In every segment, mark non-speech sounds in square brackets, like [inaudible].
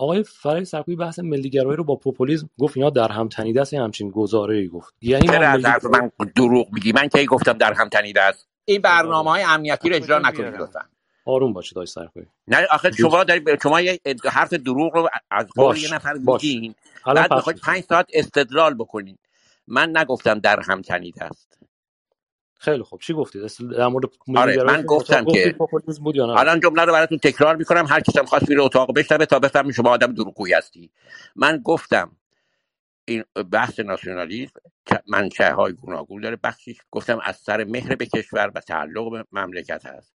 آقای فرای سرکوی بحث ملیگرایی رو با پوپولیسم گفت اینا در هم تنیده است همچین گزاره گفت. یعنی از ملی من دروغ میگی؟ من کی گفتم در هم تنیده است؟ این برنامه های امنیتی رو اجرا نکنید لطفا. آروم باشید آقای سرکوی نه آخه دوست شما دارید شما یه حرف دروغ رو از قول یه نفر میگین. بعد می‌کنم پنج ساعت استدلال بکنین. من نگفتم در هم تنیده است. خیلی خوب. چی گفتید در مورد آره من گفتم که پوپولیسم بود یا نه؟ الان جمله رو براتون تکرار می‌کنم. هر کسی هم خواست میره اتاق بشنوه تا بفهمی شما آدم دروغگویی هستی. من گفتم این بحث ناسیونالیسم منشه های گوناگون داره. بخشی گفتم از سر مهر به کشور و تعلق به مملکت هست.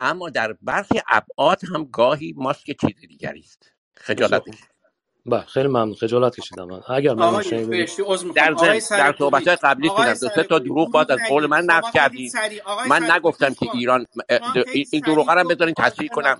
اما در برخی ابعاد هم گاهی ماسک چیز دیگری است. خجالت بله خیلی ممنون. خجالت کشیدم. من اگر من در ضمن در صحبت های قبلیتونم آقای دو سه تا دروغ دروغ از قول من سریع. آقای من نگفتم که کن ایران این دروغ رو بذارین تصحیح کنم.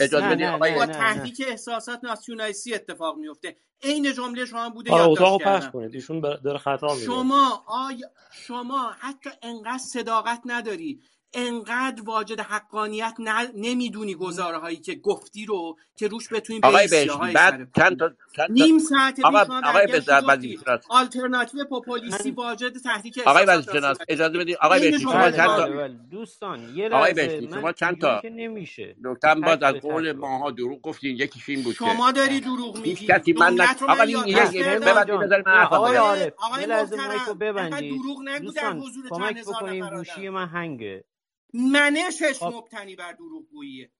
اجازه بدین آقای با تحریک احساسات ناسیونالیستی اتفاق میفته عین جمله شما بوده آره اتاقو پخش کنید. ایشون داره خطا میگه شما آیا شما حتی انقدر صداقت نداری. انقدر واجد حقانیت ن- نمی‌دونی گزاره هایی که گفتی رو که روش بتونی آقای بعد چند تا چند تا نیم ساعت آقا آقای برگشتی بذار گفتی وزیر آلترناتیو پوپولیستی من واجد تحریک آقای احساسات وزیر شناس اجازه بدید. آقای بهشتی شما چند تا بله بله. دوستان یه آقای بهشتی شما چند تا که نمیشه. نکتم باز از قول ماها دروغ گفتین یکیش این بود که شما داری دروغ میگی. کسی من آقا من این یک پیمان ببندید بذارید من نه حرفم آقای آقای عارف آقای یه لحظه مایکو ببندید. دروغ نگو در دوستان حضور چند هزار نفر من هنگه. منشش خب. مبتنی بر دروغگوییه.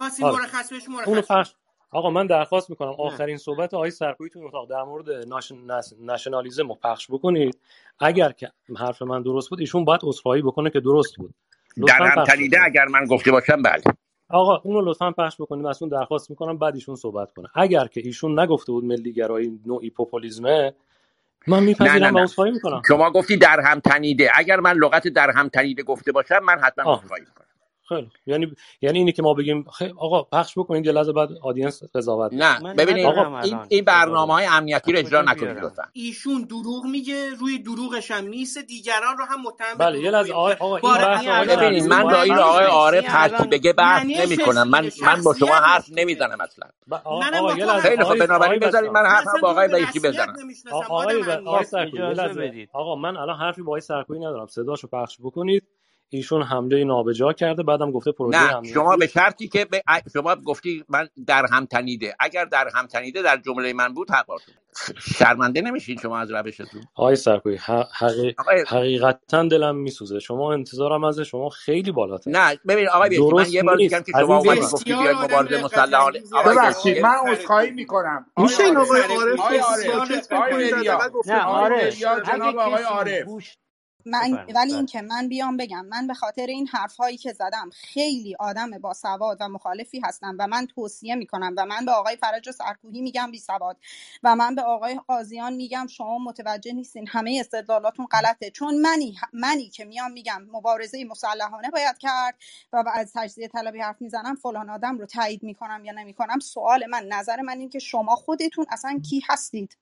آره مرخص بهش اونو مرخص آقا من درخواست می‌کنم. نه. آخرین صحبت آقای سرکویی تو اتاق در مورد ناش... نس... نشنالیزم رو پخش بکنید. اگر که حرف من درست بود ایشون باید عذرخواهی بکنه که درست بود. در لطفا هم اگر من گفته باشم بله. آقا اونو لطفا پخش بکنید از اون درخواست می‌کنم بعد ایشون صحبت کنه. اگر که ایشون نگفته بود ملی گرایی نوعی پوپولیسمه من میپذیرم و عذرخواهی می‌کنم. شما گفتی در هم تنیده. اگر من لغت در هم تنیده گفته باشم من حتما عذرخواهی می‌کنم. خیلی. یعنی یعنی اینی که ما بگیم خیلی آقا پخش بکنید یه لحظه بعد آدینس قضاوت نه ببینید آقا این این برنامه های امنیتی رو اجرا نکنید لطفا. ایشون دروغ میگه روی دروغش هم نیست دیگران رو هم متهم بله یه لحظه آقا, این بحث این الان ببینید این من راهی رو آقای عارف این الان بگه بحث نمی منشش کنم. اینه من من با شما حرف نمی‌زنم اصلا. آقا, با یه لحظه خیلی خب بنابراین بذارید من حرفم با رو آقای رسمیت بزنم. آقای آقا من الان حرفی با آقای سرکوبی ندارم. صداشو پخش بکنید. ایشون حمله نابجا کرده بعدم گفته پروژه نه شما امنیتی به شرطی که به شما گفتی من در هم تنیده. اگر در هم تنیده در جمله من بود حق شرمنده نمیشین شما از روشتون. آقای سرکوبی ح- حقی... آقای حقیقتا دلم میسوزه. شما انتظارم از شما خیلی بالاتره. نه ببین آقای بهشتی من یه بار دیگه نیست که شما اومدی عزیز گفتی بسیار بیاید مبارزه مسلحانه ببخشید من عذرخواهی می‌کنم. آقای میشه این آقای آقای عارف ساکت آقای عارف آقای عارف من ولی بله. اینکه من بیام بگم من به خاطر این حرف هایی که زدم خیلی آدم با سواد و مخالفی هستم و من توصیه می‌کنم و من به آقای فرج و سرکوهی میگم بی سواد و من به آقای قاضیان میگم شما متوجه نیستین همه استدلالاتون غلطه. چون منی منی که میام میگم مبارزه مسلحانه باید کرد و از تجزیه طلبی حرف می‌زنم فلان آدم رو تایید می‌کنم یا نمی‌کنم. سوال من نظر من این که شما خودتون اصلا کی هستید؟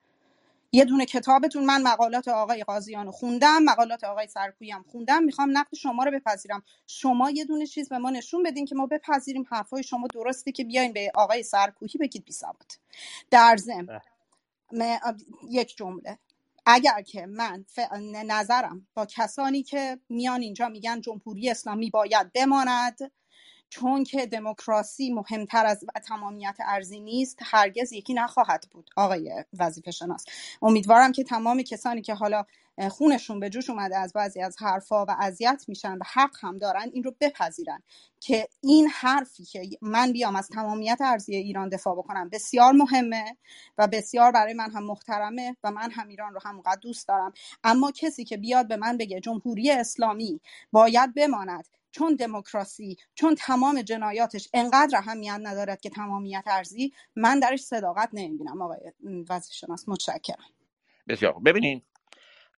یه دونه کتابتون من مقالات آقای قاضیان رو خوندم مقالات آقای سرکویی هم خوندم. می‌خوام نقد شما رو بپذیرم. شما یه دونه چیز به ما نشون بدین که ما بپذیریم حرفای شما درسته که بیاین به آقای سرکویی بگید بی سواد در ضمن بله. م- یک جمله. اگر که من ف- نظرم با کسانی که میان اینجا میگن جمهوری اسلامی باید بماند چون که دموکراسی مهمتر از تمامیت ارزی نیست هرگز یکی نخواهد بود آقای وظیفه شناس. امیدوارم که تمام کسانی که حالا خونشون به جوش اومده از بعضی از حرفا و اذیت میشن و حق هم دارن این رو بپذیرن که این حرفی که من بیام از تمامیت ارزی ایران دفاع بکنم بسیار مهمه و بسیار برای من هم محترمه و من هم ایران رو همونقدر دوست دارم. اما کسی که بیاد به من بگه جمهوری اسلامی باید بماند چون دموکراسی چون تمام جنایاتش انقدر اهمیت ندارد که تمامیت ارزی من درش صداقت نمی‌بینم آقای وزیر شناس متشکرم. بسیار خوب. ببینین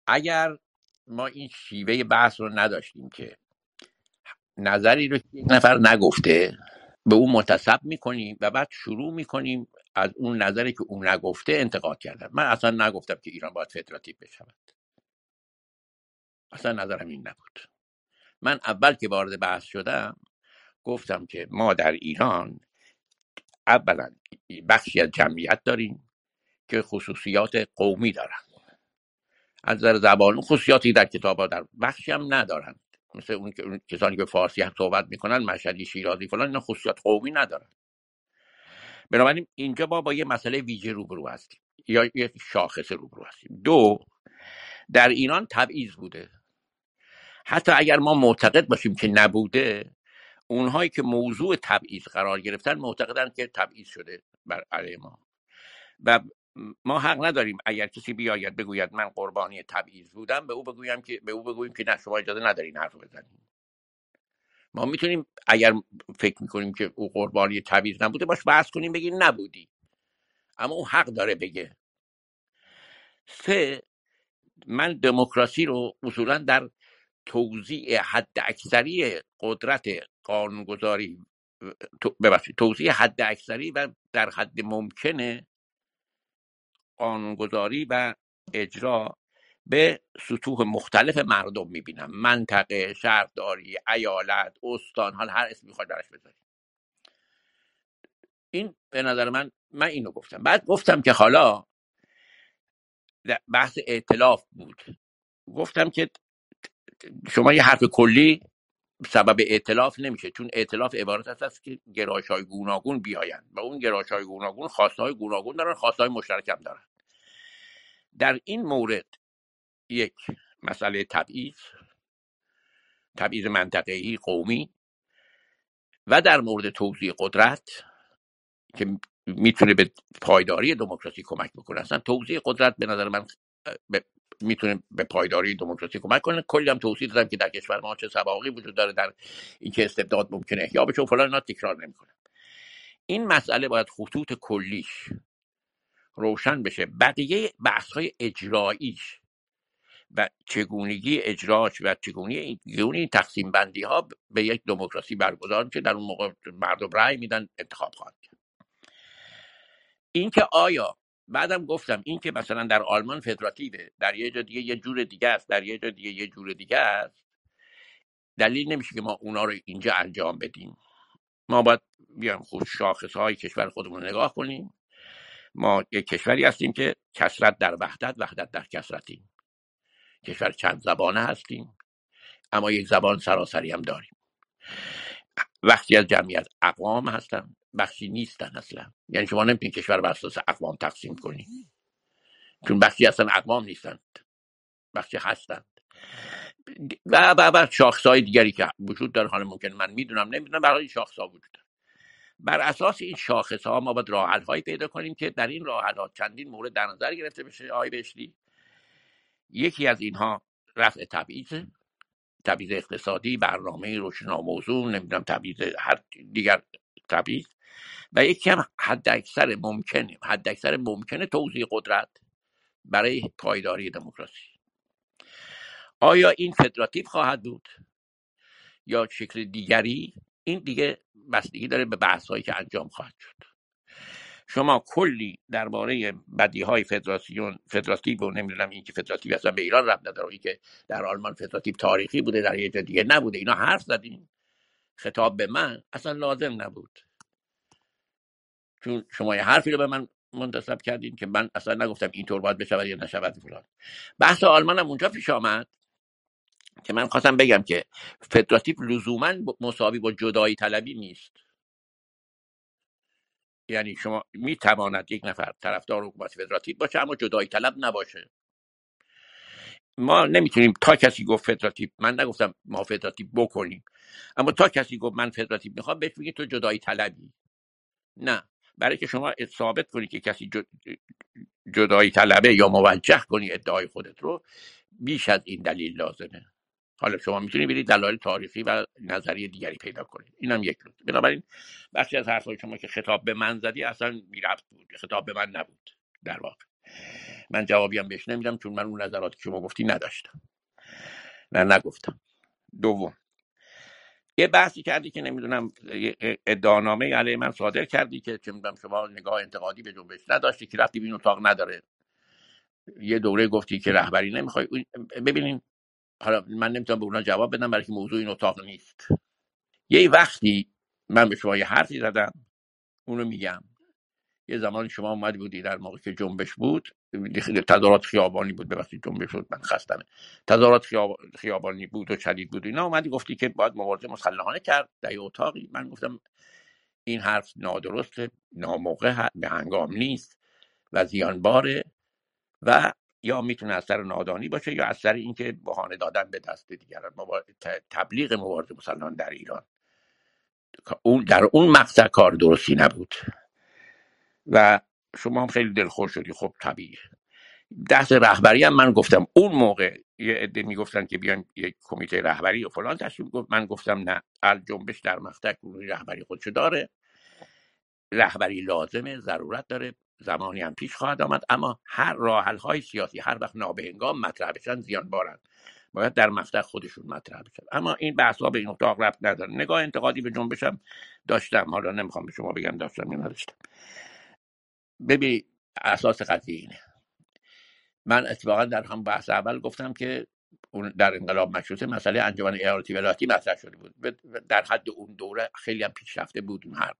اگر ما این شیوه بحث رو نداشتیم که نظری رو یک نفر نگفته به اون منتسب می‌کنیم و بعد شروع می‌کنیم از اون نظری که اون نگفته انتقاد کردن. من اصلا نگفتم که ایران باید فدراتیو بشود. اصلا نظرم این نبود. من اول که وارد بحث شدم گفتم که ما در ایران اولا بخشی از جمعیت داریم که خصوصیات قومی دارن. از نظر زبان خصوصیاتی در کتاب ها در بخشی هم ندارن. مثل اون کسانی که فارسی هم صحبت می‌کنن مشهدی شیرازی فلان اینا خصوصیات قومی ندارن. بنابراین اینجا ما با یه مسئله ویژه روبرو هستیم یا یک شاخص روبرو هستیم. دو در ایران تبعیض بوده. حتی اگر ما معتقد باشیم که نبوده اونهایی که موضوع تبعیض قرار گرفتن معتقدن که تبعیض شده بر علیه ما. و ما حق نداریم اگر کسی بیاید بگوید من قربانی تبعیض بودم به او بگویم که به او بگوییم که نه شما اجازه ندارین حرف بزنید ما می‌تونیم اگر فکر می‌کنیم که او قربانی تبعیض نبوده باش بحث کنیم بگیم نبودی. اما او حق داره بگه. سه من دموکراسی رو اصولا در توزیع حد اکثری قدرت قانونگذاری ببخشید توزیع حد اکثری و در حد ممکنه قانونگذاری و اجرا به سطوح مختلف مردم می‌بینم. منطقه شهرداری ایالت استان حال هر اسمی می‌خواد براش بذارید این به نظر من من اینو گفتم. بعد گفتم که حالا بحث ائتلاف بود. گفتم که شما یه حرف کلی سبب ائتلاف نمیشه چون ائتلاف عبارت است از که گرایش های گوناگون بیایند و اون گرایش های گوناگون خواسته های گوناگون دارن خواسته های مشترک دارن. در این مورد یک مسئله تبعیض تبعیض منطقه‌ای قومی و در مورد توزیع قدرت که می‌تونه به پایداری دموکراسی کمک بکنه. اصلا توزیع قدرت به نظر من می‌تونه به پایداری دموکراسی کمک کنه. کلی هم توضیح دادم که در کشور ما چه سواقی وجود داره در اینکه استبداد ممکنه. احیا بشه و فلان اینا تکرار نمی‌کنه این مسئله باید خطوط کلیش روشن بشه. بقیه بحث های اجراییش و چگونگی اجراش و چگونگی چگونه تقسیم بندی ها به یک دموکراسی برگزار که در اون موقع مردم رأی میدن انتخاب خواهد کرد. اینکه آیا بعدم گفتم این که مثلا در آلمان فدراتیوه در یه جا دیگه یه جور دیگه است در یه جا دیگه یه جور دیگه است. دلیل نمیشه که ما اونا رو اینجا انجام بدیم. ما باید بیایم خود شاخص های کشور خودمون رو نگاه کنیم. ما یک کشوری هستیم که کسرت در وحدت وحدت در کسرتیم کشور چند زبانه هستیم اما یک زبان سراسری هم داریم. وقتی از جمعیت اقوام هستن بخشی نیستن اصلا. یعنی شما نمی‌تونید کشور بر اساس اقوام تقسیم کنید چون بخشی اصلا اقوام نیستند. بخشی هستند. و و و شاخص های دیگری که وجود داره حالا ممکن من می‌دونم نمی‌دونم برای این شاخص ها وجود داره. بر اساس این شاخص ها ما باید راه حل هایی پیدا کنیم که در این راه حل ها چندین مورد در نظر گرفته بشه آقای بشری یکی از اینها رفع تبعیض تبعیض اقتصادی برنامه روشنا موضوع نمی‌دونم تبعیض هر دیگر تبعیض. و یکی هم حد اکثر ممکنه حد اکثر ممکنه توزیع قدرت برای پایداری دموکراسی. آیا این فدراتیو خواهد بود یا شکل دیگری؟ این دیگه بستگی داره به بحث هایی که انجام خواهد شد. شما کلی درباره بدی های فدراسیون فدراتیو و نمی‌دونم این که فدراتیو اصلا به ایران ربط نداره این که در آلمان فدراتیو تاریخی بوده در یه جا دیگه نبوده. اینا حرف زدیم خطاب به من اصلا لازم نبود. چون شما یه حرفی رو به من منتصب کردین که من اصلا نگفتم اینطور باید بشود یا نشود فلان. بحث آلمان هم اونجا پیش آمد که من خواستم بگم که فدراتیو لزوما مساوی با جدایی طلبی نیست. یعنی شما می تواند یک نفر طرفدار حکومت فدراتیو باشه اما جدایی طلب نباشه. ما نمی‌تونیم تا کسی گفت فدراتیو من نگفتم ما فدراتیو بکنیم اما تا کسی گفت من فدراتیو می‌خوام بهش بگید تو جدایی طلبی. نه. برای که شما ثابت کنی که کسی جد- جدایی طلبه یا موجه کنی ادعای خودت رو بیش از این دلیل لازمه. حالا شما می‌تونید برید دلایل تاریخی و نظری دیگری پیدا کنید اینم یک نکته. بنابراین بخشی از حرفهای شما که خطاب به من زدی اصلا می‌رفت بود. خطاب به من نبود در واقع. من جوابی هم بهش نمیدم چون من اون نظراتی که شما گفتی نداشتم. نه نگفتم. دوم. یه بحثی کردی که نمی‌دونم ادعانامه علیه من صادر کردی که چه می‌دونم شما نگاه انتقادی به جنبش نداشتی که رفتی به این اتاق نداره. یه دوره گفتی که رهبری نمی‌خوای. ببینین حالا من نمی‌تونم به اونا جواب بدم برای که موضوع این اتاق نیست. یه وقتی من به شما یه حرفی زدم اونو میگم. یه زمان شما اومدی بودی در موقع که جنبش بود تظاهرات خیابانی بود. ببخشید جنبش بود من خستمه. تظاهرات خیاب... خیابانی بود و شدید بود اینا. اومدی گفتی که باید مبارزه مسلحانه کرد در اتاقی. من گفتم این حرف نادرست ناموقع به هنگام نیست و زیانباره و یا می‌تونه از نادانی باشه یا از سر اینکه بهانه دادن به دست دیگران. تبلیغ مبارزه مسلحانه در ایران. اون در اون مقطع کار درستی نبود. و شما هم خیلی دلخور شدی. خب طبیعی. دست رهبری هم من گفتم. اون موقع یه عده می‌گفتن که بیان یک کمیته رهبری و فلان تشکیل گفت. من گفتم نه. جنبش در مقطع گروه رهبری خودشو داره. رهبری لازمه. ضرورت داره. زمانی هم پیش خواهد آمد. اما هر راحل های سیاسی هر وقت نابهنگام مطرح بشن زیان بارند باید در مقطع خودشون مطرح بشن. اما این بحث ها به این اتاق رفت نداره نگاه انتقادی به جنبشم داشتم. حالا نمی‌خوام به شما بگم داشتم یا نداشتم. ببین اساس قضیه اینه. من اتفاقا در هم بحث اول گفتم که در انقلاب مشروطه مسئله انجمن ایالتی ولایتی مطرح شده بود. در حد اون دوره خیلی هم پیشرفته بود اون حرف.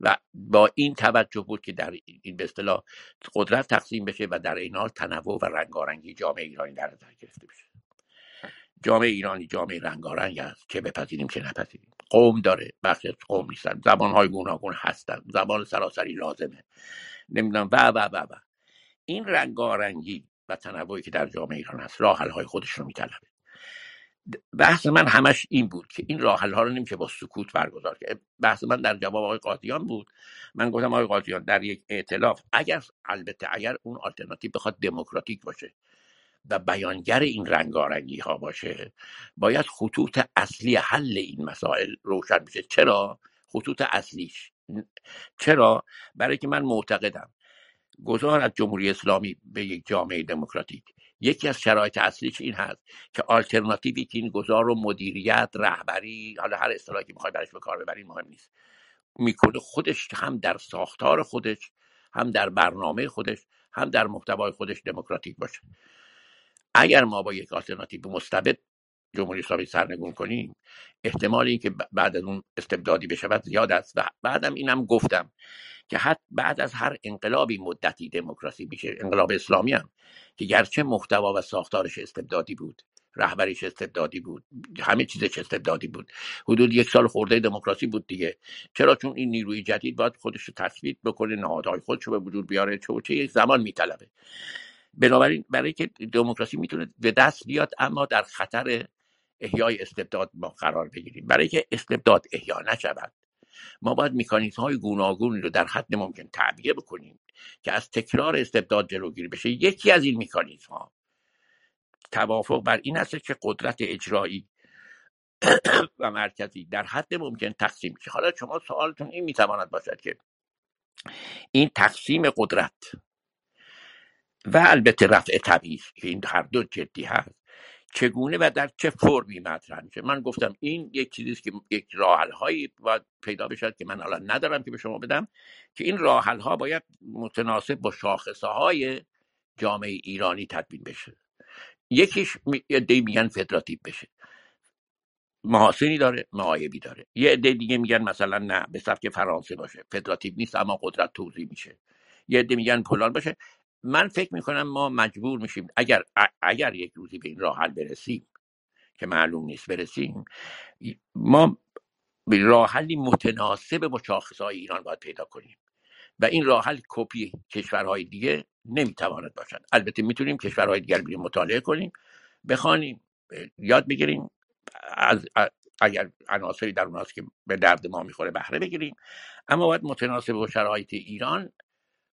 و با این توجه بود که در این به اصطلاح قدرت تقسیم بشه و در این حال تنوع و رنگارنگی جامعه ایرانی در نظر گرفته بشه. جامعه ایرانی جامعه رنگارنگ است چه بپذیریم چه نپذیریم. قوم داره بخش قوم نیستن. زبانهای گوناگون هستن. زبان سراسری لازمه. نمی‌دونم. و و و و. این رنگارنگی و تنوعی که در جامعه ایران هست راه های خودش رو میطلبه بحث من همش این بود که این راه ها رو نمیشه با سکوت برگزار کرد. بحث من در جواب آقای قاضیان بود. من گفتم آقای قاضیان در یک ائتلاف اگر البته اگر اون آلترناتیو بخواد دموکراتیک باشه و بیانگر این رنگارنگی ها باشه باید خطوط اصلی حل این مسائل روشن بشه. چرا؟ خطوط اصلیش. چرا؟ برای که من معتقدم. گذار از جمهوری اسلامی به یک جامعه دموکراتیک. یکی از شرایط اصلیش این هست که آلترناتیوی که این گذار رو مدیریت رهبری حالا هر اصطلاحی که می‌خوای برش به کار ببرین مهم نیست. می‌کنه خودش هم در ساختار خودش هم در برنامه خودش هم در محتوای خودش دموکراتیک باشه. اگر ما با یک آلترناتیو مستبد جمهوری اسلامی سرنگون کنیم احتمال اینکه بعد از اون استبدادی بشود زیاد است و بعدم اینم گفتم که حتی بعد از هر انقلابی مدتی دموکراسی میشه انقلاب اسلامی هم که گرچه محتوا و ساختارش استبدادی بود رهبریش استبدادی بود همه چیزش استبدادی بود حدود یک سال خورده دموکراسی بود دیگه. چرا؟ چون این نیروی جدید باید خودش رو تثبیت بکنه نهادهای خودش رو به وجود بیاره چه یک زمان میطلبه. بنابراین برای که دموکراسی می‌تونه به دست بیاد اما در خطر احیای استبداد ما قرار بگیریم. برای که استبداد احیا نشود ما باید میکانیزم های گوناگونی رو در حد ممکن تعبیه بکنیم که از تکرار استبداد جلوگیری بشه. یکی از این میکانیزم ها توافق بر این است که قدرت اجرایی [clears throat] و مرکزی در حد ممکن تقسیم میشه حالا شما سوالتون این می‌تواند باشد که این تقسیم قدرت و البته رفع تبعیض که این هر دو جدی هست. چگونه و در چه فرمی مطرح میشه؟ من گفتم این یک چیزی که یک راحل هایی باید پیدا بشد که من الان ندارم که به شما بدم که این راحل ها باید متناسب با شاخصه های جامعه ایرانی تدوین بشه. یکیش عده میگن فدراتیو بشه. محاسنی داره معایبی داره. یه عده دیگه میگن مثلا نه به سبک فرانسه باشه. فدراتیو نیست اما قدرت توضیح میشه. یه عده میگن پلان باشه. من فکر می‌کنم ما مجبور میشیم اگر اگر یک روزی به این راه حل برسیم که معلوم نیست برسیم ما به راه حلی متناسب با شاخصهای ایران باید پیدا کنیم و این راه حل کپی کشورهای دیگه نمی‌تواند باشد. البته می‌تونیم کشورهای دیگر بریم مطالعه کنیم بخوانیم یاد بگیریم از اگر عناصری در اون که به درد ما می‌خوره بهره بگیریم اما باید متناسب با شرایط ایران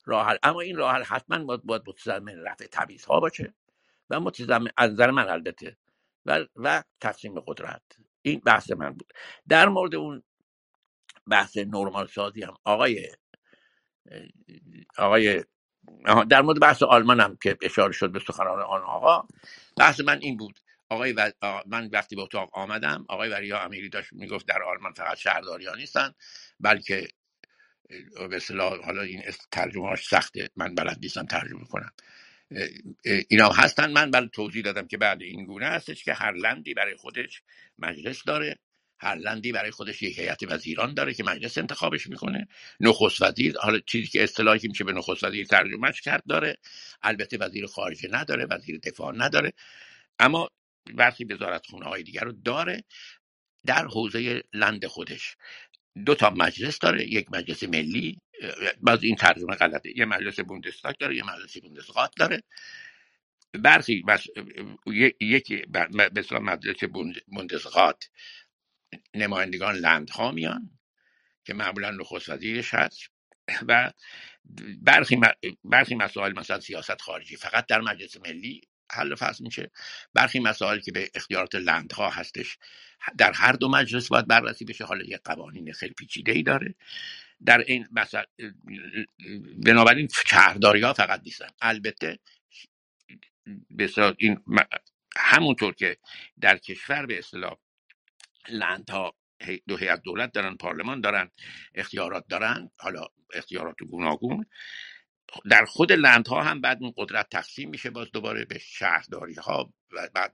راه اما این راه حتما باید باید متضمن رفع تبعیض ها باشه و متضمن از نظر من البته و و تقسیم قدرت. این بحث من بود. در مورد اون بحث نرمال سازی هم آقای آقای در مورد بحث آلمان هم که اشاره شد به سخنان آن آقا بحث من این بود. آقای و... من وقتی به اتاق آمدم آقای وریا امیری داشت می‌گفت در آلمان فقط شهرداری ها نیستن بلکه به حالا این ترجمه سخته. من بلد نیستم ترجمه کنم. اینا هستن. من بل توضیح دادم که بعد این گونه هستش که هر لندی برای خودش مجلس داره. هر لندی برای خودش یک هیئت وزیران داره که مجلس انتخابش می‌کنه. نخست وزیر حالا چیزی که اصطلاحی میشه به نخست وزیر ترجمهش کرد داره. البته وزیر خارجه نداره وزیر دفاع نداره. اما برخی وزارت خونه های دیگر رو داره در حوزه لند خودش. دو تا مجلس داره یک مجلس ملی باز این ترجمه غلطه یه مجلس بوندستاگ داره یه مجلس بوندسقات داره. برخی بس یکی به مجلس بوندسقات نمایندگان لندها میان که معمولا نخست وزیرش هست. و برخی, برخی مسائل مثلا سیاست خارجی فقط در مجلس ملی حل فصل میشه. برخی مسائل که به اختیارات لندها هستش در هر دو مجلس باید بررسی بشه. حالا یه قوانین خیلی پیچیده ای داره. در این مثلا بنابراین شهرداری ها فقط نیستن. البته این همونطور که در کشور به اصطلاح لندها دو هیئت دولت دارن پارلمان دارن اختیارات دارن حالا اختیارات گوناگون در خود لندها هم بعد اون قدرت تقسیم میشه باز دوباره به شهرداری ها و بعد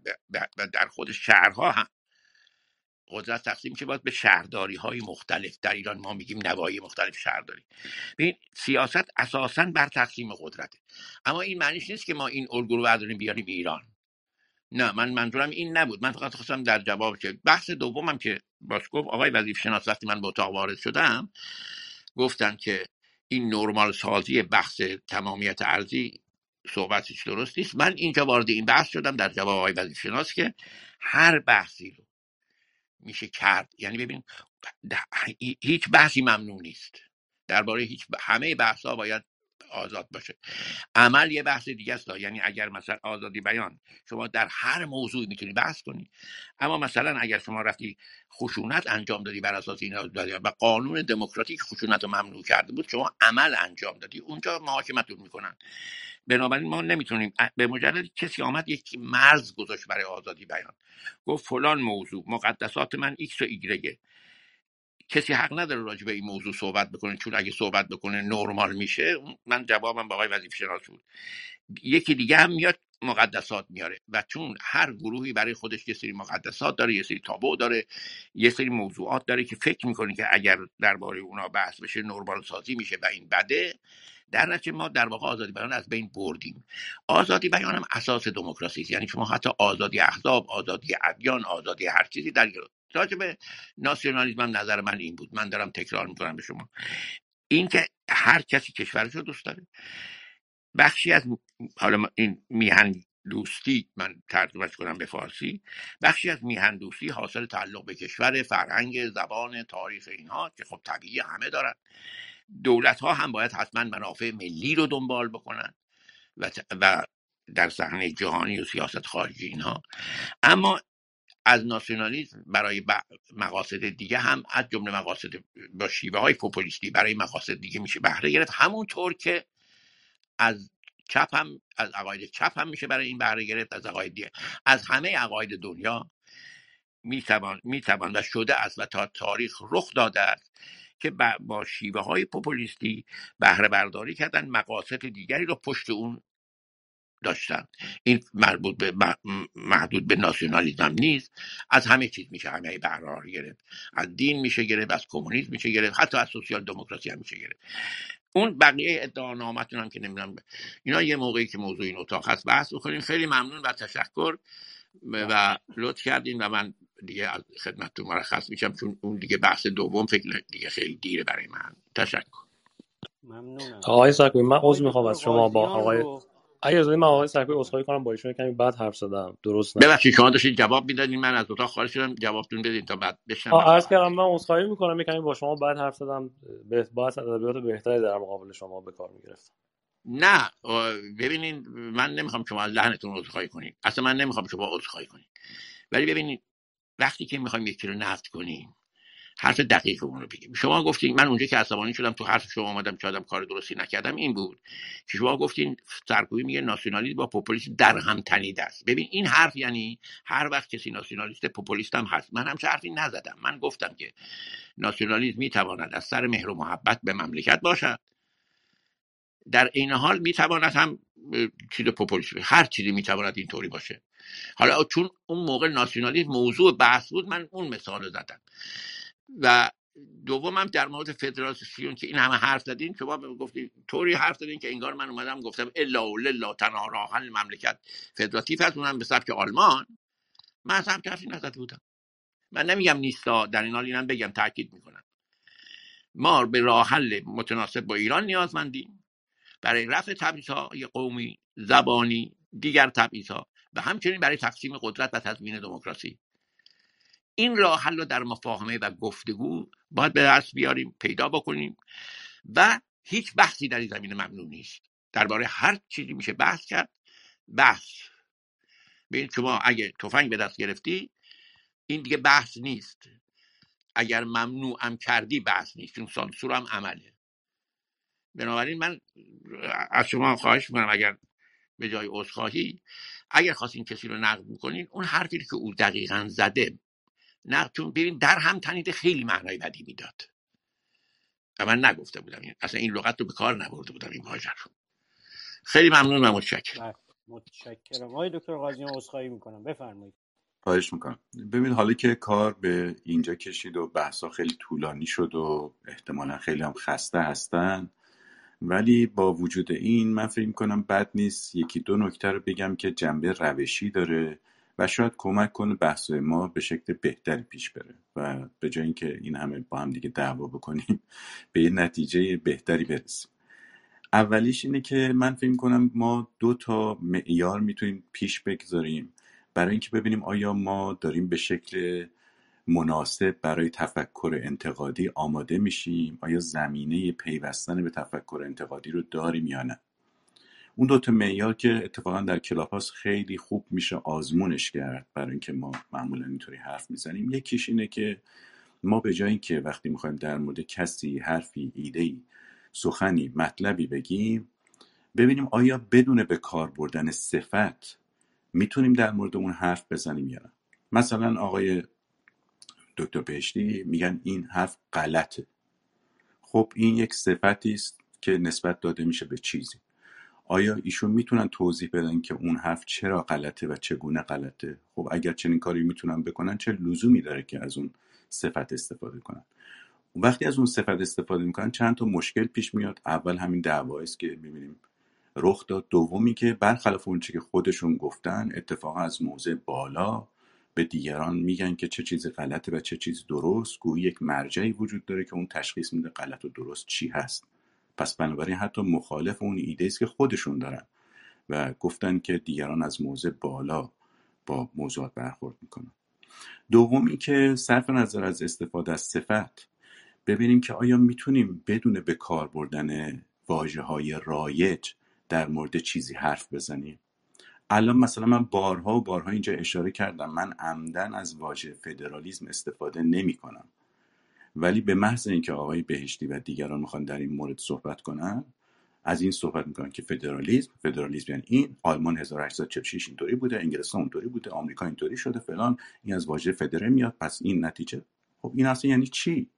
در خود شهرها هم قدرت تقسیم میشه باز به شهرداری های مختلف. در ایران ما میگیم نوایی مختلف شهرداری. ببین سیاست اساسا بر تقسیم قدرته. اما این معنیش نیست که ما این الگو رو برداریم بیاریم ایران. نه من منظورم این نبود. من فقط خواستم در جواب که بحث دومم که باش گفت آقای وظیف شناس وقتی من به اتاق وارد شدم گفتن که این نرمال سازی بحث تمامیت ارزی صحبتش درست نیست. من اینجا وارد این بحث شدم در جواب آقای وظیف شناس که هر بحثی رو میشه کرد. یعنی ببین هیچ بحثی ممنوع نیست. درباره هیچ همه بحث ها باید آزاد باشه. عمل یه بحث دیگه است یعنی اگر مثلا آزادی بیان شما در هر موضوعی می‌تونی بحث کنی. اما مثلا اگر شما رفتی خشونت انجام دادی بر اساس این و قانون دموکراتیک خشونت رو ممنوع کرده بود شما عمل انجام دادی. اونجا محاکمتون می‌کنن. بنابراین ما نمی‌تونیم به مجرد کسی آمد یک مرز گذاشت برای آزادی بیان. گفت فلان موضوع مقدسات من ایکس و ایگرگه کسی حق نداره راجع به این موضوع صحبت بکنه چون اگه صحبت بکنه نرمال میشه. من جوابم با آقای وظیفه شناس بود. یکی دیگه هم میاد مقدسات میاره. و چون هر گروهی برای خودش یه سری مقدسات داره یه سری تابو داره یه سری موضوعات داره که فکر می‌کنه که اگر درباره اونا بحث بشه نرمال سازی میشه و این بده. در نتیجه ما در واقع آزادی بیان از بین بردیم. آزادی بیان هم اساس دموکراسی یعنی شما حتی آزادی احزاب آزادی ادیان آزادی هر چیزی در راجع به ناسیونالیسم هم نظر من این بود. من دارم تکرار می‌کنم به شما. اینکه هر کسی کشورش رو دوست داره. بخشی از حالا این میهن دوستی من ترجمهش کنم به فارسی. بخشی از میهن دوستی حاصل تعلق به کشور فرهنگ زبان تاریخ اینها که خب طبیعی همه دارن. دولت ها هم باید حتما منافع ملی رو دنبال بکنن و, و در صحنه جهانی و سیاست خارجی اینها. اما از ناسیونالیسم برای مقاصد دیگه هم از جمله مقاصد با شیوه های پوپولیستی برای مقاصد دیگه میشه بهره گرفت. همونطور که از چپ هم از عقاید چپ هم میشه برای این بهره گرفت از عقاید دیگه. از همه عقاید دنیا می‌توان می‌توان و شده است و تا تاریخ رخ داده است که با شیوه های پوپولیستی بهره برداری کردن مقاصد دیگری رو پشت اون داشتن. این مربوط به محدود به ناسیونالیزم نیست. از همه چیز میشه همه بهره گرفت. از دین میشه گرفت از کمونیسم میشه گرفت حتی از سوسیال دموکراسی هم میشه گرفت. اون بقیه ادعا نامتون هم که نمی‌دونم اینا یه موقعی که موضوع این اتاق هست بحث بکنیم. خیلی ممنون و تشکر و لطف کردین و من دیگه از خدمتتون مرخص میشم چون اون دیگه بحث دوم فکر دیگه خیلی دیره برای من. تشکر. ممنونم. آقای ساکوی من عذر می‌خوام از شما با آقای اگه از من آقای سرکوی عذرخواهی کنم با ایشون کمی بعد حرف زدم. درست نه. ببخشید شما داشتید جواب می‌دادین من از اتاق خارج شدم جوابتون بدین تا بعد بشم عرض کردم من عذرخواهی می‌کنم کمی با شما بعد حرف زدم. باید ادبیات بهتری در مقابل شما به کار می‌گرفتم. نه ببینین من نمی‌خوام شما از لحنتون عذرخواهی کنید اصلا من نمی‌خوام شما عذرخواهی کنید ولی ببینید وقتی که می‌خوایم یکی رو نقد کنیم حرف دقیق اون رو بگیم. شما گفتین من اونجا که عصبانی شدم تو حرف شما آمدم که آدم کار درستی نکردم این بود که شما گفتین سرکوبی میگه ناسیونالیسم با پوپولیسم در هم تنیده است. ببین این حرف یعنی هر وقت کسی ناسیونالیست پوپولیست هم هست. من هم حرفی نزدم. من گفتم که ناسیونالیسم می‌تواند از سر مهر و محبت به مملکت باشد. در این حال می‌تواند هم چیز پوپولیسم هر چیزی می‌تواند اینطوری باشه. حالا چون اون موقع ناسیونالیسم موضوع بحث بود من اون مثال رو زدم. و دومم در مورد فدراسیون که این همه حرف زدین شما گفتین طوری حرف زدین که انگار من اومدم گفتم الا و للا تنها مملکت فدراتیو هست اونم به سبک آلمان. من هم حرفی نزده بودم. من نمیگم نیستا در این حال اینم بگم تاکید می‌کنم. ما به راه حل متناسب با ایران نیازمندیم. برای رفع تبعیض های قومی زبانی دیگر تبعیض ها و همچنین برای تقسیم قدرت و تضمین دموکراسی. این راه حل رو در مفاهمه و گفتگو باید به دست بیاریم پیدا بکنیم و هیچ بحثی در این زمینه ممنوع نیست. درباره هر چیزی میشه بحث کرد. بحث. ببین شما اگه تفنگ به دست گرفتی این دیگه بحث نیست. اگر ممنوع هم کردی بحث نیست چون سانسور هم عمله. بنابراین من از شما خواهش می‌کنم اگر به جای عذرخواهی اگر خواستین کسی رو نقد می‌کنین اون حرفی که او دقیقا زده نه چون ببین در هم تنیده خیلی معنای بدی می‌داد. و من نگفته بودم این اصلا این لغت رو به کار نبرده بودم این واژه رو. خیلی ممنون و متشکرم. بله، متشکرم. آقای دکتر قاضی عذرخواهی می‌کنم. بفرمایید. خواهش می‌کنم. ببین حالا که کار به اینجا کشید و بحثا خیلی طولانی شد و احتمالا خیلی هم خسته هستن ولی با وجود این من فکر کنم بد نیست یکی دو نکته رو بگم که جنبه روشی داره. و شاید کمک کنه بحث ما به شکل بهتری پیش بره و به جای اینکه این همه با هم دیگه دعوا بکنیم به یه نتیجه بهتری برسیم. اولیش اینه که من فکر کنم ما دو تا معیار می‌تونیم پیش بگذاریم. برای اینکه ببینیم آیا ما داریم به شکل مناسب برای تفکر انتقادی آماده میشیم؟ آیا زمینه پیوستن به تفکر انتقادی رو داریم یا نه؟ اون دوتا معیار که اتفاقا در کلاپاس خیلی خوب میشه آزمونش کرد برای اینکه ما معمولا اینطوری حرف می‌زنیم. یکیش اینه که ما به جای اینکه وقتی می‌خوایم در مورد کسی حرفی ایده سخنی مطلبی بگیم ببینیم آیا بدون به کار بردن صفت می‌تونیم در مورد اون حرف بزنیم یا نه. مثلا آقای دکتر بهشتی میگن این حرف غلطه. خب این یک صفتی است که نسبت داده میشه به چیزی. آیا ایشون می‌تونن توضیح بدن که اون حرف چرا غلطه و چگونه غلطه؟ خب اگر چنین کاری می‌تونن بکنن چه لزومی داره که از اون صفت استفاده کنن؟ وقتی از اون صفت استفاده می‌کنن چند تا مشکل پیش میاد. اول همین دعوا است که می‌بینیم رخ داد. دومی که برخلاف اون که خودشون گفتن اتفاقا از موضع بالا به دیگران میگن که چه چیز غلطه و چه چیز درست. گویی یک مرجعی وجود داره که اون تشخیص میده غلط و درست چی هست. پس بنابراین حتی مخالف اون ایده است که خودشون دارن و گفتن که دیگران از موضع بالا با موضوعات برخورد می‌کنن. دومی که صرف نظر از استفاده از صفت ببینیم که آیا می‌تونیم بدون به کار بردن واجه های رایج در مورد چیزی حرف بزنیم؟ الان مثلا من بارها و بارها اینجا اشاره کردم من عمدن از واژه فدرالیزم استفاده نمی کنم ولی به محض اینکه آقای بهشتی و دیگران می‌خوان در این مورد صحبت کنن از این صحبت می‌کنن که فدرالیسم فدرالیسم یعنی این آلمان 1846 اینطوری بوده انگلستان اونطوری بوده آمریکا اینطوری شده فلان این از واژه فدره میاد پس این نتیجه. خب این اصلا یعنی چی؟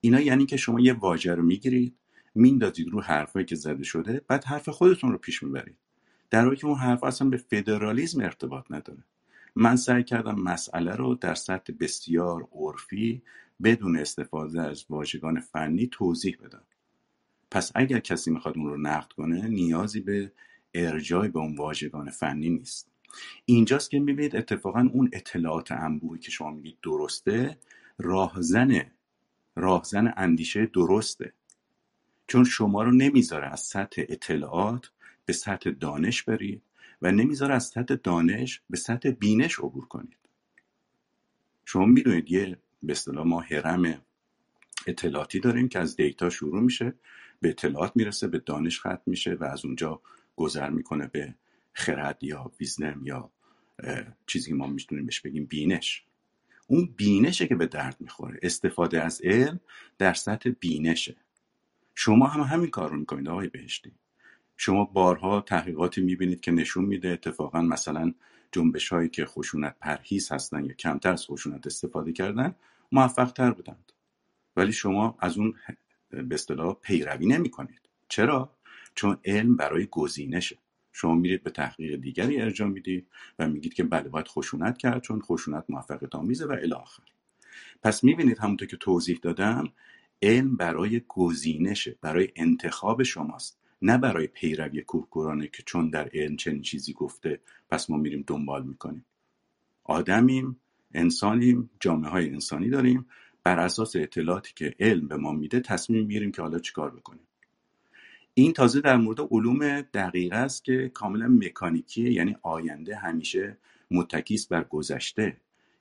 اینا یعنی که شما یه واژه رو می‌گیرید میندازید رو حرفایی که زده شده بعد حرف خودتون رو پیش می‌برید. در حالی که اون حرف اصلا به فدرالیسم ارتباط نداره. من سعی کردم مسئله رو در سطح بسیار عرفی بدون استفاده از واژگان فنی توضیح بدم. پس اگر کسی می‌خواد اون رو نقد کنه نیازی به ارجای به اون واژگان فنی نیست. اینجاست که می‌بینید اتفاقا اون اطلاعات انبوهی که شما میگید درسته راهزن راهزن اندیشه درسته. چون شما رو نمی‌ذاره از سطح اطلاعات به سطح دانش برید و نمی‌ذاره از سطح دانش به سطح بینش عبور کنید. شما می‌دونید یه به اصطلاح ما هرم اطلاعاتی داریم که از دیتا شروع میشه به اطلاعات می‌رسه به دانش ختم میشه و از اونجا گذر می‌کنه به خرد یا ویزنم یا چیزی که ما می‌تونیم بهش بگیم بینش. اون بینشه که به درد می‌خوره. استفاده از علم در سطح بینشه. شما هم همین کار رو می‌کنید آقای بهشتی. شما بارها تحقیقاتی می‌بینید که نشون میده اتفاقا مثلا جنبش هایی که خشونت پرهیز هستن یا کمتر از خشونت استفاده کردن موفق تر بودند. ولی شما از اون به اصطلاح پیروی نمی کنید چرا؟ چون علم برای گزینشه شما میرید به تحقیق دیگری ارجاع می‌دید و میگید که بله باید خشونت کرد چون خشونت موفقیت آمیزه و الی آخر. پس می‌بینید همونطور که توضیح دادم علم برای گزینشه برای انتخاب شماست. نه برای پیروی کوهکورانه که چون در علم چنین چیزی گفته پس ما میریم دنبال می‌کنیم. آدمیم انسانیم جامعه های انسانی داریم. بر اساس اطلاعاتی که علم به ما میده تصمیم می‌گیریم که حالا چیکار بکنیم. این تازه در مورد علوم دقیقه است که کاملا مکانیکیه یعنی آینده همیشه متکیس بر گذشته.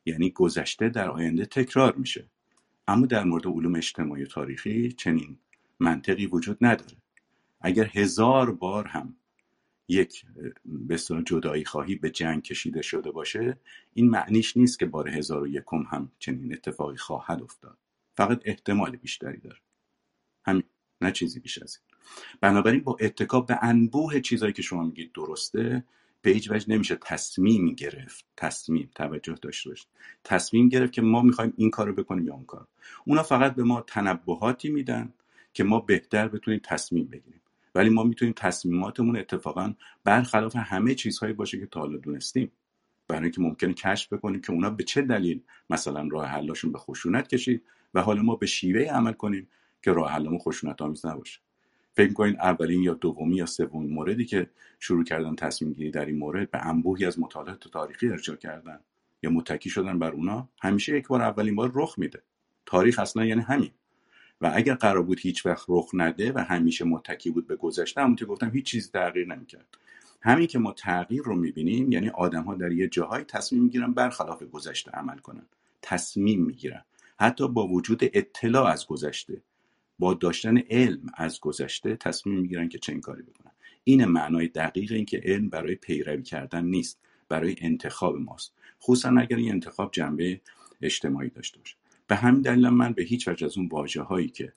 یعنی گذشته در آینده تکرار میشه. اما در مورد علوم اجتماعی و تاریخی چنین منطقی وجود نداره. اگر هزار بار هم یک به جدایی خواهی به جنگ کشیده شده باشه این معنیش نیست که بار هزار و یکم هم چنین اتفاقی خواهد افتاد. فقط احتمال بیشتری داره. همین نه چیزی بیش از این. بنابراین با اتکاب به انبوه چیزهایی که شما میگید درسته به هیچ وجه نمیشه تصمیم گرفت تصمیم توجه داشته باشید. تصمیم گرفت که ما می‌خوایم این کارو بکنیم یا اون کار اونا فقط به ما تنبهاتی میدن که ما بهتر بتونیم تصمیم بگیریم. ولی ما می‌تونیم تصمیماتمون اتفاقا برخلاف همه چیزهایی باشه که تا حالا دونستیم. برای اینکه ممکنه کشف بکنیم که اونا به چه دلیل مثلا راه حلشون به خشونت کشید و حالا ما به شیوه عمل کنیم که راه حلمون خشونت آمیز نباشه. فکر کنید اولین یا دومی یا سومین موردی که شروع کردن تصمیم گیری در این مورد به انبوهی از مطالعات تاریخی ارجاع کردن یا متکی شدن بر اونا همیشه یک بار اولین بار رخ میده. تاریخ اصلا یعنی همین. و اگر قرار بود هیچ وقت رخ نده و همیشه متکی بود به گذشته همون که گفتم هیچ چیز تغییر نمی‌کرد. همین که ما تغییر رو می‌بینیم یعنی آدم ها در یه جاهای تصمیم می‌گیرن برخلاف گذشته عمل کنن. تصمیم می‌گیرن. حتی با وجود اطلاع از گذشته با داشتن علم از گذشته تصمیم می‌گیرن که چه کاری بکنن. این معنای دقیق این که علم برای پیروی کردن نیست برای انتخاب ماست. خصوصا اگر این انتخاب جنبه اجتماعی داشته باشه. به همین دلیل من به هیچ وجه از اون واژه هایی که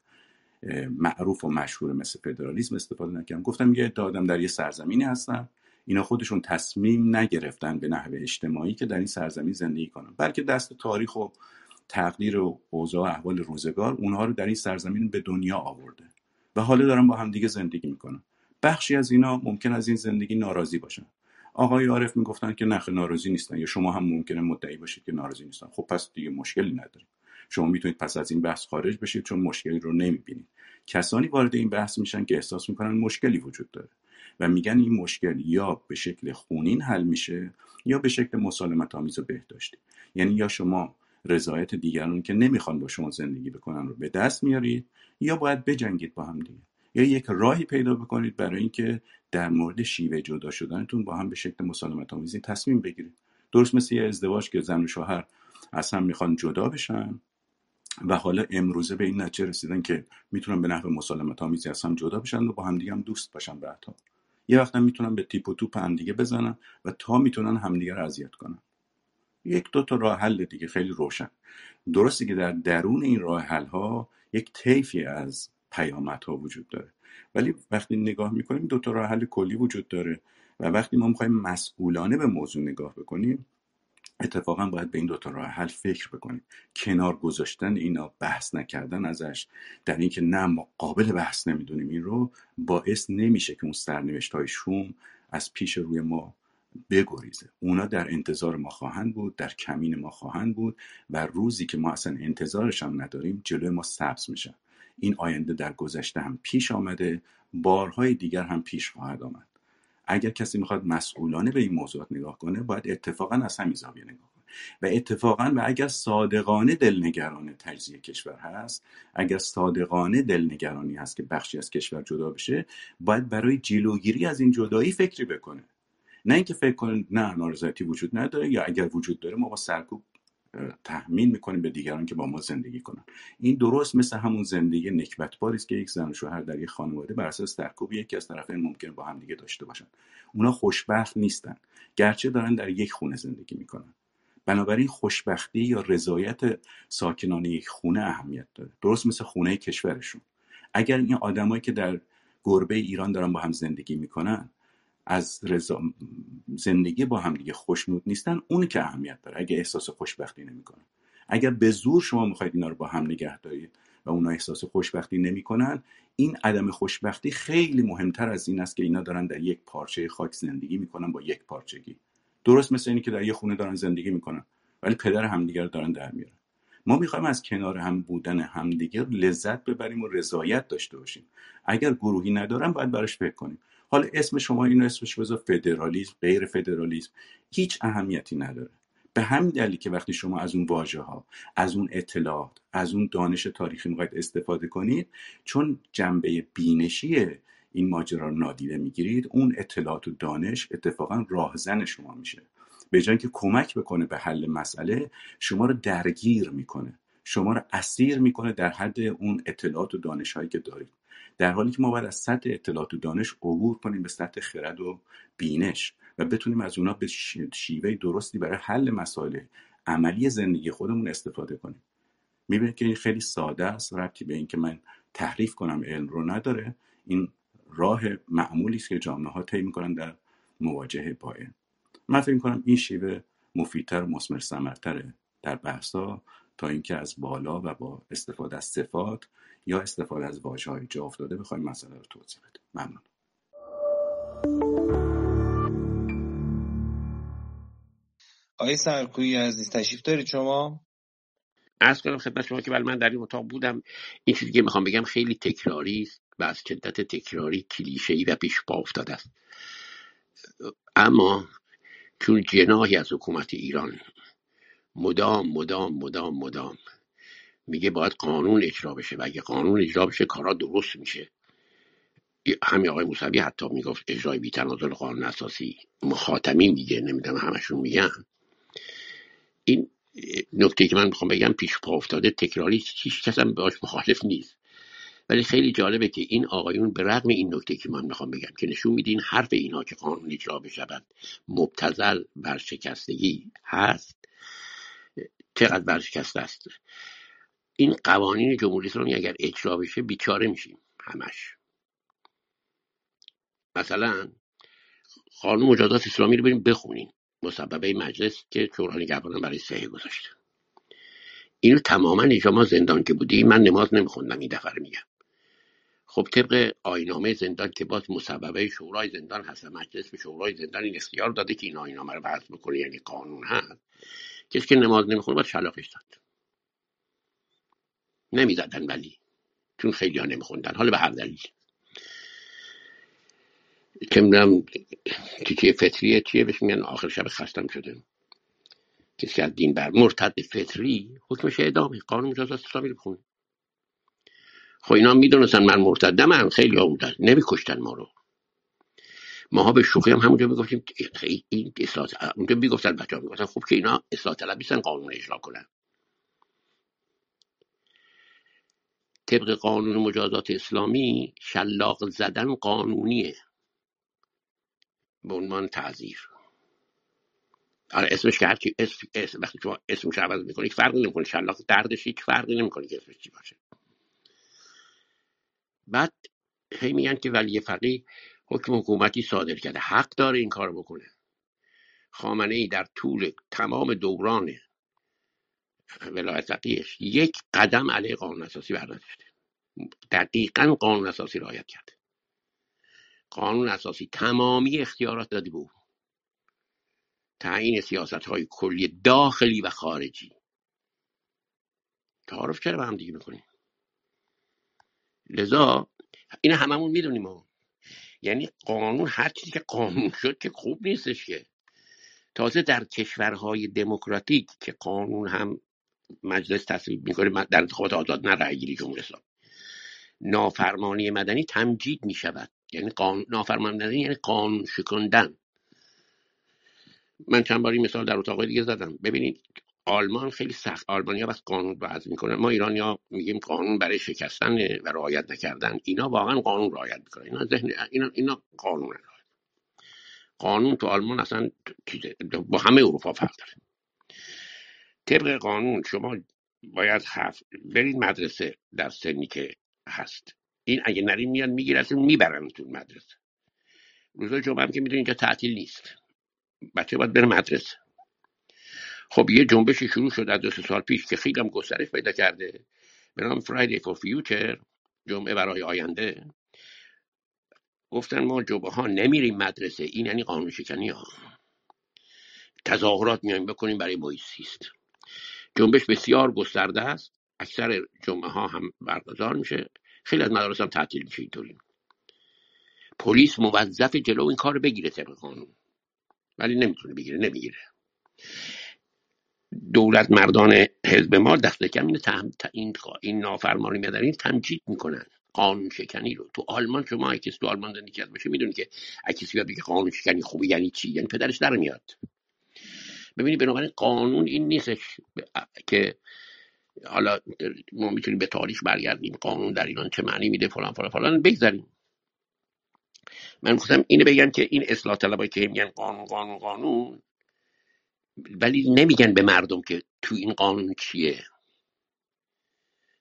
معروف و مشهور مثل فدرالیسم استفاده نکردم. گفتم یه آدم در یه سرزمینی هستن اینا خودشون تصمیم نگرفتن به نحو اجتماعی که در این سرزمین زندگی کنن. بلکه دست تاریخ و تقدیر و اوضاع و احوال روزگار اونها رو در این سرزمین به دنیا آورده. و حالا دارن با همدیگه زندگی می‌کنن. بخشی از اینا ممکن از این زندگی ناراضی باشن. آقای عارف می‌گفتن که نخ ناراضی نیستن. یا شما هم ممکنه مدعی باشید که ناراضی نیستن. خب پس دیگه مشکلی نداریم شما می‌تونید پس از این بحث خارج بشید چون مشکلی رو نمی‌بینید. کسانی وارد این بحث میشن که احساس می‌کنن مشکلی وجود داره و میگن این مشکل یا به شکل خونین حل میشه یا به شکل مسالمت آمیز و بهداشتی یعنی یا شما رضایت دیگران که نمی‌خوان با شما زندگی بکنن رو به دست میارید یا باید بجنگید با هم دیگه. یا یک راهی پیدا بکنید برای اینکه در مورد شیوه جدا شدنتون با هم به شکل مسالمت آمیزی تصمیم بگیرید. درست مثل یه ازدواج که زن و شوهر اصلا می‌خوان جدا بشن و حالا امروزه به این نتیجه رسیدن که می‌تونن به نحو مسالمت آمیزی اصلا جدا بشن و با همدیگه هم دوست باشن بعدها یه وقت هم می‌تونن به تیپ و توپ همدیگه بزنن و تا می‌تونن همدیگه رو اذیت کنن. یک دو تا راه حل دیگه خیلی روشن. درسته که در درون این راه حل ها یک طیفی از پیامت ها وجود داره. ولی وقتی نگاه می‌کنیم دو تا راه حل کلی وجود داره و وقتی ما می‌خوایم مسئولانه به موضوع نگاه بکنیم اتفاقا باید به این دوتا راه حل فکر بکنیم. کنار گذاشتن اینا بحث نکردن ازش در اینکه نه ما قابل بحث نمی‌دونیم. این رو باعث نمیشه که اون سرنوشت های شوم از پیش روی ما بگریزه. اونا در انتظار ما خواهند بود در کمین ما خواهند بود و روزی که ما اصلا انتظارش هم نداریم جلوی ما سبز میشن. این آینده در گذشته هم پیش آمده بارهای دیگر هم پیش خواهد آمد. اگر کسی می‌خواد مسئولانه به این موضوعات نگاه کنه باید اتفاقا از همین زاویه نگاه کنه. و اتفاقا و اگر صادقانه دلنگران تجزیه کشور هست اگر صادقانه دلنگرانی هست که بخشی از کشور جدا بشه باید برای جلوگیری از این جدایی فکری بکنه. نه اینکه فکر کنه نه نارضایتی وجود نداره یا اگر وجود داره ما با سرکوب تحمیل می‌کنیم به دیگران که با ما زندگی کنن. این درست مثل همون زندگی نکبتباری است که یک زن و شوهر در یک خانواده بر اساس سرکوب یکی از طرفین ممکن با هم دیگه داشته باشن. اونا خوشبخت نیستن. گرچه دارن در یک خونه زندگی می‌کنن. بنابراین خوشبختی یا رضایت ساکنان یک خونه اهمیت داره. درست مثل خونه کشورشون. اگر این آدمایی که در گربه ایران دارن با هم زندگی می‌کنن از رضا زندگی با هم دیگه خوشنود نیستن اون که اهمیت داره. اگه احساس خوشبختی نمی‌کنن. اگر به زور شما می‌خواید اینا رو با هم نگه دارید و اونا احساس خوشبختی نمی‌کنن این عدم خوشبختی خیلی مهمتر از این است که اینا دارن در یک پارچه خاک زندگی می‌کنن با یک پارچگی. درست مثل اینی که در یه خونه دارن زندگی می‌کنن ولی پدر همدیگر رو دارن در میارن. ما می‌خوایم از کنار هم بودن همدیگر لذت ببریم و رضایت داشته باشیم. اگر گروهی ندارن باید براش فکر کنیم. حالا اسم شما اینو اسمش بذار فدرالیسم غیر فدرالیسم. هیچ اهمیتی نداره. به همین دلیل که وقتی شما از اون واژه ها از اون اطلاعات از اون دانش تاریخی می‌خواید استفاده کنید چون جنبه بینشی این ماجرا رو نادیده می‌گیرید اون اطلاعات و دانش اتفاقا راهزن شما میشه. به جای که کمک بکنه به حل مسئله شما رو درگیر می‌کنه. شما رو اسیر می‌کنه در حد اون اطلاعات و دانش هایی که دارید. در حالی که ما باید از سطح اطلاعات و دانش عبور کنیم به سطح خرد و بینش و بتونیم از اونا به شیوه درستی برای حل مسائل عملی زندگی خودمون استفاده کنیم. می‌بینید که این خیلی ساده است ربطی به اینکه من تحریف کنم علم رو نداره. این راه معمولی است که جامعه ها طی می‌کنن در مواجهه با علم. من فکر کنم این شیوه مفیدتر و مسمر ثمرتره در بحثا تا اینکه از بالا و با استفاده از صفات یا استفاده از واژه های جا افتاده بخوایم مسئله رو توضیح بده ممنون. آقای سرکویی عزیز تشریف دارید شما؟ از کنم خدمت شما که ولی من در این اتاق بودم. این چیزی که می‌خوام بگم خیلی تکراری است و از شدت تکراری کلیشه ای و پیش پا افتاده است. اما چون جناهی از حکومت ایران مدام مدام مدام مدام میگه باید قانون اجرا بشه و اگه قانون اجرا بشه کارا درست میشه. همین آقای موسوی حتی می‌گفت اجرای بی تنازل قانون اساسی مخاطمی میگه نمی‌دونم همشون میگن. این نکته که من می‌خوام بگم پیش پا افتاده تکراری هیچ کس هم باش مخالف نیست. ولی خیلی جالبه که این آقایون به رغم این نکته که من می‌خوام بگم که نشون میدین حرف اینا که قانون اجرا بشود مبتزل برشکستگی هست. چقدر برشکسته است؟ این قوانین جمهوری اسلامی اگر اجرا بشه بیچاره میشیم همش. مثلا قانون مجازات اسلامی رو بریم بخونیم. مسببه مجلس که شورای نگهبانان برای صحیح گذاشته. اینو تماما شما زندان که بودی من نماز نمیخوندم این دفعه میگم. خب طبق آینامه زندان که باز مسببه شورای زندان هست مجلس به شورای زندان این اختیار داده که این آینامه رو بحث بکنه یعنی قانون هست. کسی که نماز نمی‌خونه باید شلاقش داد. نمی‌زدن ولی چون خیلی ها نمیخوندن. حالا به هر دلیل. که می‌دونم تیکه فطریه. چیه؟ بهش میگن آخر شب خستم شده. کسی از دین بر مرتد فطری حکمش اعدامه قانون مجازات اسلامی رو بخونه خب اینا می‌دونستن من مرتدم من خیلی ها بودن. نمیکشتن ما رو. ماها به شوخی هم همونجا می‌گفتیم این اصلاح اونجا می‌گفتن بچه ها می‌گفتن خب که اینا اصلاح طلب قانون اجرا کنن. طبق قانون مجازات اسلامی شلاق زدن قانونیه. به عنوان تعذیر. آره اسمش که هرچی اسم, اسم وقتی شما اسمش عوض می‌کنی فرقی نمی‌کنه. شلاق دردش هیچ فرقی نمی‌کنه که اسمش چی باشه. بعد هی میگن که ولی فقیه حکم حکومتی صادر کرده. حق داره این کار بکنه. خامنه ای در طول تمام دوران ولایت فقیهش. یک قدم علیه قانون اساسی برداشته دقیقا قانون اساسی رعایت کرده. قانون اساسی تمامی اختیارات دادی به او. تعیین سیاست های کلی داخلی و خارجی. تعارف چرا به هم دیگه می‌کنیم لذا این هممون می‌دونیم یعنی قانون هر چیزی که قانون شد که خوب نیستش که. تازه در کشورهای دموکراتیک که قانون هم مجلس تصویب می‌کنه در انتخابات آزاد نه رأی گیری جمهوری اسلامی. نافرمانی مدنی تمجید می شود یعنی قانون نافرمانی مدنی یعنی قانون شکندن. من چند باری مثال در اتاق دیگه زدم. ببینید آلمان خیلی سخت آلمانی ها بس قانون وضع می‌کنن ما ایرانی ها میگیم قانون برای شکستن و رعایت نکردن. اینا واقعا قانون رعایت می‌کنن اینا ذهن اینا, اینا قانون قانون تو آلمان اصلا با همه اروپا فرق داره. طبق قانون شما باید هفت برید مدرسه در سنی که هست. این اگه نریم میان می‌گیرن می‌برن تو مدرسه. روزای جمعه هم که می‌دونی اینجا تعطیل نیست. بچه باید بره مدرسه. خب یه جنبش شروع شد از دو سال پیش که خیلی هم گسترش پیدا کرده. به نام فرایدی فور فیوچر جمعه برای آینده. گفتن ما جبه ها نمیریم مدرسه. این یعنی قانون شکنی ها. تظاهرات میایم بکنیم برای محیط زیست جنبش بسیار گسترده است. اکثر جمعه ها هم برگزار میشه. خیلی از مدارس هم تعطیل میشه اینطوری. پلیس موظف جلو این کار بگیره طبق قانون. ولی نمی‌تونه بگیره نمی‌گیره. دولت مردان حزب ما دست کم این, تهم... این, این نافرمانی مدنی تمجید می‌کنن. قانون شکنی رو. تو آلمان شما اگه تو آلمان زندگی کرده باشه می‌دونی که اگه کسی بگه قانون شکنی خوبی یعنی چی؟ یعنی پدرش در میاد. ببینید بنابراین قانون این نیستش که حالا ما می‌تونیم به تاریخ برگردیم قانون در ایران چه معنی میده فلان فلان فلان بگذاریم. من خواستم اینو بگم که این اصلاح طلبایی که میگن قانون قانون قانون ولی نمیگن به مردم که تو این قانون چیه.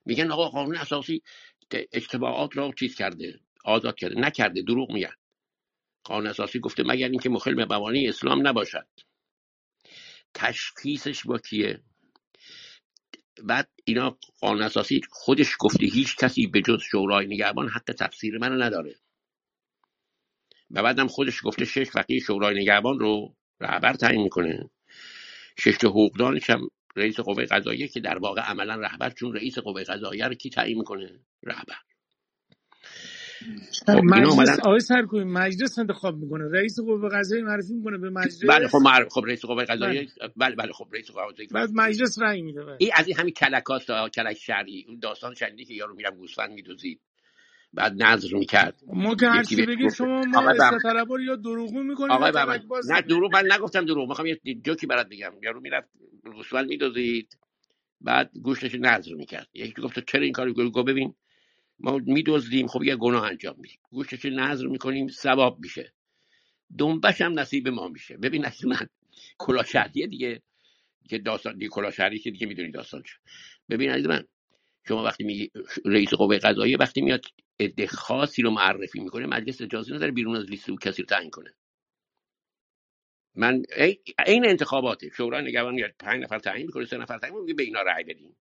میگن آقا قانون اساسی اشتباهات را چیز کرده آزاد کرده نکرده دروغ میگن. قانون اساسی گفته مگر اینکه مخل به اسلام نباشد. تشخیصش با کیه؟ بعد اینا قانون اساسی خودش گفته هیچ کسی به جز شورای نگهبان حق تفسیر من نداره. و بعدم خودش گفته شش فقیه شورای نگهبان رو رهبر تعیین می‌کنه. شش حقوقدانش هم رئیس قوه قضاییه که در واقع عملا رهبر چون رئیس قوه قضاییه رو کی تعیین می‌کنه؟ رهبر. خب مجلس آقای سرکوی مجلس انتخاب می‌کنه. رئیس قوه قضایی معرفی می‌کنه به مجلس. بله خب معرف خب رئیس قوه قضایی بله. بله خب رئیس قوه قضایی بعد مجلس رأی میده بله. این از این همین کلکاست کلک شرعی. اون داستان شنیدی که یارو میرم گوسفند میدوزید. بعد نظر می‌کرد. ما که هر چی بگید شما ما اصلاح طلبا یا دروغو می‌کنیم آقای نه دروغ من نگفتم دروغ. می‌خوام یه جوکی برات بگم. یارو می‌رفت گوسفند میدوزید بعد گوشتش نظر می‌کرد. یکی گفت چرا این کارو گفت ببین ما میدزدیم. خب یه گناه انجام میدیم. گوشتش نظر می‌کنیم. ثواب میشه. دنبش هم نصیب ما میشه. ببین اصلا من کلاشهریه دیگه که داستان دیگه کلاشهری که دیگه می‌دونی داستان شد ببین عزیز من شما وقتی میگی رئیس قوه قضاییه وقتی میاد عده خاصی رو معرفی می‌کنه مجلس اجازه نداره بیرون از لیست کسی رو تعیین کنه. من عین انتخاباته شورای نگهبان میاد پنج نفر تعیین می‌کنه سه نفر تعیین می‌کنه به اینا رأی بدین.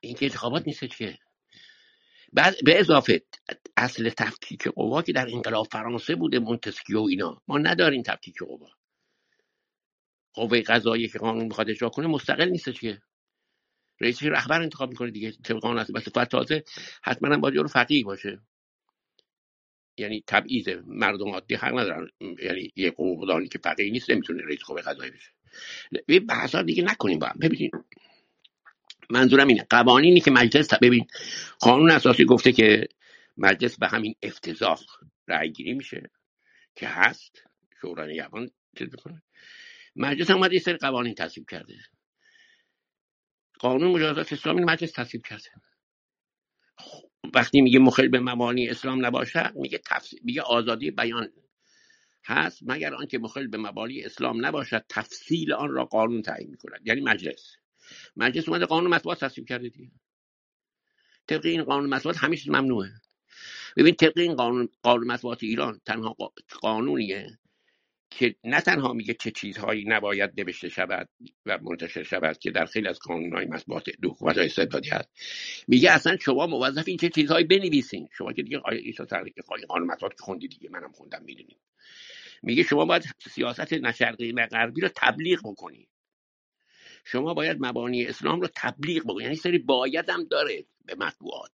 این که انتخابات نیست که بعد به اضافه اصل تفکیک قوا که در انقلاب فرانسه بوده مونتسکیو و اینا. ما نداریم تفکیک قوا. قوه قضایی که قانون می‌خواد اجرا کنه مستقل نیست که. رئیس رهبر انتخاب می‌کنه دیگه طبق قانون است بس تازه حتما هم باید رو فقیه باشه. یعنی تبعیض مردم عادی حق ندارن. یعنی یه قوقدانی که فقیه نیست نمی‌تونه رئیس قوه قضایی بشه. بحثا دیگه نکنیم با هم. ببینید منظورم اینه. قوانینی که مجلس ببین قانون اساسی گفته که مجلس به همین افتضاح رأی گیری میشه که هست. شورای نگهبان چیز می‌کنه. مجلس هم اومد یه سری قوانین تصویب کرده. قانون مجازات اسلامی مجلس تصویب کرده. وقتی میگه مخل به مبانی اسلام نباشه میگه تفسیر میگه آزادی بیان هست مگر آنکه مخل به مبانی اسلام نباشد تفصیل آن را قانون تعیین می‌کند. یعنی مجلس. مجلس اومده قانون مطبوعات تصویب کرده دیگه. طبق این قانون مطبوعات چیز ممنوعه. ببین طبق این قانون قانون مطبوعات ایران تنها قانونیه که نه تنها میگه چه چیزهایی نباید نوشته شود و منتشر شود که در خیلی از قانونهای مطبوعات حکومت های استبدادی هست. میگه اصلا شما موظف این چه چیزهایی بنویسین. شما که دیگه ایسا قانون مطبوعات خوندی دیگه منم خوندم می‌دونیم میگه شما باید سیاست نه شرقی نه غربی رو تبلیغ بکنید شما باید مبانی اسلام رو تبلیغ بکنید یعنی سری باید هم داره به مطبوعات.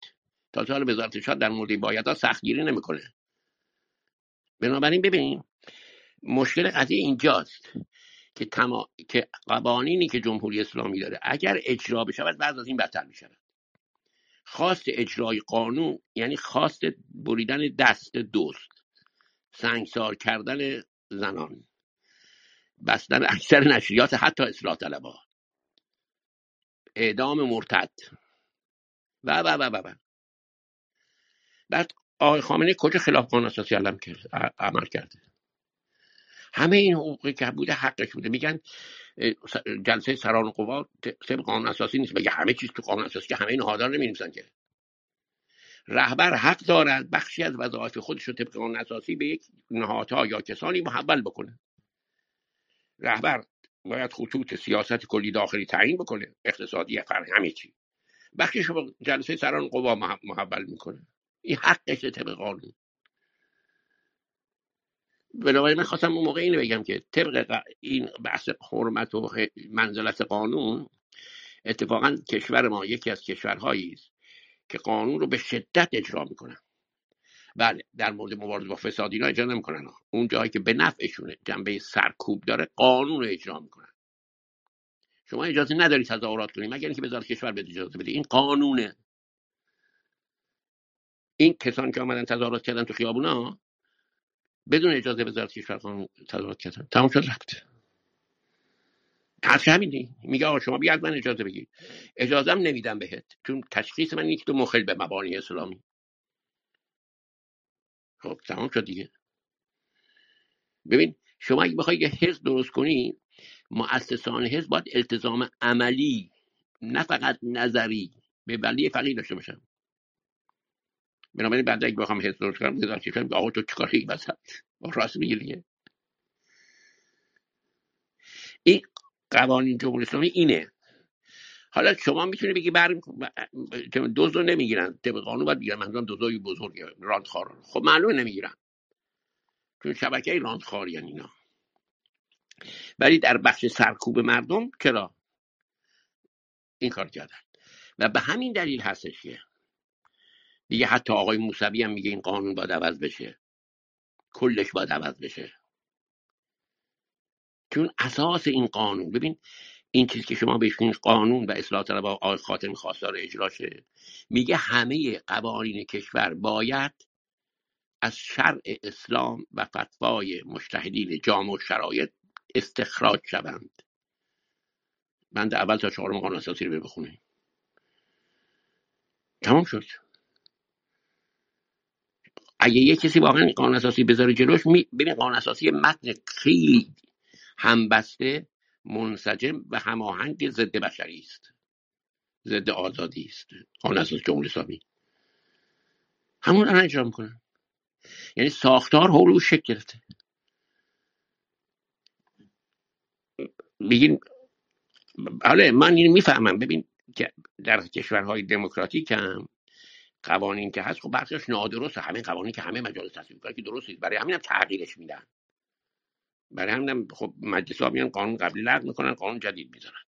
تا سال وزارت شاد در مورد باید ها سختگیری نمی‌کنه. بنابراین ببینیم مشکل قضیه اینجاست که تما... که قوانینی که جمهوری اسلامی داره اگر اجرا بشود بعد از این بدتر می شود خواست اجرای قانون یعنی خواست بریدن دست دوست سنگسار کردن زنان بستن اکثر نشریات حتی اصلاح طلبها اعدام مرتد. و و و و بعد آقای خامنه کجا خلاف قانون اساسی عمل کرده؟ همه این حقوقی که بوده حقش بوده. میگن جلسه سران قوا طبق قانون اساسی نیست. بگه همه چیز تو قانون اساسی که همه این نمی نمی‌نویسن که؟ رهبر حق دارد بخشی از وظایف خودش رو طبق قانون اساسی به یک نهادها یا کسانی محول بکنه. رهبر باید خطوط سیاست کلی داخلی تعیین بکنه اقتصادی فرهنگ همه چی. وقتی شما جلسه سران قوا مح- محول می‌کنه. این حقش طبق قانون. بنابراین من خواستم اون موقع اینو بگم که طبق این بحث حرمت و منزلت قانون اتفاقا کشور ما یکی از کشورهایی است که قانون رو به شدت اجرا می‌کنن بله در مورد مبارزه با فساد اینا اجرا نمی‌کنن. اون جایی که به نفعشونه جنبه سرکوب داره قانون رو اجرا می‌کنن. شما اجازه نداری تظاهرات کنی مگر اینکه وزارت کشور بده اجازه بده این قانونه. این کسانی که آمدن تظاهرات کردن تو خیابونا بدون اجازه وزارت کشور قانون تظاهرات کردن. تمام شد رفت. حرف همین میگه آقا شما بیا از من اجازه بگیر اجازه هم نمیدم بهت چون تشخیص من اینه که تو مخل به مبانی اسلامی. خب تمام شد دیگه. ببین شما اگه بخوای یه حزب درست کنی مؤسسان حزب باید التزام عملی نه فقط نظری به بلی فقیه داشته باشن. بنابراین بعد اگه بخوام حزب درست کنم کشور میگه آقا تو چیکار این وسط راست میگی دیگه. این قوانین جمهوری اسلامی اینه. حالا شما می‌تونی بگی بر دوز رو نمی‌گیرن. طبق قانون باید بگیرن. منظورم دوزای بزرگ راندخار خب معلومه نمی‌گیرن. چون شبکه راندخاری اینا. ولی در بخش سرکوب مردم چرا؟ این کار کردن. و به همین دلیل هستش که دیگه حتی آقای موسوی هم میگه این قانون باید عوض بشه. کلش باید عوض بشه. چون اساس این قانون ببین این چیزی که شما بهش میگین قانون و اصلاح طلب آقای خاتمی خواستار اجراشه میگه همه قوانین کشور باید از شرع اسلام و فتوای مجتهدین جامع و شرایط استخراج شوند. بند اول تا چهارم قانون اساسی رو بخونیم تمام شد. اگه یه کسی واقعا قانون اساسی بذاره جلوش می... ببین قانون اساسی متن خیلی همبسته منسجم و هماهنگ ضد بشری است. ضد آزادی است. قانون اساسی جمهوری اسلامی همون دارن اجرا می‌کنن. یعنی ساختار حول او شکل گرفته. میگین حالا من اینو می‌فهمم. ببین که در کشورهای دموکراتیک هم قوانین که هست خب بخشش نادرسته همین قوانین که همه مجالس تصویب که درست برای همین هم تغییرش میدن. برای همین هم خب مجلس ها میان قانون قبلی لغو می‌کنن قانون جدید می‌ذارن.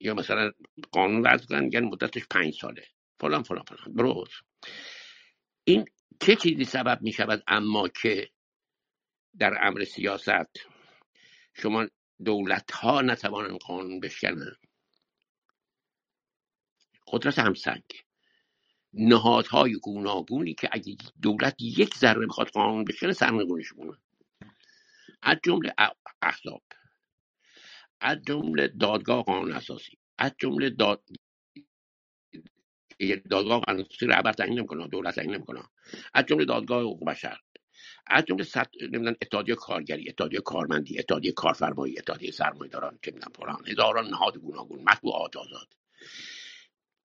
یا مثلا قانون وضع کنن میگن مدتش پنج ساله. فلان فلان فلان. درست. این چه چیزی سبب می‌شود اما که در امر سیاست شما دولت ها نتوانند قانون بشکنن قدرت همسنگ. نهادهای گوناگونی که اگه دولت یک ذره بخواد قانون بشکنه سرنگونش کنه از جمله احزاب از جمله دادگاه قانون اساسی از جمله داد... دادگاه قانون اساسی رهبر تعیین نمی‌کنه دولت تعیین نمی‌کنه. از جمله دادگاه حقوق بشر از جمله صد نمی‌دونم اتحادیه کارگری اتحادیه کارمندی اتحادیه کارفرمایی اتحادیه سرمایه‌داران چه می‌دونم فلان هزاران نهاد گوناگون مطبوعات آزاد.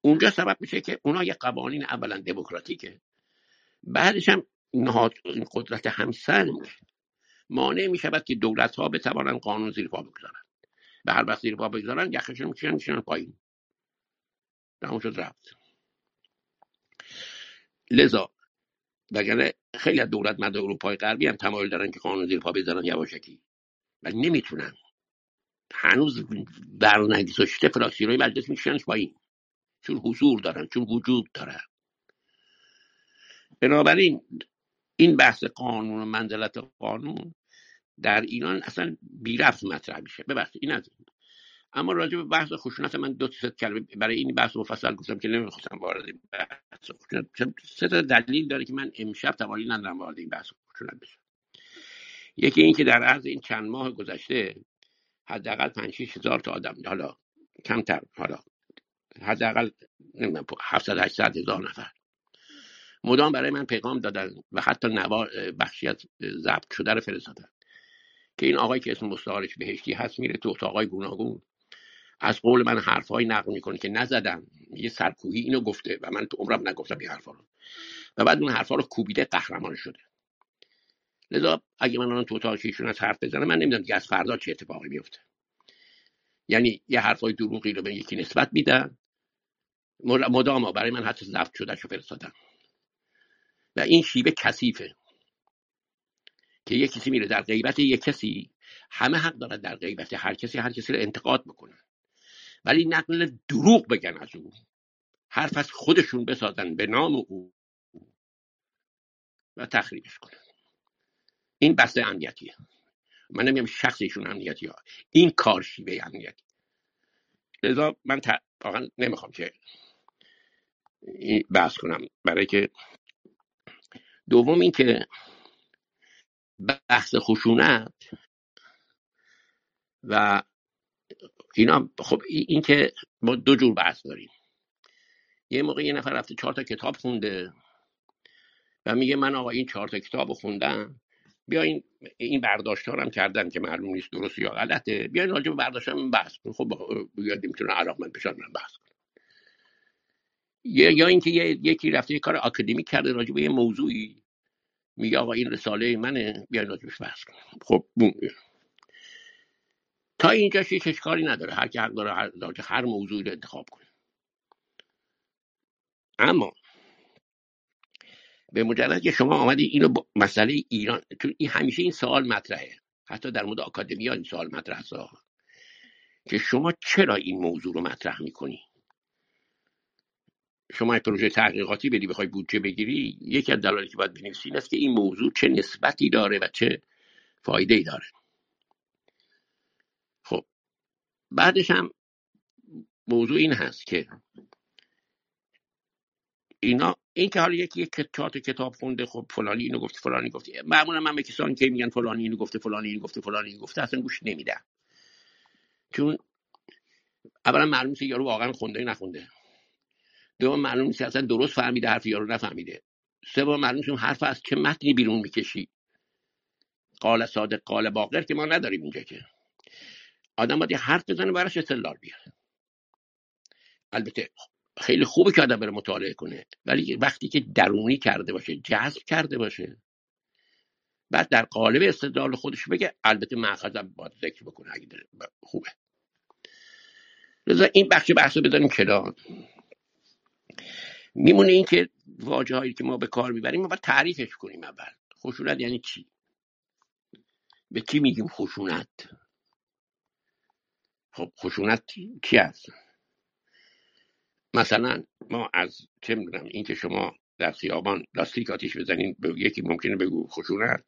اونجا سبب میشه که اونا یه قوانین اولا دموکراتیکه. بعدش هم نهاد قدرت همسنگ مانع می‌شود که دولت ها بتوانند قانون زیر پا بگذارن به هر وقت زیر پا بگذارن یخشون میشن میشن پایین. تموم شد رفت. لذا وگرنه خیلی از دولت مد اروپای غربی هم تمایل دارن که قانون زیر پا بذارن یواشکی. ولی نمی‌تونن. هنوز برنگذاشته فراکسیونهای مجلس میکشنش پایین. چون حضور دارن چون وجود دارن بنابراین این بحث قانون و منزلت قانون در ایران اصلا بی رفت مطرح میشه ببخشید این از این. اما راجع به بحث خشونت من دو تا کلمه برای این بحث مفصل گفتم که نمی‌خواستم وارد بحث خشونت. سه تا دلیل داره که من امشب توانایی ندارم وارد این بحث خشونت بشم یکی این که در عرض این چند ماه گذشته حداقل 5 6 هزار تا آدم حالا کمتر حالا حداقل نمی‌دونم 700 800 هزار نفر مدام برای من پیغام دادن و حتی نوا بخشی از ضبط شده رو فرستادن که این آقایی که اسم مستعارش بهشتی هست میره تو اتاقای گوناگون. از قول من حرفهایی نقل می‌کنه که نزدم یه سرکوهی اینو گفته و من تو عمرم نگفتم این حرفا رو. و بعد اون حرفا رو کوبیده قهرمان شده. لذا اگه من الان تو اتاق ایشون از حرف بزنم من نمی‌دونم دیگه از فردا چه اتفاقی میفته یعنی یه حرفای دروغی رو به یکی نسبت میدن. مدام برای من حتی ضبط شده شو فرستادم و این شیوه کثیفه. که یک کسی میره در غیبت یک کسی همه حق دارن در غیبت هر کسی هر کسی رو انتقاد بکنن. ولی نقل دروغ بگن از او. حرف از خودشون بسازن به نام او و تخریبش کنن. این بحث امنیتیه. من نمیم شخصیشون امنیتی ها این کار شیوه امنیتی. لذا من ت- واقعا نمی‌خوام که بحث کنم. برای که دوم این که بحث خشونت. و اینا خب این این که ما دو جور بحث داریم. یه موقع یه نفر رفته چهار تا کتاب خونده و میگه من آقا این چهار تا کتاب خوندم. بیاین این برداشت هم کردن که معلوم نیست درست یا غلطه. بیاین راجع به برداشت هم بحث کنیم خب بیاد می‌تونه علاقمند بشن من بحث کنم. یا یا اینکه یکی رفته یه کار آکادمیک کرده راجع یه موضوعی. میگه آقا این رساله منه بیاین راجبش بحث کنیم. خب بوم. تا اینجاش هیچ اشکالی نداره. هر کی حق داره هر, هر موضوعی رو انتخاب کنه. اما به مجرد که شما آمدی اینو با مسئله ایران چون این همیشه این سوال مطرحه. حتی در مورد آکادمی این سوال مطرح است که شما چرا این موضوع رو مطرح می‌کنی؟ شما یک پروژه تحقیقاتی بدی بخوای بودجه بگیری یکی از دلایلی که باید بنویسی این است که این موضوع چه نسبتی داره و چه فایده ای داره. خب بعدش هم موضوع این هست که اینا این که حالا یکی یک تا کتاب خونده خب فلانی اینو گفته فلانی گفته. معمولا من به کسانی که میگن فلانی اینو گفته فلانی اینو گفته فلانی اینو گفته اصلا گوش نمیدم. چون اولا معلوم نیست یارو واقعا خونده نخونده. دوم معلوم نیست اصلا درست فهمیده حرف یارو نفهمیده. سوم معلوم نیست اون حرف از چه متنی بیرون می‌کشی. قال صادق قال باقر که ما نداریم اینجا که. آدم باید حرف بزنه براش استدلال بیاره. البته خیلی خوبه که آدم بره مطالعه کنه. ولی وقتی که درونی کرده باشه جذب کرده باشه. بعد در قالب استدلال خودش بگه البته مأخذم باید ذکر بکنه اگه خوبه. لذا این بخش بحث رو بذاریم کنار. میمونه این که واجه هایی که ما به کار می‌بریم ما باید تعریفش کنیم اول. خشونت یعنی چی؟ به چی میگیم خشونت؟ خب خشونت چی هست مثلا ما از چه می‌دونم این که شما در خیابان لاستیک آتیش بزنین به یکی ممکنه بگو خشونت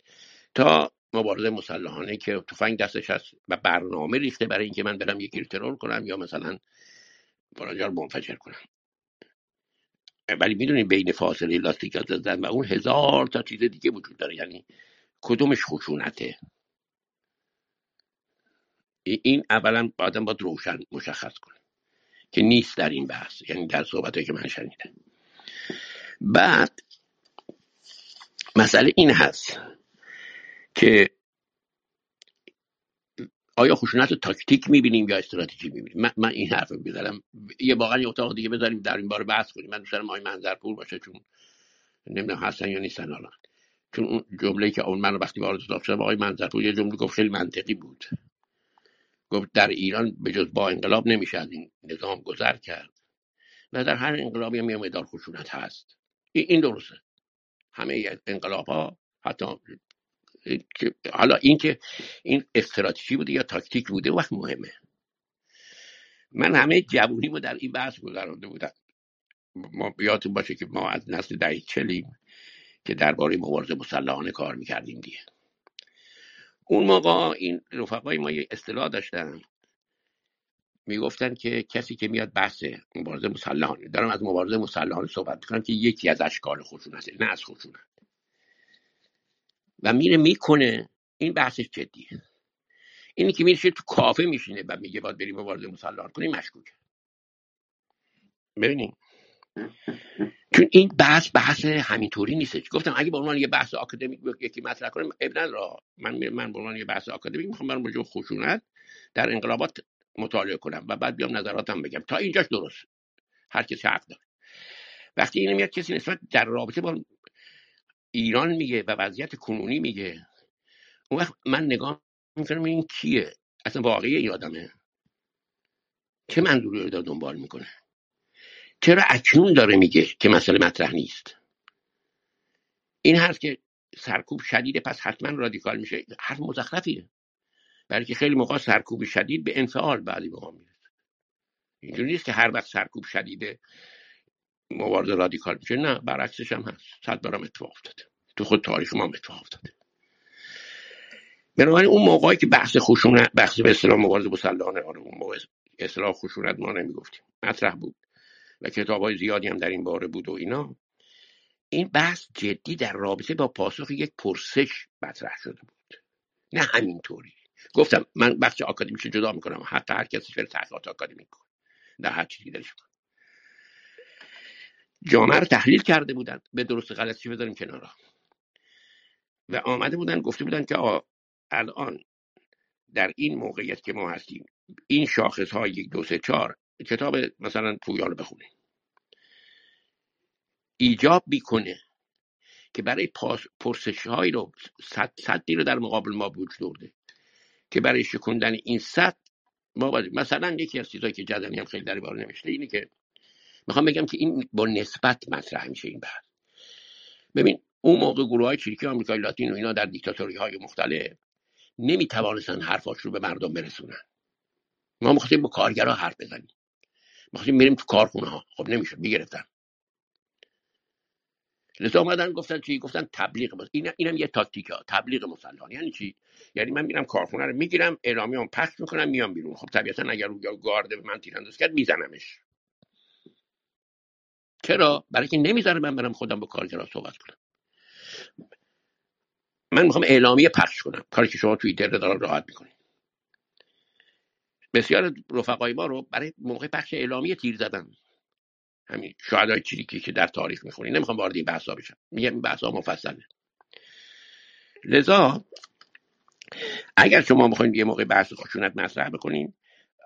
تا مبارزه مسلحانه که تفنگ دستش هست و برنامه ریخته برای اینکه من برم یکی رو ترور کنم یا مثلا فلانجا منفجر کنم. ولی می‌دونید بین فاصله لاستیک زدن و اون هزار تا چیز دیگه وجود داره. یعنی کدومش خشونته؟ ای- این اولا آدم باید روشن مشخص کنه که نیست در این بحث. یعنی در صحبت که من شنیدم. بعد مسئله این هست که آیا خشونت رو تاکتیک می‌بینیم یا استراتژی می‌بینیم؟ من, من این حرف رو می‌زنم. یه واقعا یه اتاق دیگه بذاریم در این باره بحث کنیم. من دوست دارم آقای منظرپور باشه چون نمی‌دونم هستن یا نیستن الان چون اون جمله که اون من وقتی وارد اتاق شدم آقای منظرپور یه جمله گفت خیلی منطقی بود. گفت در ایران به جز با انقلاب نمیشه از این نظام گذر کرد. و در هر انقلابی هم یه مقدار خشونت هست. این درسته. همه انقلاب ها حتی حالا این که این استراتژی بوده یا تاکتیک بوده وقت مهمه. من همه جوونیمو در این بحث گذرانده بودم. ما یادتون باشه که ما از نسل دهه چلیم که درباره مبارزه مسلحانه کار می‌کردیم دیگه. اون موقع این رفقای ما یه اصطلاح داشتن. می‌گفتن که کسی که میاد بحث مبارزه مسلحانه دارم از مبارزه مسلحانه صحبت می‌کنم که یکی از اشکال خشونت نه از خشونت و میره می‌کنه. این بحثش جدیه اینی که میشه تو کافه میشینه و میگه باید بریم مبارزه مسلحانه کنیم مشکوکه. ببینیم. چون این بحث بحث همینطوری نیستش. گفتم اگه به عنوان یه بحث آکادمیک یکی مطرح کنیم اب نداره من من به عنوان یه بحث آکادمیک می‌خوام برم راجع خشونت در انقلابات مطالعه کنم و بعد بیام نظراتم بگم. تا اینجاش درست. هر کسی حق داره. وقتی اینو میاد کسی نسبت در رابطه با ایران میگه و وضعیت کنونی میگه. اون وقت من نگاه می‌کنم این کیه؟ اصلا واقعی این آدمه؟ چه منظوری رو داره دنبال می‌کنه؟ چرا اکنون داره میگه که مسئله مطرح نیست؟ این حرف که سرکوب شدیده پس حتما رادیکال میشه حرف مزخرفیه. برای که خیلی موقع سرکوب شدید به انفعال بعدی به می‌رسه. اینجوری نیست که هر وقت سرکوب شدیده مبارزه رادیکال میشه. نه برعکسش هم هست. صد بارم اتفاق افتاده. تو خود تاریخ ما هم اتفاق افتاده. بنابراین اون موقعی که بحث خشونت بحث به اصطلاح مبارزه مسلحانه آره اون موقع اصطلاح خشونت ما نمی‌گفتیم. مطرح بود. و کتاب های زیادی هم در این باره بود و اینا. این بحث جدی در رابطه با پاسخ یک پرسش مطرح شده بود. نه همینطوری. گفتم من بخش آکادمیش جدا می‌کنم. حتی هر کسی بره تحقیقات آکادمیک کن در هر چیزی درش کن جامعه رو تحلیل کرده بودن. به درست غلطی بذاریم کنارا. و آمده بودن گفته بودن که الان در این موقعیت که ما هستیم این شاخص های یک دو سه چهار کتاب مثلا پویال رو بخونیم ایجاب می‌کنه که برای پرسش هایی رو صد صدی رو در مقابل ما وجود دورده که برای شکوندن این صد ما باید مثلا یکی از چیزهایی که جدنی هم خیلی در بار نوشته اینه که می‌خوام بگم که این با نسبت مطرح میشه این بحث. ببین اون موقع گروه های چریکی آمریکای لاتین و اینا در دیکتاتوری های مختلف نمی‌توانستن حرفاش رو به مردم برسونن. ما می‌خواستیم با کارگرها حرف بزنیم. می‌خواستیم بریم تو کارخونه ها خب نمیشه می‌گرفتن. لذا اومدن گفتن چی؟ گفتن تبلیغ بس. این اینم یه تاکتیک ها. تبلیغ مسلحان یعنی چی؟ یعنی من میرم کارخونه رو می‌گیرم اعلامیه پخش می‌کنم میام بیرون. خب طبیعتا اگر اون گارد به من تیرانداز کرد میزنمش. چرا؟ برای که نمی‌ذاره من برم خودم با کارگرا صحبت کنم. من می‌خوام اعلامیه پخش کنم. کاری که شما توی اینترنت دارن راحت می‌کنید. بسیار رفقای ما رو برای موقع پخش اعلامیه تیر زدن. همین شهدای چریکی که در تاریخ می‌خونی. نمی‌خوام وارد این بحثا بشم. میگم این بحثا مفصله. لذا اگر شما می‌خواین یه موقع بحث خشونت مطرح بکنین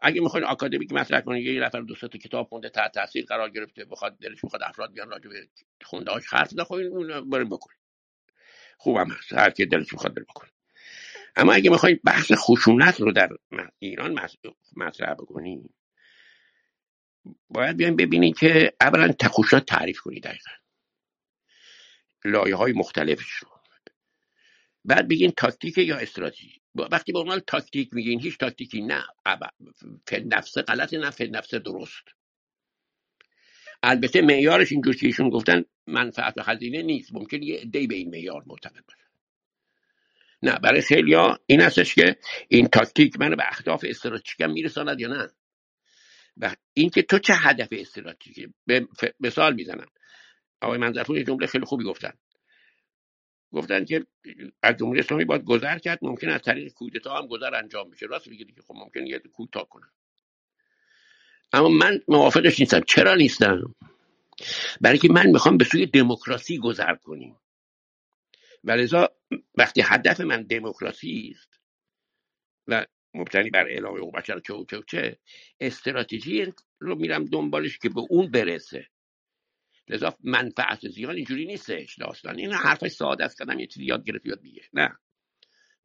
اگه می‌خواین آکادمیک مطرح کنین یه نفر دو تا کتاب خونده تحت تاثیر قرار گرفته بخواد دلش می‌خواد افراد بیان راجع به خونده هاش حرف بزنن اون بریم بکنین. خوبم هست. هر کی دلش می‌خواد بره بکنه. اما اگه می‌خواین بحث خشونت رو در ایران مطرح بکنیم باید بیایم ببینید که اولا خشونت تعریف کنید دقیقا. لایه های مختلفش رو. بعد بگین تاکتیک یا استراتژی وقتی به عنوان تاکتیک میگین هیچ تاکتیکی نه. فد نفسه غلط نه فد نفسه درست. البته معیارش اینجور که ایشون گفتن منفعت و هزینه نیست. ممکن یه عدهای به این معیار معتقد باشه. نه برای خیلی ها این هستش که این تاکتیک منو به اهداف استراتژیکم میرساند یا نه. و اینکه تو چه هدف استراتژیکی؟ به مثال می‌زنم. آقای منظرفون یه جمله خیلی خوبی گفتن. گفتن که از جمهوری اسلامی باید گذر کرد ممکن از طریق کودتا هم گذر انجام بشه. راست میگه که خب ممکن یه کوتا کنم. اما من موافقش نیستم. چرا نیستم؟ برای که من می‌خوام به سوی دموکراسی گذر کنیم. و وقتی هدف من دموکراسی است و مبتنی بر اعلام حقوق بشر چه و چه و چه استراتژی رو میرم دنبالش که به اون برسه. لذا منفعت زیان اینجوری نیستش داستان. این حرفش ساده است کردم یه چیزی یاد گرفت یاد میگه نه.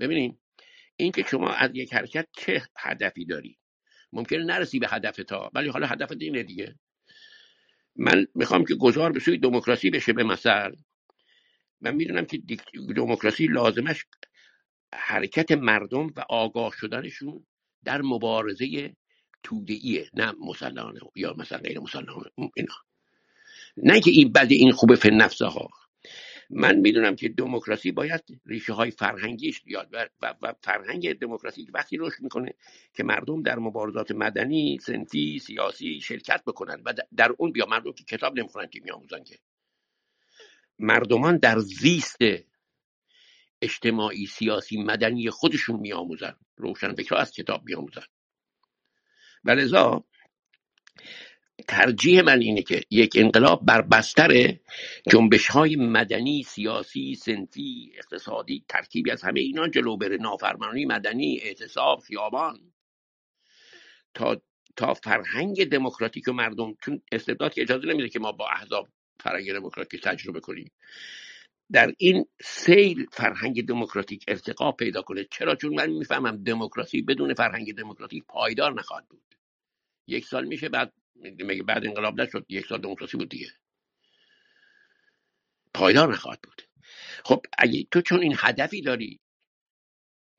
ببینین اینکه شما از یک حرکت چه هدفی داری؟ ممکنه نرسی به هدف تا ولی حالا هدف اینه دیگه. من می‌خوام که گذار به سوی دموکراسی بشه به مثل. من می‌دونم که دموکراسی لازمش حرکت مردم و آگاه شدنشون در مبارزه تودهیه نه مسلحانه یا مثلا غیر مسلحانه اینا. نه که این بده این خوبه فن نفسه ها من می‌دونم که دموکراسی باید ریشه های فرهنگیش بیاد و, و, و فرهنگ دموکراسی وقتی رشد می‌کنه که مردم در مبارزات مدنی سنفی سیاسی شرکت بکنن و در اون بیا مردم که کتاب نمی‌خونن که میآموزن که. مردمان در زیست اجتماعی سیاسی مدنی خودشون میآموزن. روشن فکر از کتاب میآموزن. و لذا ترجیح من اینه که یک انقلاب بر بستر جنبش های مدنی سیاسی سنفی اقتصادی ترکیبی از همه اینا جلو بره. نافرمانی مدنی اعتصاب خیابان. تا تا فرهنگ دموکراتیک و مردم چون استبداد که اجازه نمیده که ما با احزاب فرهنگ دموکراتیک تجربه کنیم. در این سیل فرهنگ دموکراتیک ارتقا پیدا کنه. چرا؟ چون من می‌فهمم دموکراسی بدون فرهنگ دموکراتیک پایدار نخواهد بود. یک سال میشه بعد میگه بعد انقلاب نشد یک سال دموکراسی بود دیگه. پایدار نخواهد بود. خب اگه تو چون این هدفی داری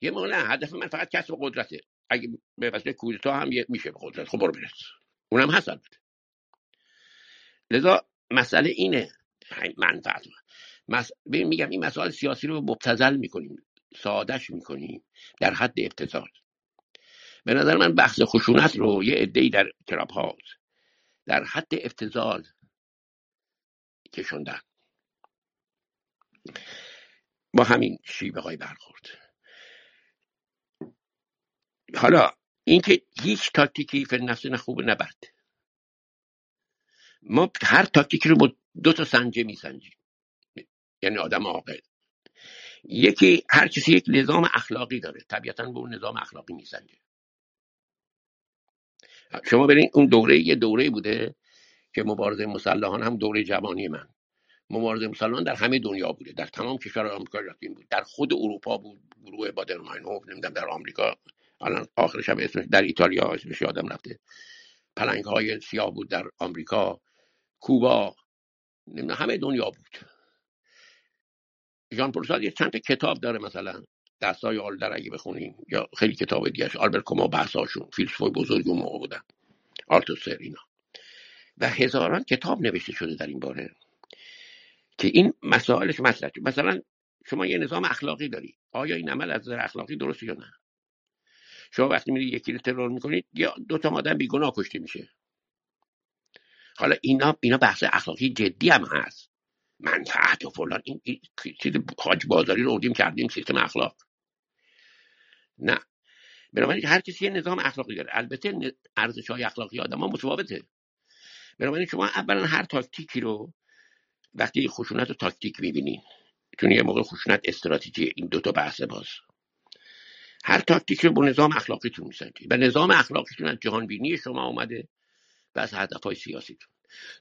یه موقع نه هدف من فقط کسب قدرته. اگه به وسیله کودتا هم میشه به قدرت خب برو برس. اونم هست البته لذا مسئله اینه. منفعت مس... میگم این مسائل سیاسی رو مبتزل می‌کنیم. سادش می‌کنیم. در حد ابتزال به نظر من بحث خشونت رو یه عدهای در کلاب هاوس. در حد ابتزال کشوندن. با همین شیبه های برخورد. حالا اینکه هیچ تاکتیکی فر نفس نه خوب نه بد. ما هر تاکتیکی رو با دو تا سنجه میسنجیم. یعنی آدم عاقل. یکی هر کسی یک نظام اخلاقی داره. طبیعتا به اون نظام اخلاقی میسنجه. شما برین اون دوره یه دوره بوده که مبارزه مسلحان هم دوره جوانی من. مبارزه مسلحان در همه دنیا بوده. در تمام کشور آمریکا لاتین بود در خود اروپا بود. گروه بادرماینوف نمی‌دونم در آمریکا. الان آخرش هم اسمش در ایتالیا اسمش یادم رفته. پلنگ های سیاه بود در آمریکا. کوبا. همه دنیا بود. ژان پل چند تا کتاب داره مثلا. دستای آلدر اگه بخونیم یا خیلی کتاب دیگه آلبرت کما بحثاشون فیلسوفای بزرگی اون موقع بودن. آرتوسر اینا. و هزاران کتاب نوشته شده در این باره که این مسائلش مطرح مثلا شما یه نظام اخلاقی داری. آیا این عمل از نظر اخلاقی درست یا نه؟ شما وقتی میری یکی رو ترور می‌کنید یا دو تا آدم بیگناه کشته میشه؟ حالا اینا اینا بحث اخلاقی جدی هم هست. منفعت و فلان این چیز حاج بازاری رو اردیم کردیم سیستم اخلاق. نه. بنابراین هر کسی یه نظام اخلاقی داره. البته ارزش های اخلاقی آدم ها متفاوته. بنابراین شما اولا هر تاکتیکی رو وقتی خشونت و تاکتیک می‌بینین چون یه موقع خشونت استراتژی این دوتا بحث باز. هر تاکتیک رو با نظام اخلاقیتون میسنجید و نظام اخلاقیتون از جهان بینی شما آمده و از هدف های سیاسیتون.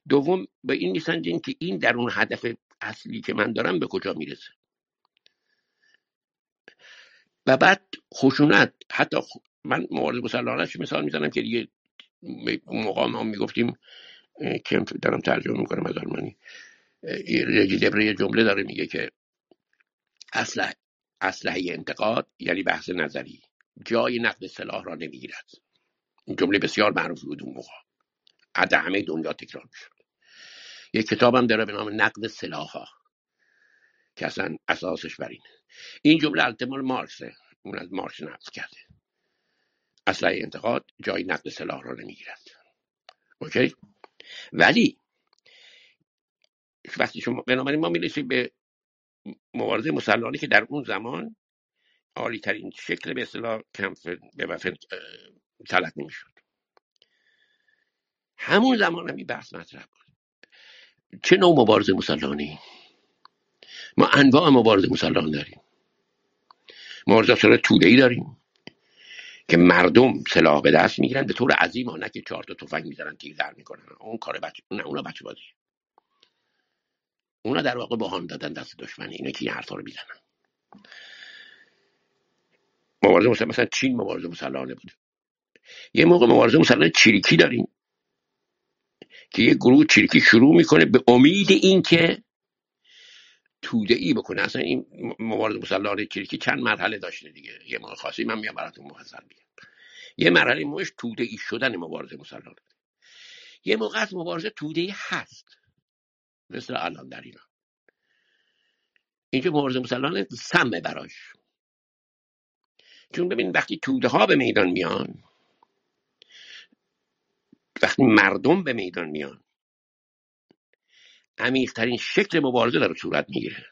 دوم به این میسنجین که این در اون هدف اصلی که من دارم به کجا می‌رسه. و بعد خشونت. حتی من مورد مسلحانش مثال می‌زنم که دیگه موقع ما می‌گفتیم که دارم ترجمه می‌کنم از آلمانی. رجی دبره جمله داره میگه که اسلحه اسلحه انتقاد یعنی بحث نظری. جای نقد سلاح را نمی‌گیرد. این جمله بسیار معروف بود اون موقع. در همه دنیا تکرار می‌شد. یک کتابم داره به نام نقد سلاح ها که اصلا اساسش بر این این جمله البته مال مارکسه اون از مارکس نقد کرده. اسلحه انتقاد جای نقد سلاح را نمی‌گیرد. اوکی؟ ولی وقتی شما بنابراین ما می‌رسیم به مبارزه مسلحانه که در اون زمان عالی ترین شکل به اصطلاح کمپ به وفر تلق نمی‌شد. همون زمان هم این بحث مطرح بود. چه نوع مبارزه مسلحانه ما انواع مبارزه مسلحانه داریم. مبارزه سر توده ای داریم که مردم سلاح به دست می‌گیرن به طور عظیم. ها نه که چهار تا تفنگ می‌زنن تیر در می‌کنن. اون کار بچه نه اونا بچه بازی. اونا در واقع بهان دادن دست دشمنی اینا که این حرفا رو می‌زنن. مبارزه مسلح مثلا چین مبارزه مسلحانه بود. یه موقع مبارزه مسلحانه چریکی داریم که یه گروه چریکی شروع می‌کنه به امید اینکه توده ای بکنه. اصلا این مبارزه مسلحانه چریکی چند مرحله داشته دیگه. یه موقع خاصی من میام براتون مفصل میگم. یه مرحله موش توده ای شدن مبارزه مسلحانه یه موقع از مبارزه توده ای هست. مثل الان در ایران. اینجا مبارزه مسلحانه سمه براش. چون ببین وقتی توده ها به میدان میان وقتی مردم به میدان میان عمیقترین شکل مبارزه در صورت می‌گیره.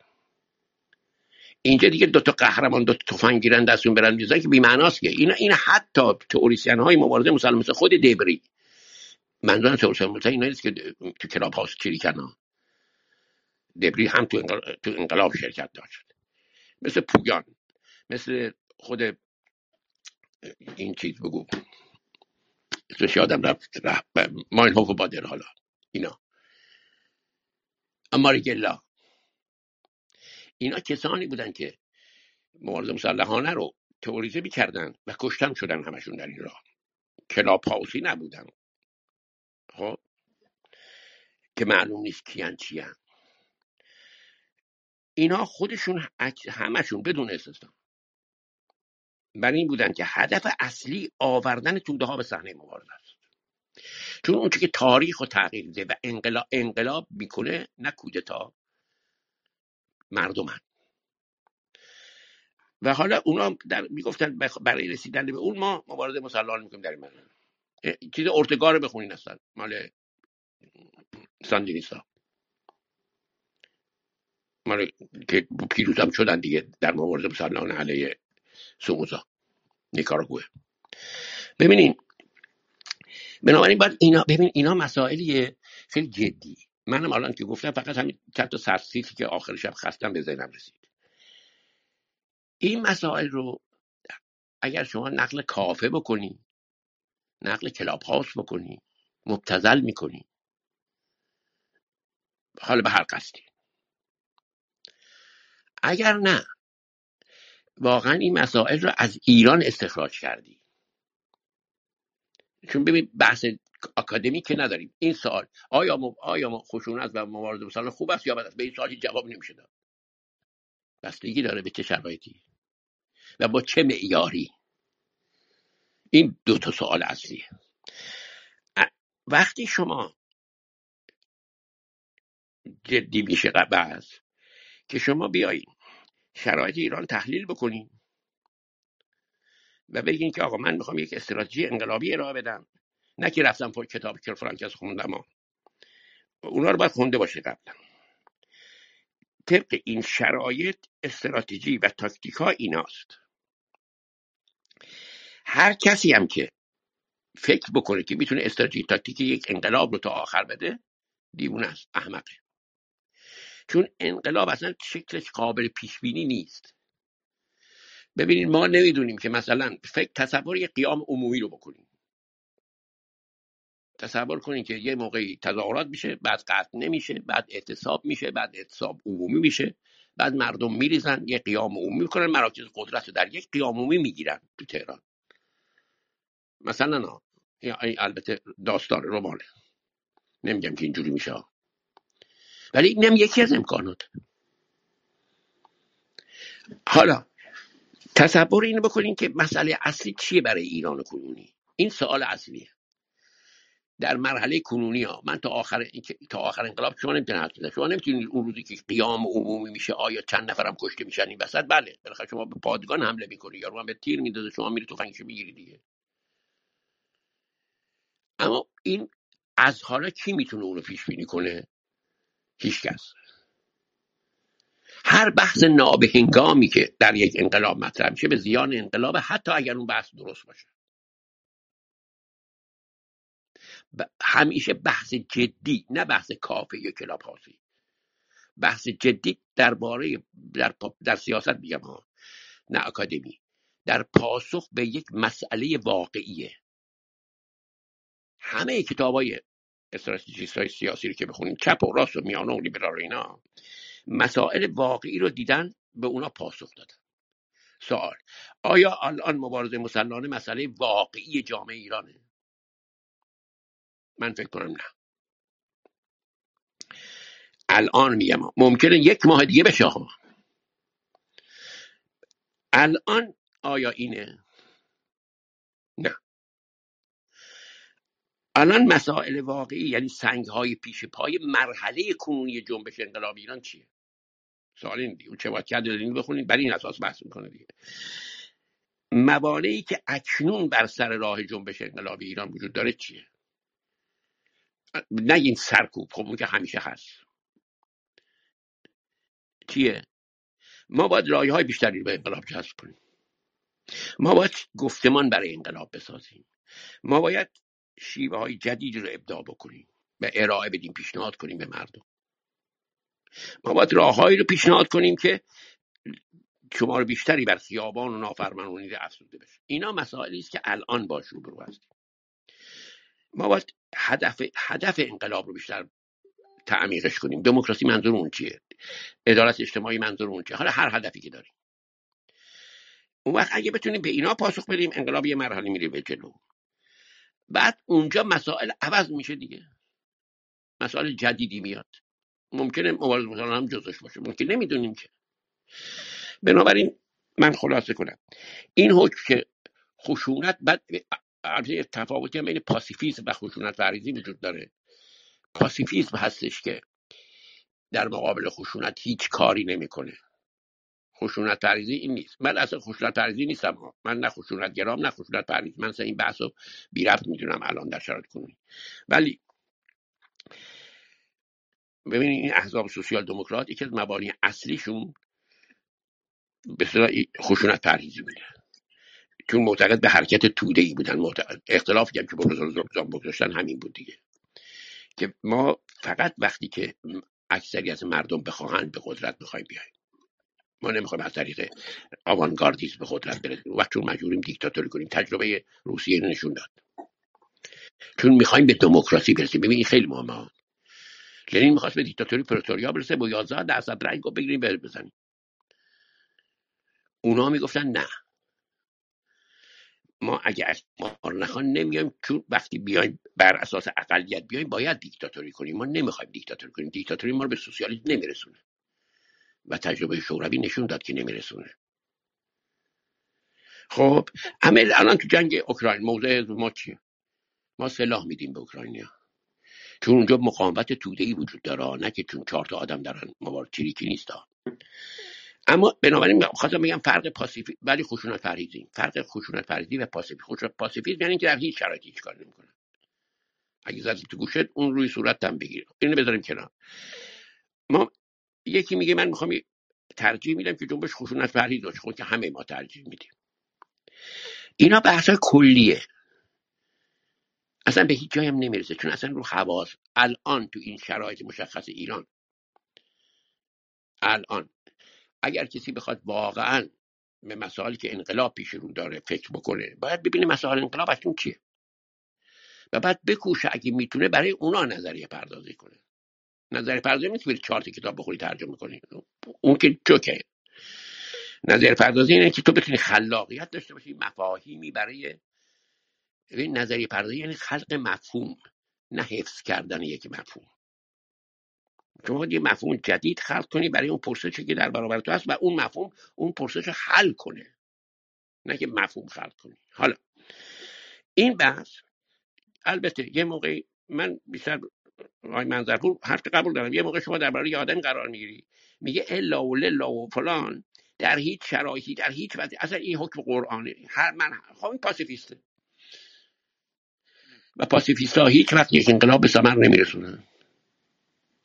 اینجا دیگه دو تا قهرمان دو تا تفنگ گیرن دستون برن که بی‌معناست که این این حتی تئوریسین های مبارزه مسلمان مثل خود دبری. منظورم تئوریسین مثلا اینا نیست که تو کلاب هاوس چیری کنن دبری هم تو انقلاب, شرکت داشت. مثل پویان مثل خود این چیز بگو. اسمش یادم رفت ماین هوف بادر حالا. اینا. اماریگلا. اینا کسانی بودن که مبارزه مسلحانه رو تئوریزه می‌کردن و کشتن شدن همشون در این راه کلاب هاوسی نبودن. خب؟ که معلوم نیست کیان چیان. اینا خودشون همشون بدون استثنا. برای این بودن که هدف اصلی آوردن توده ها به صحنه مبارزه چون اون که تاریخ رو تغییر میده و انقلاب, انقلاب می‌کنه نه کودتا مردمن. و حالا اونا در می‌گفتن برای رسیدن به اون ما مبارزه مسلحانه می‌کنیم در این مردم چیز ارتگار رو بخونین هستن مال ساندینیستا مال که پیروز هم شدن دیگه در مبارزه مسلحانه علیه سوموزا نیکاراگوه. ببینین بنابراین باید اینا ببین اینا مسائلیه خیلی جدی. منم الان که گفتم فقط همین چند تا سرسیفی که آخر شب خستم به ذهنم رسید. این مسائل رو اگر شما نقل کافه بکنی نقل کلاب هاوس بکنی مبتزل می‌کنی حالا به هر قصدی. اگر نه واقعا این مسائل رو از ایران استخراج کردی. چون ببین بحث اکادمی که نداریم. این سال آیا م... آیا خشونت و مبارزه مثلا خوب است یا بد است؟ به این سوال جواب نمیشه داد. بستگی داره به چه شرایطی و با چه معیاری؟ این دو تا سوال اصلیه وقتی شما جدی میشه بعض که شما بیایید شرایط ایران تحلیل بکنین و بگین که آقا من می‌خوام یک استراتژی انقلابی ارائه بدم. نه که رفتم پر کتاب کل فرانکس خوندم. اونا رو باید خونده باشه قبلا. طبق این شرایط استراتژی و تاکتیک ها ایناست. هر کسی هم که فکر بکنه که می‌تونه استراتژی تاکتیک یک انقلاب رو تا آخر بده دیوونه است احمقه. چون انقلاب اصلا شکلش قابل پیش بینی نیست. ببینید ما نمی‌دونیم که مثلا فکر تصور یک قیام عمومی رو بکنیم. تصور کنید که یه موقعی تظاهرات میشه بعد قطع نمیشه بعد اعتصاب میشه بعد اعتصاب عمومی میشه بعد مردم میریزن یه قیام عمومی می‌کنن مراکز قدرت رو در یک قیام عمومی می‌گیرن تو تهران. مثلا نه البته داستان رمانه نمیگم که اینجوری میشه ولی اینم یکی از امکانات. حالا تصور اینو بکنین که مسئله اصلی چیه برای ایران کنونی؟ این سوال اصلیه. در مرحله کنونی ها من تا آخر تا آخر انقلاب شما نمی‌تونید شما نمی‌تونید اون روزی که قیام عمومی میشه آیا چند نفرم کشته میشن این وسط؟ بله بالاخره شما به پادگان حمله می‌کنی. یا رو به تیر میدازه شما میری تفنگشو می‌گیری دیگه. اما این از حالا کی می‌تونه اونو پیش بینی کنه هیچکس هر بحث نابهنگامی که در یک انقلاب مطرح میشه به زیان انقلاب حتی اگر اون بحث درست باشه. همیشه بحث جدی نه بحث کافه یا کلاب هاسی بحث جدی درباره در, در سیاست میگم ها نه اکادمی در پاسخ به یک مسئله واقعیه. همه کتاب های استراتژیست های سیاسی رو که بخونیم چپ و راست و میانه و لیبرال اینا مسائل واقعی رو دیدن به اونا پاسخ دادن. سوال آیا الان مبارزه مسلحانه مسئله واقعی جامعه ایرانه؟ من فکر کنم نه. الان میگم ممکنه یک ماه دیگه بشه الان آیا اینه؟ نه. الان مسائل واقعی یعنی سنگ های پیش پای مرحله کنونی جنبش انقلاب ایران چیه؟ سوال این دیگه. چه باید کرد دارین بخونید بر این اساس بحث می‌کنه دیگه. موانعی که اکنون بر سر راه جنبش انقلابی ایران وجود داره چیه؟ نگین سرکوب خب اون که همیشه هست. چیه؟ ما باید راه های بیشتری به انقلاب جذب کنیم. ما باید گفتمان برای انقلاب بسازیم. ما باید شیوه های جدید رو ابداع بکنیم. و ارائه بدیم پیشنهاد کنیم به مردم. ما باید راههایی رو پیشنهاد کنیم که شمار بیشتری بر خیابان و نافرمانونی افزوده بشه. اینا مسائلی است که الان باش روبرو هستیم. ما باید هدف هدف انقلاب رو بیشتر تعمیقش کنیم. دموکراسی منظور اون چیه؟ عدالت اجتماعی منظور اون چیه؟ حالا هر هدفی که داریم. اون وقت اگه بتونیم به اینا پاسخ بدیم انقلاب یه مرحله میره به جلو. بعد اونجا مسائل عوض میشه دیگه. مسائل جدیدی میاد. ممکنه مبارز مسلمان هم جزش باشه. ممکن نمی‌دونیم که. بنابراین من خلاصه کنم. این حکم که خشونت بعد البته تفاوتی هم بین پاسیفیسم و خشونت فرضی وجود داره. پاسیفیسم هستش که در مقابل خشونت هیچ کاری نمی‌کنه. خشونت این نیست. من اصلا خشونت نیستم ها. من نه خشونت گرام نه خشونت من اصلا این بحث رو بی رفت می‌دونم الان در شرایط کنونی. ولی ببینید این احزاب سوسیال دموکرات یکی از مبانی اصلیشون به خشونت پرهیزی بوده. چون معتقد به حرکت توده ای بودن. معتقد اختلافی هم که با زام بگذاشتن همین بود دیگه. که ما فقط وقتی که اکثری از مردم بخواهند به قدرت می‌خوایم بیایم. ما نمی‌خوایم از طریق آوانگاردیسم به قدرت برسیم. و چون مجبوریم دیکتاتوری کنیم تجربه روسیه نشون داد. چون می‌خوایم به دموکراسی برسیم. ببین این خیلی مهمه. لنین می‌خواست به دیکتاتوری پرتوریا برسه با 11 درصد رأی گفت بگیریم بزنیم. اونا می‌گفتن نه. ما اگه ما نخوان نمیایم. چون وقتی بیایم بر اساس اقلیت بیایم باید دیکتاتوری کنیم. ما نمی‌خوایم دیکتاتوری کنیم. دیکتاتوری ما رو به سوسیالیسم نمیرسونه. و تجربه شوروی نشون داد که نمیرسونه. خب عمل الان تو جنگ اوکراین موضع ما چیه؟ ما سلاح میدیم به اوکراینیا. چون اونجا مقاومت توده ای وجود داره نه که چون چهار تا آدم دارن مبارد چریکی نیست. اما بنابراین خواستم بگم فرق پاسیفی ولی خشونت فرهیزی فرق خشونت فرهیزی و پاسیفی. خشونت پاسیفی یعنی که در هیچ شرایطی هیچ کار نمی‌کنه اگه زدی تو گوشت اون روی صورت هم بگیر. اینو بذاریم کنار. ما یکی میگه من می‌خوام ترجیح میدم که جنبش خشونت فرهیز باشه. خود خب که همه ما ترجیح میدیم. اینا بحث کلیه. اصلا به هیچ جایم نمی‌رسه. چون اصلا رو حواس. الان تو این شرایط مشخص ایران. الان. اگر کسی بخواد واقعا به مسائلی که انقلاب پیش رو داره فکر بکنه باید ببینه مسائل انقلاب اصلا چیه. و بعد بکوشه اگه می‌تونه برای اونا نظریه پردازی کنه. نظریه پردازی نیست که چهار کتاب بخوری ترجمه کنی. اون که جوکه نظریه پردازی اینه که تو بتونی خلاقیت داشته باشی مفاهیمی برای ببین نظریه پردازی یعنی خلق مفهوم نه حفظ کردن یک مفهوم. شما یه مفهوم جدید خلق کنی برای اون پرسشی که در برابر تو هست و اون مفهوم اون پرسش رو حل کنه. نه که مفهوم خلق کنی. حالا این بحث البته یه موقع من بیشتر آقای منظرپور حرف قبول دارم. یه موقع شما درباره یه آدم قرار می‌گیری. میگه الا و للا و فلان. در هیچ شرایطی در هیچ وقت اصلا این حکم قرآنه هر من خب این پاسیفیسته. و پاسیفیست ها هیچ وقت یک انقلاب به ثمر نمیرسونن.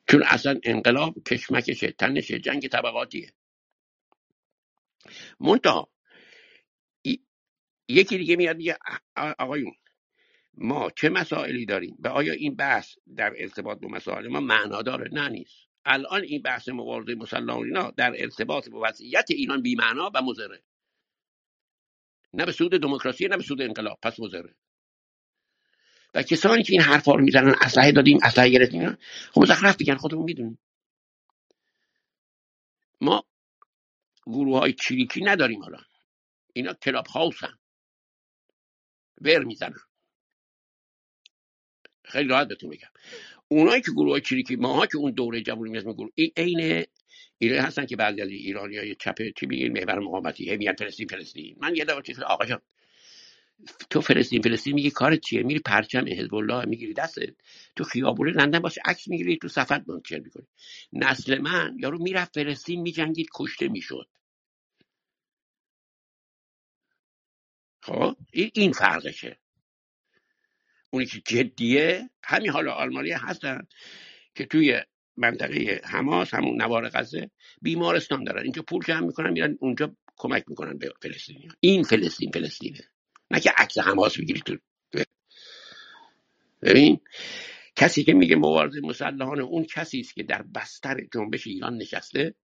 چون اصلا انقلاب کشمکشه تنشه جنگ طبقاتیه. منتها یکی دیگه میاد میگه آقایون ما چه مسائلی داریم؟ و آیا این بحث در ارتباط با مسائل ما معنا داره نه نیست. الان این بحث مبارزه مسلح اینا در ارتباط با وضعیت ایران بی معنا و مضره. نه به سود دموکراسی نه به سود انقلاب. پس مضره. و کسانی که این حرفا رو می‌زنن اسلحه دادیم اسلحه گرفتیم خب مزخرف بگن خودمون می‌دونیم. ما گروه های چریکی نداریم حالا اینا کلاب هاوس هم ور می‌زنن. خیلی راحت بهتون میگم اونایی که گروه چریکی ماها که اون دوره جمهوری گروه این عین ایره هستن که بعضی از ایرانی های چپ چی میگن محور مقاومتی هی میگن فلسطین فلسطین. من یه دفعه چیز آقا جان تو فلسطین فلسطین میگی کار چیه؟ میری پرچم حزب الله می‌گیری دستت تو خیابون لندن باشه عکس می‌گیری تو صفحت منتشر می‌کنی. نسل من یارو می‌رفت فلسطین میجنگید کشته می‌شد. خب؟ این فرقشه. اونی که جدیه همین حالا آلمانی هستن که توی منطقه حماس همون نوار غزه بیمارستان دارن. اینجا پول جمع می‌کنن میرن اونجا کمک می‌کنن به فلسطینی. این فلسطین فلسطینه. نه که عکس حماس بگیری تو ببین کسی که میگه مبارزه مسلحانه اون کسی است که در بستر جنبش ایران نشسته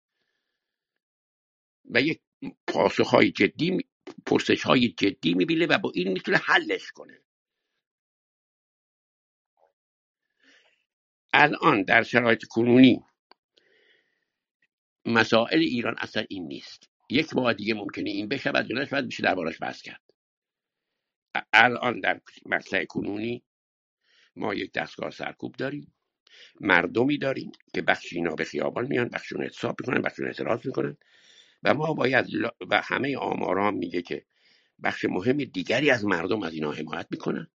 و یک پاسخ های جدی پرسش های جدی می‌بینه و با این می‌تونه حلش کنه. الان در شرایط کنونی مسائل ایران اصلا این نیست. یک بار دیگه ممکنه این بشه یا نشود میشه دربارش بحث کرد. الان در مقطع کنونی ما یک دستگاه سرکوب داریم. مردمی داریم که بخشی اینا به خیابان میان بخشون اعتصاب می‌کنن بخشون اعتراض می‌کنن. و ما باید و همه آماران میگه که بخش مهم دیگری از مردم از اینا حمایت می‌کنن.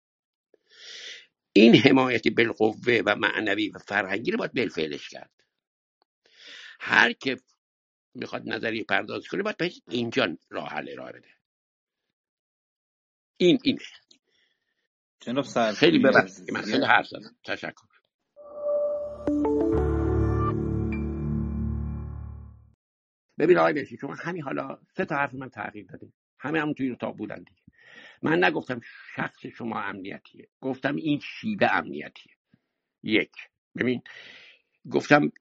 این حمایت بالقوه و معنوی و فرهنگی رو باید بالفعلش کرد. هر که می‌خواد نظریه پردازی کنه باید بهش اینجا راه حل ارائه بده. این این جناب خیلی ببخشید من خیلی حرف زدم. تشکر. ببین آقای بشی شما همین حالا سه تا حرف من تغییر دادیم همه همون توی اتاق بودن دیگه. من نگفتم شخص شما امنیتیه. گفتم این شیبه امنیتیه. یک. ببین گفتم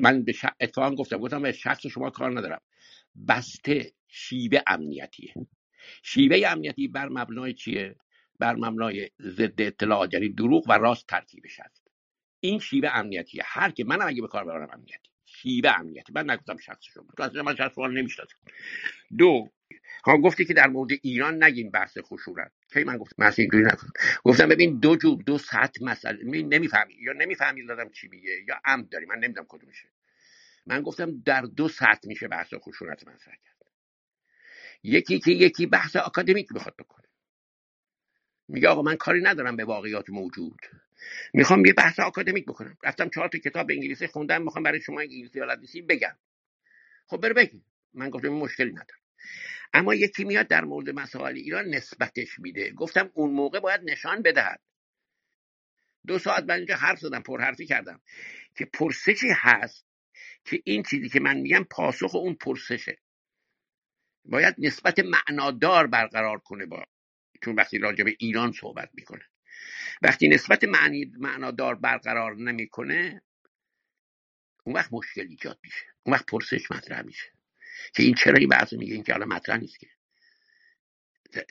من به ش... اتفاقا گفتم گفتم به شخص شما کار ندارم. بسته شیبه امنیتیه. شیوه امنیتی بر مبنای چیه؟ بر مبنای ضد اطلاعات یعنی دروغ و راست ترکیبش هست این شیوه امنیتیه. هر که منم اگه به کار ببرم امنیتی. شیوه امنیتی. من نگفتم شخص شما. تو اصلا من شخص شما نمی‌شناسم. دو. ها گفتی که در مورد ایران نگیم بحث خشونت. کی من گفتم من اینجوری نگفتم. گفتم ببین دو جور دو سطح مسئله. نمی‌فهمی یا نمی‌فهمی دادم چی میگه یا عمد داری. من نمی‌دونم کدومشه من گفتم در دو سطح میشه بحث خشونت مطرح کرد. یکی که یکی بحث آکادمیک می‌خواد بکنه. میگه آقا من کاری ندارم به واقعیات موجود. می‌خوام یه بحث آکادمیک بکنم. رفتم چهار تا کتاب انگلیسی خوندم. می‌خوام برای شما انگلیسی بلد بگم. خب بر بگی. من گفتم مشکلی ندارم. اما یکی میاد در مورد مسائل ایران نسبتش میده. گفتم اون موقع باید نشان بدهد. دو ساعت من اینجا حرف زدم پرحرفی کردم که پرسشی هست که این چیزی که من میگم پاسخ اون پرسشه. باید نسبت معنادار برقرار کنه با چون وقتی راجع به ایران صحبت می‌کنه. وقتی نسبت معنی معنادار برقرار نمی‌کنه اون وقت مشکل ایجاد میشه. اون وقت پرسش مطرح میشه. که این چرا این بحث میگه این که حالا مطرح نیست که.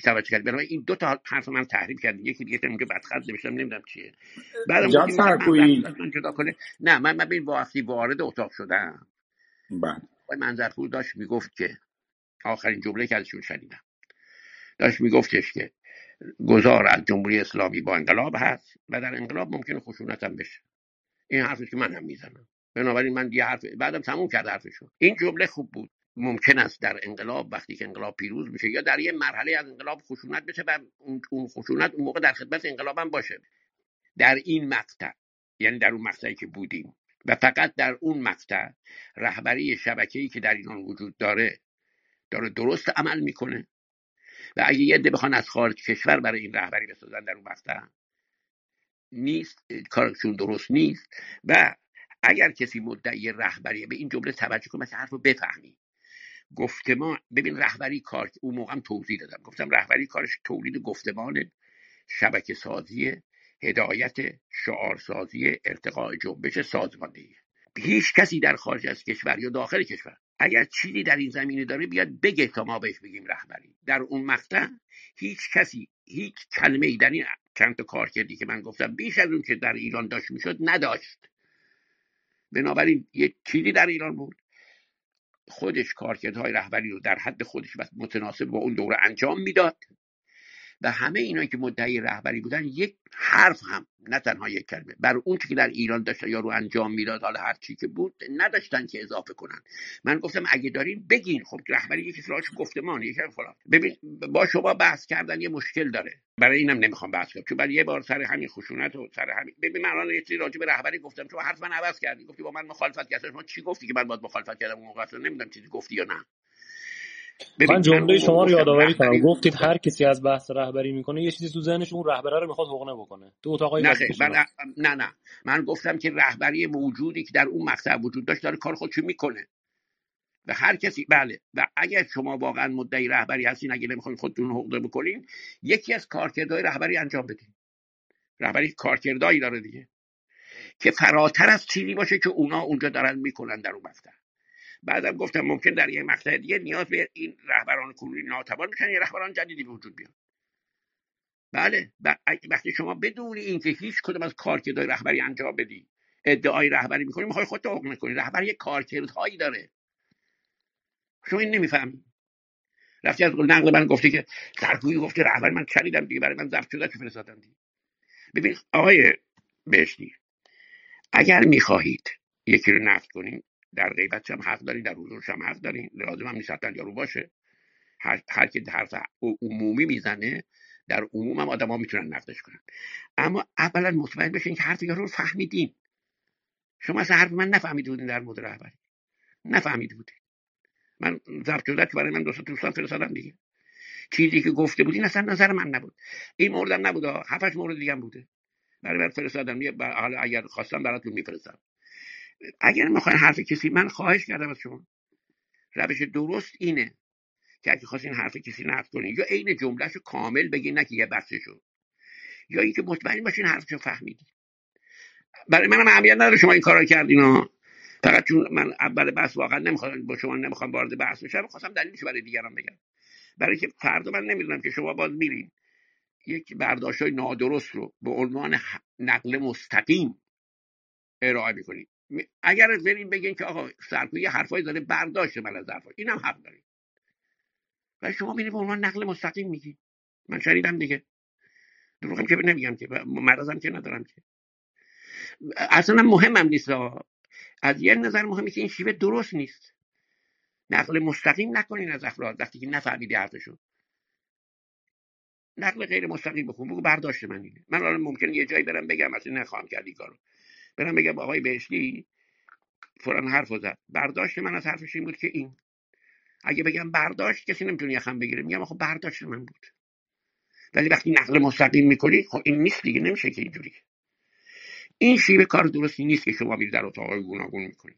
توجه کرد. برای این دو تا حرف من تحریف کرد یکی دیگه اونجا بدخط نمیشم نمی‌دونم چیه. گفتی من جدا کنه. نه من من ببین وقتی وارد اتاق شدم. بله. منظرپور داشت می‌گفت که آخرین جمله که ازشون شنیدم. داشت میگفتش که گذار از جمهوری اسلامی با انقلاب هست و در انقلاب ممکنه خشونت هم بشه. این حرفی که من هم می‌زنم. بنابراین من یه حرف بعدم تموم کرد حرفشو. این جمله خوب بود. ممکن است در انقلاب وقتی که انقلاب پیروز میشه یا در یه مرحله از انقلاب خشونت بشه و اون خشونت اون موقع در خدمت انقلاب هم باشه. در این مقطع یعنی در اون مقطعی که بودیم. و فقط در اون مقطع رهبری شبکه‌ای که در ایران وجود داره داره درست عمل می‌کنه. و اگه یه عده بخوان از خارج کشور برای این رهبری بسازن در اون مقطع نیست کارشون درست نیست. و اگر کسی مدعی رهبریه به این جمله توجه کن مثل حرف رو بفهمی. گفتمان ببین رهبری کار اون موقع هم توضیح دادم. گفتم رهبری کارش تولید گفتمان شبکه سازی هدایت شعار سازی ارتقاء جنبش سازماندهی هیچ کسی در خارج از کشور یا داخل کشور اگر چیزی در این زمینه داره بیاد بگه تا ما بهش بگیم رهبری. در اون مقطع هیچ کسی هیچ کلمه ای در این چند تا کار کردی که من گفتم بیش از اون که در ایران داشت می‌شد نداشت. بنابراین یک چیزی در ایران بود. خودش کارکردهای رهبری رو در حد خودش و متناسب با اون دوره انجام می‌داد. و همه اینا که مدعی رهبری بودن یک حرف هم نه تنها یک کلمه. بر اون که در ایران داشت یا رو انجام می‌داد حالا هر چی که بود نداشتن که اضافه کنن. من گفتم اگه دارین بگین خب رهبری یکی راش گفتمان یکی فلان. ببین با شما بحث کردن یه مشکل داره. برای اینم نمی‌خوام بحث کنم. چون بعد یه بار سر همین خشونت و سر همین ببین من الان یه چیزی راجع به رهبری گفتم. چون حرف من عوض کردی. گفتی با من مخالفت کردی. شما چی گفتی که من باید مخالفت کردم اون موقع؟ نمی‌دونم چیزی گفتی یا نه. من جمله شما رو یادآوری کنم. گفتید هر کسی از بحث رهبری می‌کنه یه چیزی تو ذهنش اون رهبره رو می‌خواد حقنه بکنه. تو اتاقای نه من نه نه. من گفتم که رهبری موجودی که در اون مقطع وجود داشت داره کار خودشو می‌کنه. و هر کسی بله. و اگر شما واقعا مدعی رهبری هستین اگه نمی‌خواین خودتون حقوق بکنین یکی از کارکردهای رهبری انجام بدین. رهبری کارکردهایی داره دیگه. که فراتر از چیزی باشه که اونا اونجا دارن می‌کنن در اون مقطع. بعدم گفتم ممکن در یه مقطع دیگه نیاز به این رهبران کنونی ناتوان میشن یه رهبران جدیدی به وجود بیان بله وقتی شما بدون اینکه هیچ کدوم از کارکردهای رهبری انجام بدی ادعای رهبری می‌کنی می‌خوای خودت حقوق کنی رهبری یه کارکردهایی داره. شما این نمی‌فهمی. رفتی از نقل من گفتی که سرکویی گفته رهبر من چریدم دیگه برای من ضبط شده که فرستادم دیگه. ببین آقای بهشتی اگر می‌خواهید یکی رو نقد کنین در غیبت هم حق دارین در حضورش هم حق دارین لازم هم نیست حتما یارو باشه. هر, هر کی حرف عمومی می‌زنه در عموم هم آدم ها می‌تونن نقدش کنن. اما اولا مطمئن بشین که حرف یارو رو فهمیدین. شما اصلا حرف من نفهمیده بودین در مورد رهبری. نفهمیده بودین. من ضبط شده که برای من دوست دوستان فرستادم دیگه. چیزی که گفته بودین اصلا نظر من نبود. این موردم نبود هفتش مورد دیگه بوده. برای من فرستادم حالا اگر خواستم براتون میفرستم. اگر می‌خواین حرف کسی من خواهش کردم از شما. روش درست اینه که اگه خواستین حرف کسی نقد کنین یا عین جملهش کامل بگین نه که یه بخششو یا اینکه مطمئن باشین حرفشو فهمیدین. برای منم اهمیت نداره شما این کارا کردین فقط چون من اول بحث واقعا نمی‌خوام با شما نمی‌خوام وارد بحث بشم خواستم دلیلش برای دیگران بگم. برای که فردا من نمی‌دونم که شما باز میرین. یک برداشت های نادرست رو به عنوان نقل مستقیم ارائه می‌کنید اگر برین بگین که آقا سرکوی حرفای داره برداشت من از حرفا اینم حق دارید و شما میری به عنوان نقل مستقیم میگی. من شنیدم دیگه. دروغم که نمیگم که مرضم که ندارم که. اصلا مهمم نیست از یه نظر مهمی که این شیوه درست نیست. نقل مستقیم نکنین از افراد وقتی که نفهمیدی حرفشون نقل غیر مستقیم بکن بگو برداشت من اینه. من الان ممکنه یه جایی برم بگم اصلا نخواهم کردی کارو. برم بگم آقای بهشتی فلان حرف زد. برداشت من از حرفش این بود که این. اگه بگم برداشت کسی نمی‌تونه یخم بگیره. میگم خب برداشت من بود. ولی وقتی نقل مستقیم می‌کنی خب این نیست دیگه نمیشه که اینجوری. این شیوه کار درستی نیست که شما میری در اتاق گوناگون می‌کنی.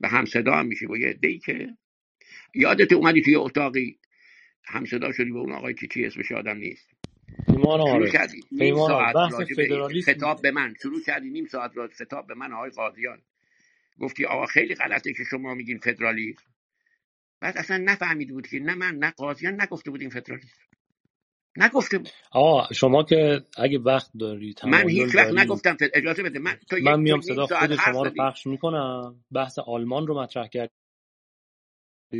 به هم صدا هم میشی با یه عده‌ای که یادت اومدی توی اتاقی هم صدا شدی به اون آقای چی اسمش آدم نیست. پیمان شروع آره. کردی. نیم آره. ساعت راجع خطاب به من. شروع کردی نیم ساعت را خطاب به من آقای قاضیان گفتی آقا خیلی غلطه که شما میگین فدرالیسم. بعد اصلا نفهمیده بود که نه من نه قاضیان نگفته بودیم فدرالیسم. نگفته بود. آقا شما که اگه وقت داری من هیچ وقت داری. نگفتم. اجازه بده. من من میام صدا خود شما رو پخش می‌کنم. بحث آلمان رو مطرح کردید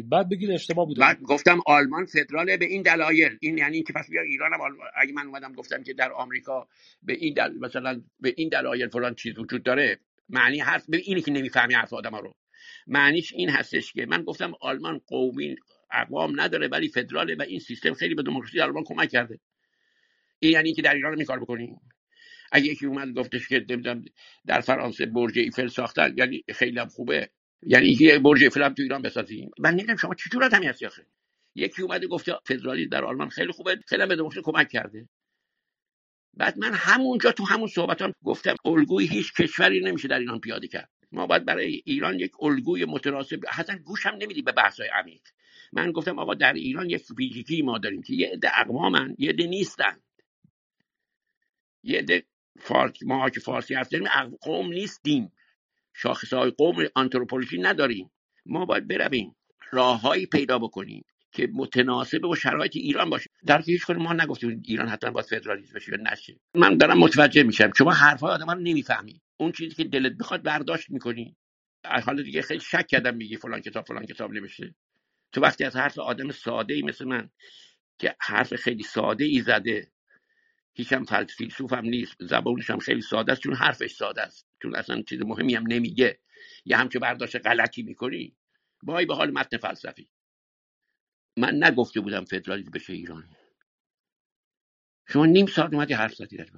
بعد بگید اشتباه بوده. بعد گفتم آلمان فدراله به این دلایل. این یعنی اینکه پس بیا ایران آلمان- اگه من اومدم گفتم که در آمریکا به این دل... مثلا به این دلایل فلان چیز وجود داره معنی حرف به اینی که نمی‌فهمی حرف آدم رو. معنیش این هستش که من گفتم آلمان قومی اقوام نداره ولی فدراله و این سیستم خیلی به دموکراسی آلمان کمک کرده. این یعنی که در ایران هم این کار بکنی. اگه یکی اومد گفتش که در فرانسه برج ایفل ساختن یعنی خیلی هم خوبه. یعنی اینکه برج ایفل هم تو ایران بسازیم. من نمی‌دونم شما چطور آدمی هستی آخه. یکی اومده گفته فدرالی در آلمان خیلی خوبه خیلی به دموکراسی کمک کرده. بعد من همونجا تو همون صحبتام گفتم الگوی هیچ کشوری نمیشه در ایران پیاده کرد. ما باید برای ایران یک الگوی متناسب اصلا گوش هم نمیدی به بحث عمیق. من گفتم آقا در ایران یک ویژگی ما داریم که یه عده اقوامن یه عده نیستن. یه عده فارس ما که فارسی هست داریم اق- قوم نیستیم. شاخص های قوم آنتروپولوژی نداریم. ما باید برویم راههایی پیدا بکنیم که متناسب با شرایط ایران باشه. در هیچ ما نگفتیم ایران حتما باید فدرالیسم بشه یا نشه. من دارم متوجه میشم. شما حرفهای آدم رو نمی‌فهمی اون چیزی که دلت بخواد برداشت می‌کنی. حالا دیگه خیلی شک کردم میگی فلان کتاب فلان کتاب نوشته. تو وقتی از حرف آدم ساده ای مثل من که حرف خیلی ساده ای زده هیچ فلسفی هم نیست زبانش هم خیلی ساده است چون حرفش ساده است. چون اصلا چیز مهمی هم نمیگه. یه همچه برداشت غلطی می‌کنی؟ وای به حال متن فلسفی. من نگفته بودم فدرالیسم بشه ایران شما نیم ساعت اومدی حرف زدی در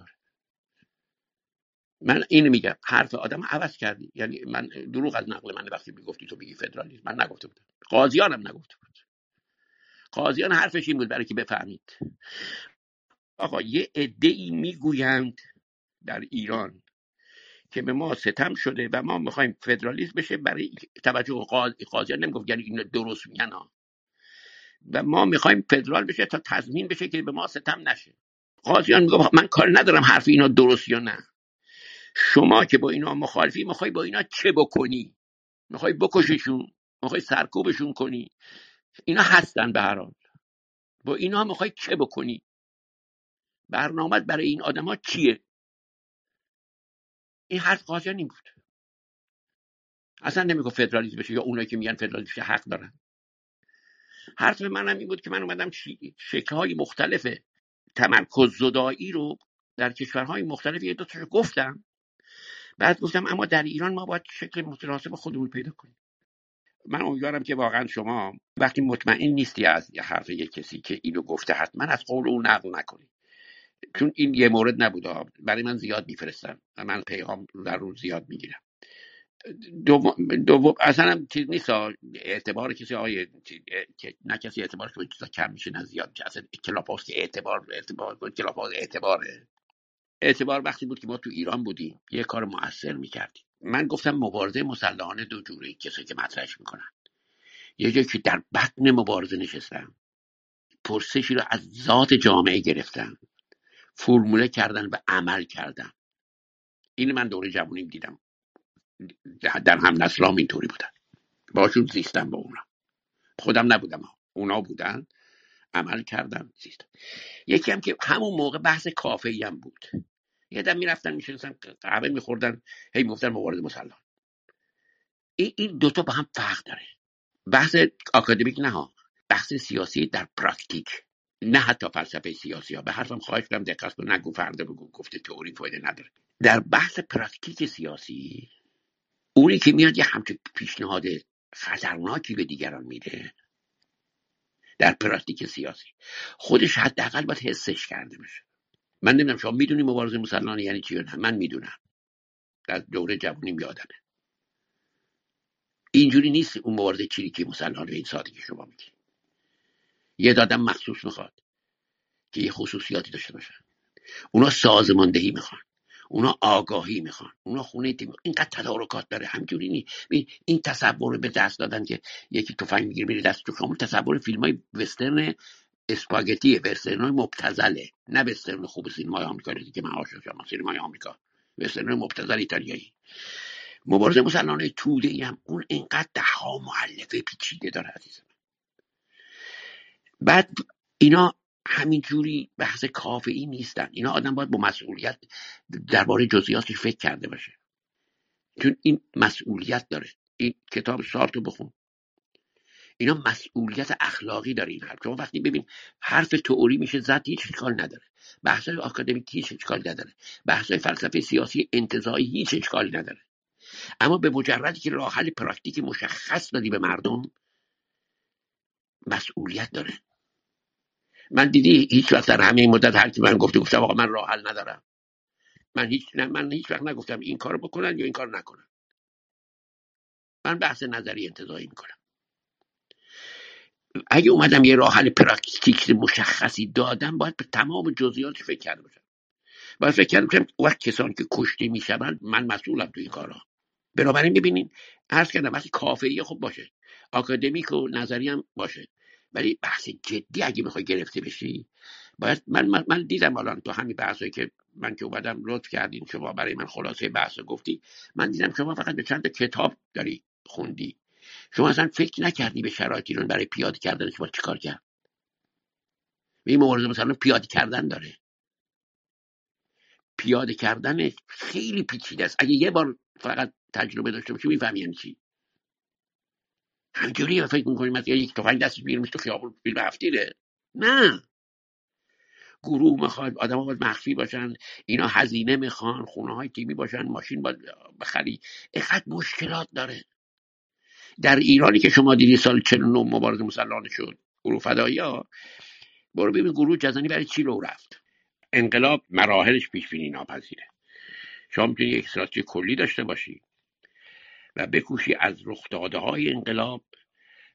من اینو میگم حرف آدم عوض کردی. یعنی من دروغ از نقل من وقتی می‌گفتی تو میگی فدرالیسم من نگفته بودم. قاضیانم نگفته بود. قاضیان حرفش این بود برای که بفهمید. آقا یه عده می‌گویند در ایران که به ما ستم شده و ما می‌خوایم فدرالیسم بشه برای توجه قاضی قاضیان نمی‌گفت یعنی اینو درست میگن ها. و ما می‌خوایم فدرال بشه تا تضمین بشه که به ما ستم نشه. قاضیان می‌گفت من کار ندارم حرف اینا درست یا نه. شما که با اینا مخالفی می‌خوای با اینا چه بکنی؟ می‌خوای بکششون؟ می‌خوای سرکوبشون کنی؟ اینا هستن به هر حال. با اینا می‌خوای چه بکنی؟ برنامه برای این آدما چیه؟ این حرف قاضیان این بود. اصلا نمی‌گفت فدرالیسم بشه یا اونایی که میگن فدرالیسم بشه حق دارن. حرف منم این بود که من اومدم شکل های مختلف تمرکز زدایی رو در کشورهای مختلف یه دو گفتم. بعد گفتم اما در ایران ما باید شکل متناسب خودمون پیدا کنیم. من امیدوارم که واقعا شما وقتی مطمئن نیستی از حرف یک کسی که اینو گفته حتما از قول اون نقل نکنی. چون این یه مورد نبوده برای من زیاد میفرستن من پیغام در روز زیاد می‌گیرم. دوم دو اصلا هم چیز نیست اعتبار کسی آقای نه کسی اعتبار که کم میشه نه زیاد میشه. اصلا club که اعتبار اعتبار club اعتباره. اعتبار وقتی بود که ما تو ایران بودیم یه کار موثر می‌کردیم. من گفتم مبارزه مسلحانه دو جوره کسی که مطرحش می‌کنن. یه جایی که در بطن مبارزه نشستن پرسشی رو از ذات جامعه گرفتن. فرموله کردن و عمل کردن. این من دوره جوانیم دیدم. در هم نسلام اینطوری بودن. باشون زیستم با اونا. خودم نبودم. اونا بودن. عمل کردن زیست. یکی هم که همون موقع بحث کافه هم بود. یه دم می‌رفتن میشنستن قهوه میخوردن هی می‌گفتن مبارز مسلح این این دوتا با هم فرق داره. بحث آکادمیک نه بحث سیاسی در پرکتیک نه حتی فلسفه سیاسی ها. به حرفم خواهش کنم دقت کن نگو فرده بگو گفته تئوری فایده نداره. در بحث پرکتیک سیاسی اونی که میاد یه همچون پیشنهاد خطرناکی به دیگران میده در پرکتیک سیاسی. خودش حداقل باید حسش کرده باشه. من نمی‌دونم شما می‌دونی مبارزه مسلحانه یعنی چی نه؟ من می‌دونم. در دوره جوانیم یادمه. اینجوری نیست اون مبارزه چریکی مسلحانه به این سادگی شما میگی. یه آدم مخصوص می‌خواد که یه خصوصیاتی داشته باشن اونا سازماندهی می‌خوان. اونا آگاهی می‌خوان. اونا خونه تیم. اینقدر تدارکات داره. همجوری نی این تصور به دست دادن که یکی تفنگ می‌گیره میره دست تو تصور فیلم های وسترن اسپاگتی وسترن های مبتزله. نه وسترن خوب سینمای آمریکا که من شما سینمای آمریکا. وسترن مبتزل ایتالیایی. مبارزه مسلمانه توده هم. اون اینقدر ده ها پیچیده داره عزیزم. بعد اینا همینجوری بحث کافه نیستن. اینا آدم باید با مسئولیت درباره جزئیاتش فکر کرده باشه. چون این مسئولیت داره. این کتاب سارتو بخون. اینا مسئولیت اخلاقی داره این حرف. شما وقتی ببین حرف تئوری میشه زد هیچ اشکال نداره. بحث آکادمیکی هیچ اشکال نداره. بحث فلسفه سیاسی انتظایی هیچ اشکالی نداره. اما به مجردی که راه حل پراکتیک مشخص دادی به مردم مسئولیت داره. من دیدی هیچ وقت در همه مدت هر کی من گفته گفتم آقا من راه حل ندارم. من هیچ نه من هیچ وقت نگفتم این کارو بکنن یا این کار نکنن. من بحث نظری انتظایی می‌کنم. اگه اومدم یه راه حل پراکتیک مشخصی دادم باید به تمام جزئیاتش فکر کرده باشم. باید فکر کرده باشم وقت کسانی که کشته می‌شوند من مسئولم تو این کارا. بنابراین ببینین عرض کردم وقتی کافه خب باشه. آکادمیک و نظری هم باشه. ولی بحث جدی اگه می‌خوای گرفته بشی باید من, من, من دیدم الان تو همین بحثایی که من که اومدم لطف کردین شما برای من خلاصه بحث گفتی من دیدم شما فقط به چند کتاب داری خوندی. شما اصلا فکر نکردی به شرایط ایران برای پیاده کردن شما چیکار کرد؟ این مبارزه مثلا پیاده کردن داره. پیاده کردن خیلی پیچیده است. اگه یه بار فقط تجربه داشته باشی می‌فهمی یعنی چی. همجوری فکر می‌کنیم مثلا یک تفنگ دستش بیرون تو خیابون فیلم هفتیره نه. گروه می‌خواد آدم باید مخفی باشن اینا هزینه می‌خوان خونه های تیمی باشن ماشین باید بخری. اینقدر مشکلات داره. در ایرانی که شما دیدی سال 49 مبارزه مسلحانه شد گروه فدایی ها. برو ببین گروه جزنی برای چی رو رفت. انقلاب مراحلش پیش بینی ناپذیره. شما می‌تونی یک استراتژی کلی داشته باشی. و بکوشی از رخداده های انقلاب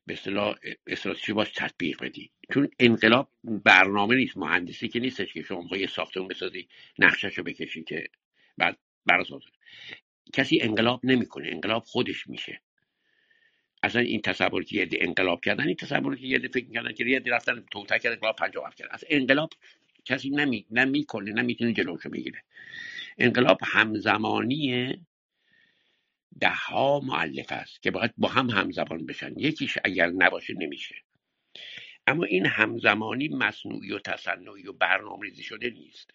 به اصطلاح استراتژی باش تطبیق بدی. چون انقلاب برنامه نیست مهندسی که نیستش که شما یه ساختمون بسازی نقشش رو بکشی که بعد براساز کسی انقلاب نمی‌کنه. انقلاب خودش میشه. اصلا این تصور که یه انقلاب کردن این تصور که یه فکر می‌کردن که یه رفتن توتک انقلاب پنجاه کرد از انقلاب کسی نمی نمی‌کنه نمی‌تونه جلوشو بگیره. انقلاب همزمانی ده ها معلف است که باید با هم همزمان بشن. یکیش اگر نباشه نمیشه. اما این همزمانی مصنوعی و تصنعی و برنامه ریزی شده نیست.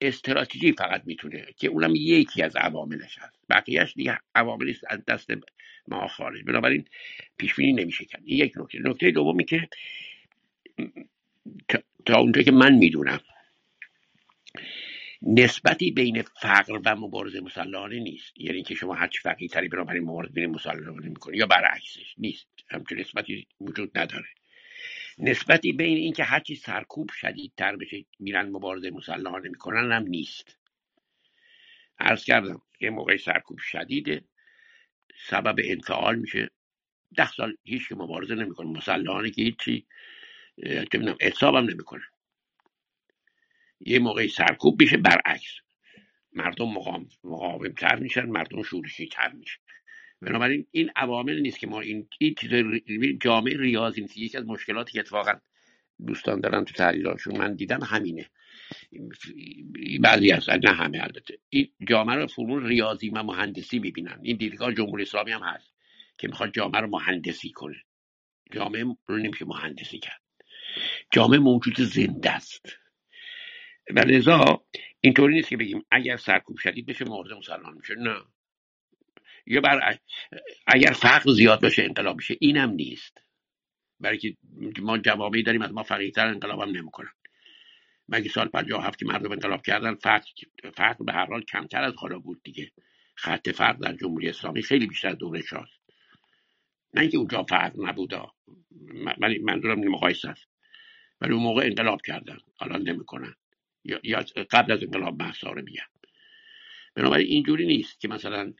استراتژی فقط می‌تونه که اونم یکی از عواملش هست. بقیهش دیگه عواملی است از دست ما خارج. بنابراین پیش بینی نمیشه کرد. این یک نکته. نکته دومی که تا اونجا که من می‌دونم نسبتی بین فقر و مبارزه مسلحانه نیست. یعنی که شما هرچی فقیرتری تری بنابراین مبارزه بین مسلحانه می‌کنی یا برعکسش نیست. همچون نسبتی وجود نداره. نسبتی بین اینکه هرچی سرکوب شدیدتر بشه میرن مبارزه مسلحانه می‌کنن هم نیست. عرض کردم یه موقع سرکوب شدیده سبب انفعال میشه. ده سال هیچ که مبارزه نمی‌کنه. مسلحانه که هیچی چه می‌دونم نمی‌کنه. یه موقعی سرکوب میشه برعکس. مردم مقاوم مقاوم تر میشن مردم شورشی تر میشن. بنابراین این عوامل نیست که ما این این چیز جامعه ریاضی نیست. یکی از مشکلاتی که اتفاقا دوستان دارن تو تحلیلاشون من دیدم همینه. بعضی از نه همه البته. این جامعه رو فرمون ریاضی و مهندسی می‌بینن. این دیدگاه جمهوری اسلامی هم هست که می‌خواد جامعه رو مهندسی کنه. جامعه رو نمیشه مهندسی کرد. جامعه موجود زنده است. و لذا اینطوری نیست که بگیم اگر سرکوب شدید بشه مورد مسلمان میشه نه. یا بر اگر فقر زیاد باشه انقلاب میشه اینم نیست. برای که ما جوابی داریم از ما فقیرتر انقلاب هم نمی‌کنن. مگه سال 57 که مردم انقلاب کردن فقر فقر به هر حال کمتر از حالا بود دیگه. خط فقر در جمهوری اسلامی خیلی بیشتر از دوره شاست. نه اینکه اونجا فقر نبودا ولی منظورم این مقایسه است ولی اون موقع انقلاب کردن. الان نمی‌کنن. یا, قبل از انقلاب محسا رو میگن بنابراین اینجوری نیست که مثلا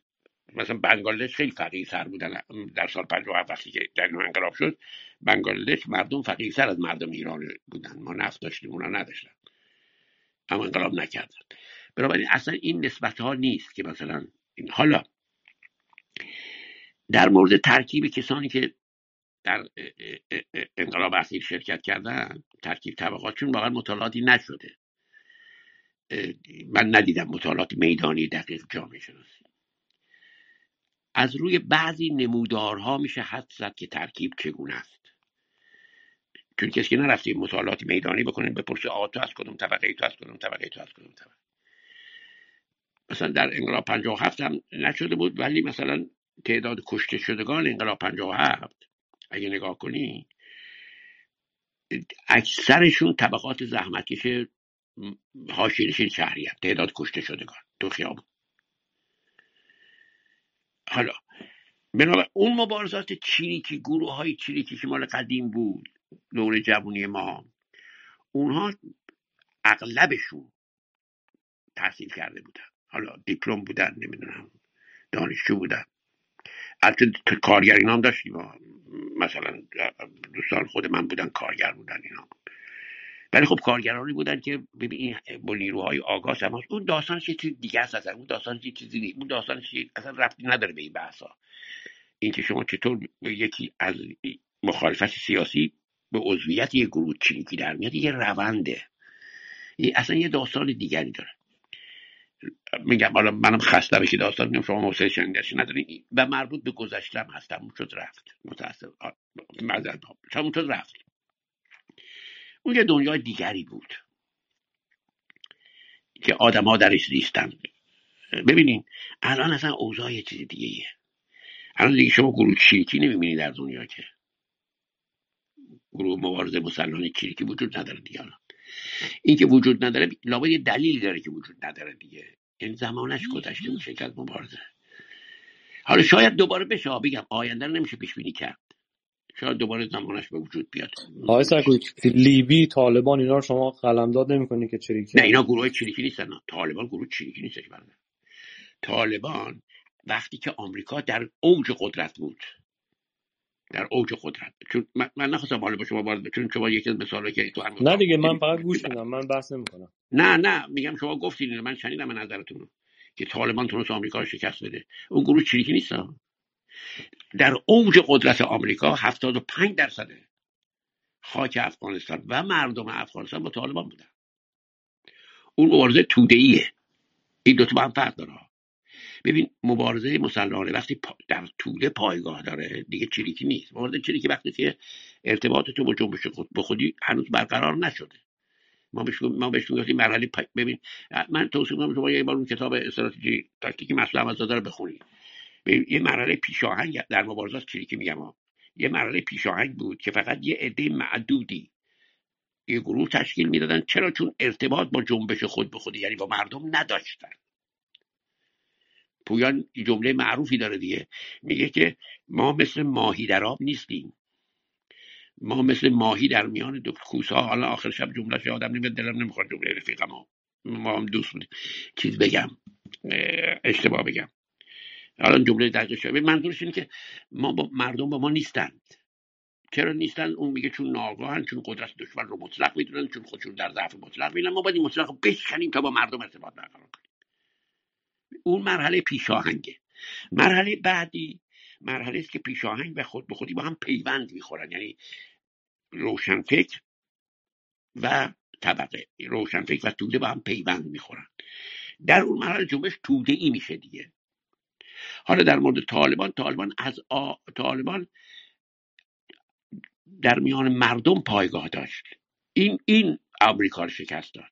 مثلا بنگلادش خیلی فقیر تر بودن. در سال 57 وقتی که در انقلاب شد بنگلادش مردم فقیرتر از مردم ایران بودن. ما نفت داشتیم اونا نداشتن. اما انقلاب نکردن. بنابراین اصلا این نسبت ها نیست که مثلا این حالا در مورد ترکیب کسانی که در انقلاب اخیر شرکت کردن ترکیب طبقاتشون واقعا مطالعاتی نشده. من ندیدم مطالعات میدانی دقیق جامعه شناسی از روی بعضی نمودارها میشه حد زد که ترکیب چگونه است. چون کسی که نرفته مطالعات میدانی بکنین بپرسه آقا تو از کدوم طبقه تو از کدوم طبقه تو از کدوم طبقه مثلا در انقلاب 57 هم نشده بود ولی مثلا تعداد کشته شدگان انقلاب 57 اگه نگاه کنی اکثرشون طبقات زحمتکش حاشیه نشین شهری هم. تعداد کشته شدگان. تو خیابون. حالا بنابراین اون مبارزات چریکی گروه های چریکی که مال قدیم بود دور جوونی ما اونها اغلبشون تحصیل کرده بودن. حالا دیپلم بودن نمی‌دونم دانشجو بودن. البته کارگر اینا هم داشتیم. مثلا دوستان خود من بودن کارگر بودن اینا. ولی خب کارگرانی بودن که ببین با نیروهای آگاه هم اون داستانش یه چیز دیگه است اصلا. اون داستانش یه چیزی نیست. اون داستانش اصلا ربطی نداره به این بحثا. اینکه شما چطور یکی از مخالفت سیاسی به عضویت یه گروه چریکی در میاد یه رونده. اصلا یه داستان دیگری داره. میگم حالا منم خسته بشی داستان میگم شما حوصله شنیدنش ندارین و مربوط به گذشتم هستم. شد رفت. متاسف. معذرت تموم شد رفت. اون یه دنیای دیگری بود که آدما درش زیستن ببینین الان اصلا اوضاع یه چیز دیگه ایه. الان دیگه شما گروه چریکی نمی‌بینید در دنیا که. گروه مبارزه مسلحانه چریکی وجود نداره دیگه الان. این که وجود نداره لابد یه دلیلی داره که وجود نداره دیگه. این زمانش گذشته که از مبارزه. حالا شاید دوباره بشه بگم آینده رو نمیشه پیش بینی کرد. شاید دوباره زمانش به وجود بیاد. آقای سرکوی لیبی طالبان اینا رو شما قلمداد نمی‌کنی که چریکی؟ نه اینا گروه چریکی نیستن. طالبان گروه چریکی نیستش برده طالبان وقتی که آمریکا در اوج قدرت بود در اوج قدرت. چون من, من نخواستم حالا با شما وارد چون شما یکی از مثالا که تو نه دیگه من فقط گوش میدم من بحث نمی‌کنم. نه نه میگم شما گفتین من شنیدم نظرتون که طالبان تونست آمریکا رو شکست بده. اون گروه چریکی نیست در اوج قدرت آمریکا 75 درصد خاک افغانستان و مردم افغانستان با طالبان بودن. اون مبارزه توده ایه این دو تا با هم فرق داره. ببین مبارزه مسلحانه وقتی در توده پایگاه داره دیگه چریکی نیست. مبارزه چریکی وقتی که ارتباط تو با جنبش خود به خودی هنوز برقرار نشده. ما بهش ما بهش گفتیم مرحله. ببین من توصیه می‌کنم شما یه بار اون کتاب استراتژی تاکتیک مسئله احمدزاده رو بخونید. ببین یه مرحله پیشاهنگ در مبارزات چیزی که میگم. یه مرحله پیشاهنگ بود که فقط یه عده معدودی یه گروه تشکیل می‌دادن. چرا؟ چون ارتباط با جنبش خود به خودی یعنی با مردم نداشتن. پویان جمله معروفی داره دیگه. میگه که ما مثل ماهی در آب نیستیم. ما مثل ماهی در میان دو کوسه حالا آخر شب جمله آدم نمیاد دلم نمی‌خواد جمله رفیقم. ما هم دوست بودیم. چیز بگم اه، اشتباه بگم. حالا جمله دقیق شده منظورش اینه که ما با مردم با ما نیستند چرا نیستن؟ اون میگه چون ناگاهن چون قدرت دشمن رو مطلق می‌دونن چون خودشون در ضعف مطلق می‌دونن ما باید این مطلق رو بشکنیم تا با مردم ارتباط برقرار کنیم. اون مرحله پیشاهنگه. مرحله بعدی مرحله است که پیشاهنگ و خود به خودی با هم پیوند می‌خورن. یعنی روشنفکر و طبقه. روشنفکر و توده با هم پیوند می‌خورن. در اون مرحله جنبش توده ای میشه دیگه. حالا در مورد طالبان طالبان از آ... طالبان در میان مردم پایگاه داشت. این این آمریکا رو شکست داد.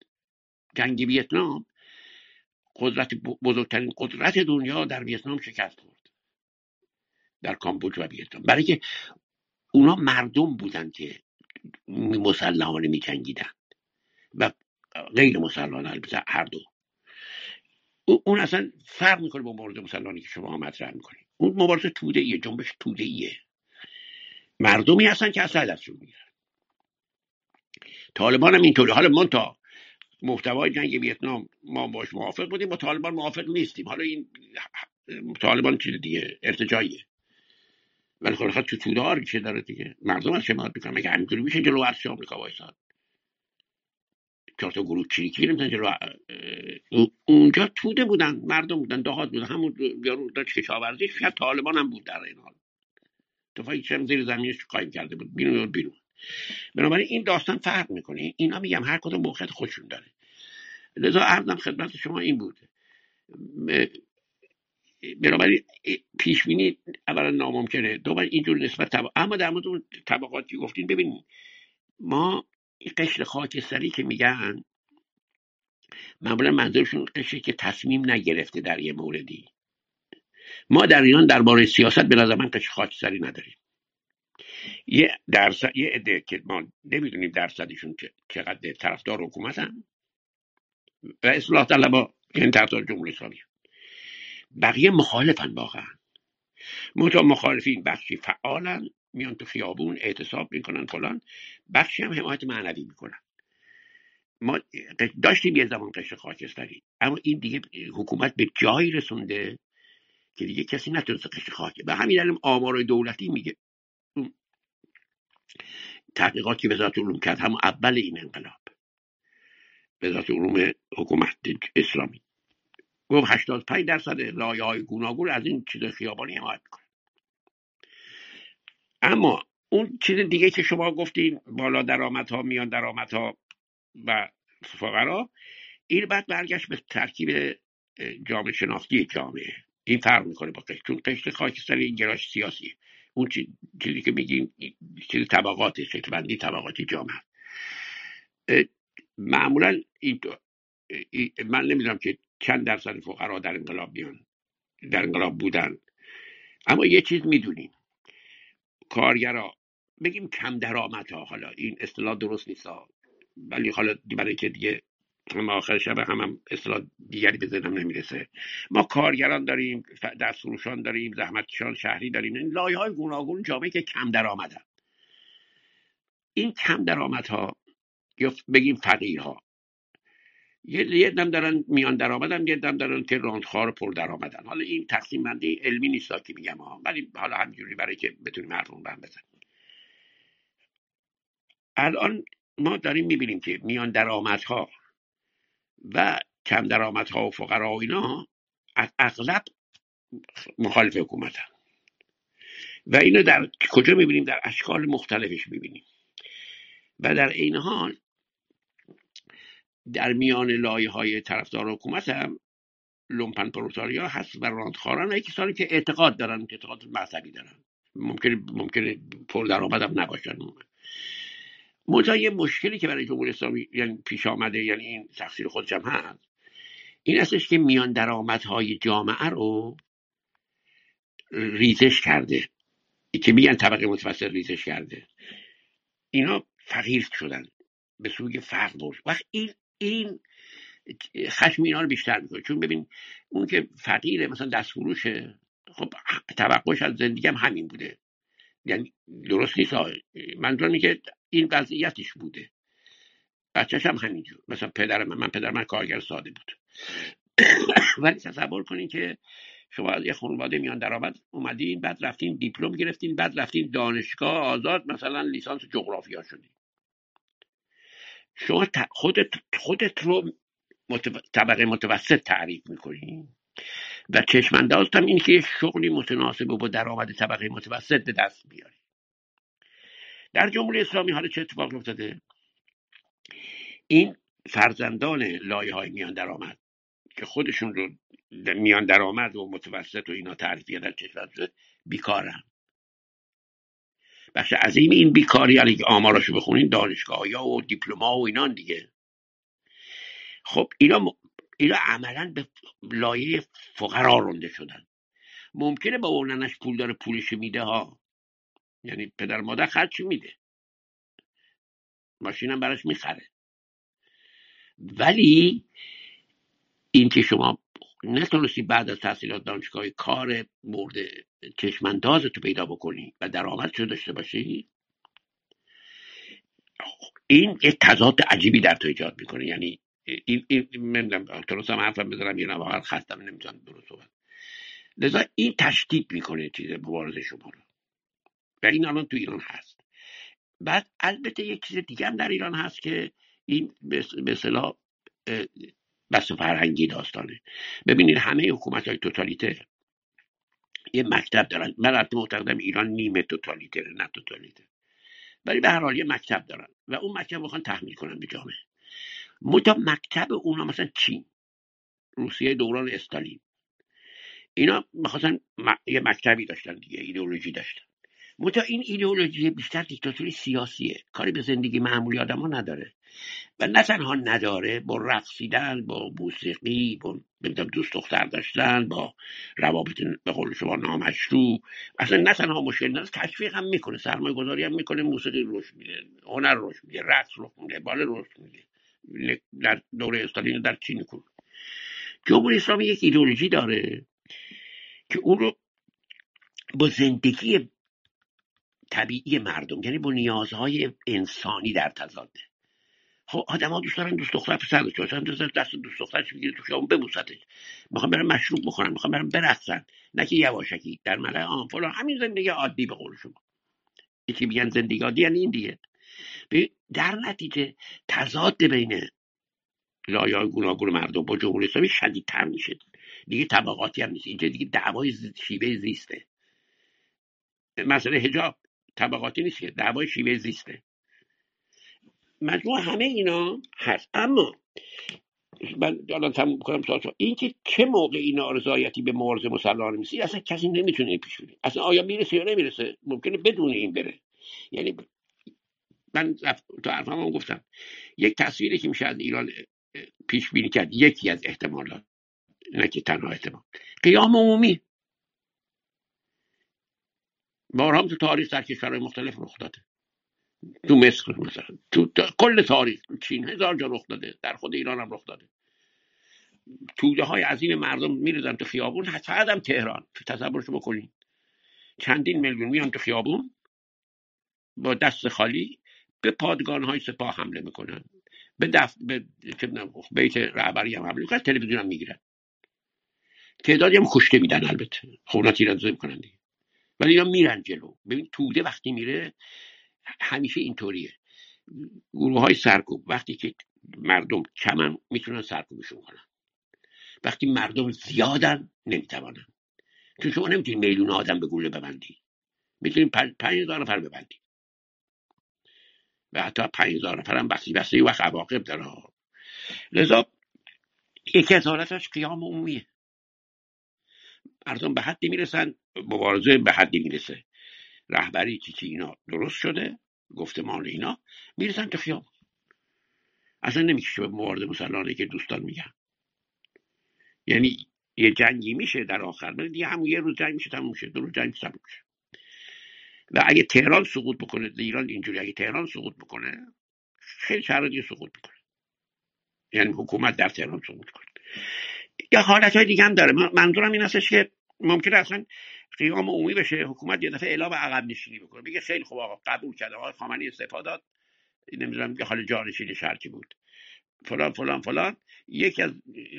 جنگ ویتنام قدرت بزرگترین قدرت دنیا در ویتنام شکست خورد. در کامبوج و ویتنام. برای که اونا مردم بودن که مسلحانه می جنگیدن و غیر مسلحانه البته هر دو. اون اصلا فرق می‌کنه با مبارزه مسلحانه که شما مطرح می‌کنید اون مبارزه توده ایه جنبش توده ایه مردمی هستن که اصلا دستشون می‌گیرن. طالبان هم اینطوری حالا من تا محتوای جنگ ویتنام ما باش موافق بودیم با طالبان موافق نیستیم. حالا این طالبان چیز دیگه ارتجاییه. ولی خب تو توده چه داره دیگه. مردم از حمایت می‌کنن؟ مگه همینطوری میشه جلو ارتش آمریکا وایساد؟ چهار تا گروه چریکی نمی‌تونن جلو اونجا توده بودن مردم بودن دهات بودن همون یارو داشت کشاورزی شاید طالبان هم بود در این حال. تفنگ چم زیر زمینش قایم کرده بود؟ بیرون بیرون. بنابراین این داستان فرق می‌کنه. اینا میگم هر کدوم موقعیت خودشون داره. لذا عرضم خدمت شما این بود. بنابراین پیش بینی اولا ناممکنه دوباره اینجور نسبت طبق... اما در مورد اون طبقاتی گفتین ببینید ما این قشر خاکستری که میگن معمولا منظورشون قشری که تصمیم نگرفته در یه موردی. ما در ایران درباره سیاست به نظر من قشر خاکستری نداریم. یه درصد یه عده که ما نمی‌دونیم درصدشون چقدر طرفدار حکومت هم و اصلاح طلبا این طرفدار جمهوری اسلامی. بقیه مخالفن واقعا. منتها مخالفین بخشی فعالن. میان تو خیابون اعتصاب می‌کنن فلان. بخشی هم حمایت معنوی می‌کنن. ما داشتیم یه زمان قشر خاکستری اما این دیگه حکومت به جایی رسونده که دیگه کسی نتونست قشر خاک. به همین دلیل آمار دولتی میگه. تحقیقات که وزارت علوم کرد همون اول این انقلاب. وزارت علوم حکومت اسلامی. گفت 85 درصد لایه های گوناگون از این چیز خیابانی حمایت می‌کنه اما اون چیز دیگه که شما گفتین بالا درآمدها میان درآمدها و فقرا این بعد برگشت به ترکیب جامعه شناختی جامعه. این فرق می‌کنه با قشر چون قشر خاکستر این گراش سیاسیه اون چیزی که میگیم چیز طبقات شکل بندی طبقاتی جامعه. معمولا این من نمی‌دونم که چند درصد فقرا در انقلاب میان در انقلاب بودن. اما یه چیز می‌دونیم. کارگرا. بگیم کم درآمد ها حالا این اصطلاح درست نیست ولی حالا برای که دیگه هم آخر شب هم, هم اصطلاح دیگری به ذهنم نمی‌رسه. ما کارگران داریم دستفروشان داریم زحمتکشان شهری داریم. این لایه های گوناگون جامعه که کم درآمدن. این کم درآمدها یا بگیم فقیرها. یه دم دارن میان درآمدن یه دم دارن که راندخوار پر درآمدن. حالا این تقسیم بندی علمی نیست که میگم ها ولی حالا همینجوری برای که بتونیم حرفمون بهم بزنیم. الان ما داریم می‌بینیم که میان درآمدها و کم درآمدها و فقرا و اینا از اغلب مخالف حکومتن. و اینو در کجا می‌بینیم؟ در اشکال مختلفش می‌بینیم. و در این حال در میان لایه های طرفدار حکومت هم لومپن پروتاریا هست و راندخاران و کسانی که اعتقاد دارن که اعتقاد مذهبی دارن. ممکن ممکنه پر درآمد هم نباشن. منتها یه مشکلی که برای جمهوری اسلامی یعنی پیش آمده یعنی این تقصیر خودش هم هست این هستش که میان درآمدهای جامعه رو ریزش کرده. که میگن طبقه متوسط ریزش کرده. اینا فقیر شدن. به سوی فقر برد وقت این این خشم اینا رو بیشتر می‌کنه. چون ببین اون که فقیره مثلا دست فروشه خب توقعش از زندگی هم همین بوده. یعنی درست نیست منظورم که این وضعیتش بوده. بچهش هم همینجور. مثلا پدر من من پدر من کارگر ساده بود. [coughs] ولی تصور کنین که شما از یه خانواده میان درآمد اومدین بعد رفتین دیپلم گرفتین بعد رفتین دانشگاه آزاد مثلا لیسانس جغرافیا شدین. شما خودت خودت رو طبقه متوسط تعریف می‌کنی. و چشماندازت هم اینه که یه شغلی متناسب با درآمد طبقه متوسط به دست بیاری. در جمهوری اسلامی حالا چه اتفاق افتاده؟ این فرزندان لایه های میان درآمد که خودشون رو میان درآمد و متوسط و اینا تعریف در کشور بیکارن. بخش عظیم این بیکاری علی آماراشو بخونین دانشگاه و دیپلما و اینان دیگه. خب اینا اینا عملا به لایه فقرا رونده شدن. ممکنه با اوننش پول داره پولش میده ها. یعنی پدر مادر خرچ میده. ماشینم براش می‌خره. ولی این که شما نتونستی بعد از تحصیلات دانشگاهی کار مورد چشمانداز تو پیدا بکنی و درآمد شده داشته باشی؟ این یه تضاد عجیبی در تو ایجاد می‌کنه. یعنی این این نمی‌دونم هم حرفم بزنم یا نه واقعا خستم نمی‌تونم درست صحبت لذا این تشدید می‌کنه چیز مبارزه شما رو. و این الان تو ایران هست. بعد البته یک چیز دیگه هم در ایران هست که این به اصطلاح بس فرهنگی داستانه. ببینید همه حکومت های توتالیته یه مکتب دارن. من البته معتقدم ایران نیمه توتالیتره نه توتالیته ولی به هر حال یه مکتب دارن و اون مکتب می‌خوان تحمیل کنن به جامعه. متا مکتب اونا مثلا چین روسیه دوران استالین. اینا می‌خواستن یه مکتبی داشتن دیگه ایدئولوژی داشتن. متا این ایدئولوژی بیشتر دیکتاتوری سیاسیه. کاری به زندگی معمولی آدم ها نداره. و نه تنها نداره با رقصیدن با موسیقی با دوست دختر داشتن با روابط به قول شما نامشروع. اصلا نه تنها مشکل نداره تشویق هم می‌کنه سرمایه گذاری هم می‌کنه موسیقی روش میده هنر روش میده رقص روش میده بال روش میده در دوره استالین در چین کن جمهوری اسلامی یک ایدولوژی داره که اون رو با زندگی طبیعی مردم یعنی با نیازهای انسانی در تضاده. خب آدم ها دوست دارن دوست دختر پسر داشته باشن دوست دست دوست دخترش بگیره تو خیابون ببوستش می‌خوام برن مشروب بخورن می‌خوام برن برقصن. نه که یواشکی در ملع عام فلان. همین زندگی عادی به قول شما. یکی میگن زندگی عادی یعنی این دیگه. در نتیجه تضاد بین لایه گوناگون مردم با جمهوری اسلامی شدیدتر میشه. دیگه طبقاتی هم نیست. اینجا دیگه دعوای شیوه زیسته. مسئله حجاب. طبقاتی نیست که دعوای شیوه زیسته. مجموع همه اینا هست. اما من الان تموم کنم سوال این که چه موقع این به مرز مسلح میسی اصلا کسی نمی‌تونه پیش بینه اصلا آیا می‌رسه یا نمی‌رسه؟ ممکنه بدون این بره. یعنی من تو حرفم هم گفتم. یک تصویری که میشه از ایران پیش بینی کرد یکی از احتمالات نه که تنها احتمال. قیام عمومی. بارها تو تاریخ در کشورهای مختلف رخ داده. تو مصر مثلا. تو کل تاریخ. چین هزار جا رخ داده. در خود ایران هم رخ داده. توده های عظیم مردم میرزن تو خیابون. فقط هم تهران. تصورشو بکنین. چندین میلیون میان تو خیابون. با دست خالی. به پادگان های سپاه حمله می‌کنن. به دف... به بیت رهبری هم حمله می‌کنن. تلویزیون هم می‌گیرن. تعدادی هم کشته میدن البته. خب اونا تیراندازی می‌کنن دیگه. ولی اینا میرن جلو. ببین توده وقتی میره همیشه اینطوریه. گروه های سرکوب وقتی که مردم کمن می‌تونن سرکوبشون کنن. وقتی مردم زیادن نمی‌توانن. چون شما نمی‌تونید میلیون آدم به گوله ببندی. می‌تونید پنج هزار نفر ببندی. و حتی پنج هزار نفر هم بستی بسته وقت عواقب داره. لذا یکی از حالتش قیام عمومیه. مردم به حدی می‌رسن مبارزه به حدی می‌رسه. رهبری چی چی اینا درست شده؟ گفتمان اینا. می‌رسن تا خیابون اصلا نمی‌کشه به موارد مسلحانه که دوستان میگن. یعنی یه جنگی میشه در آخر ولی دیگه همون یه روز جنگ میشه تموم میشه دو روز جنگ تموم میشه و اگه تهران سقوط بکنه ایران اینجوری اگه تهران سقوط بکنه خیلی شرایطی سقوط می‌کنه. یعنی حکومت در تهران سقوط کنه یا حالت های دیگه هم داره. من- منظورم این هستش که ممکنه اصلا قیام عمومی بشه حکومت یه دفعه اعلام عقب نشینی بکنه. بگه خیلی خوب آقا قبول کرده آقای خامنه‌ای استعفا داد. نمی‌دونم که حال جانشین شرکی بود. فلان فلان فلان. یکی از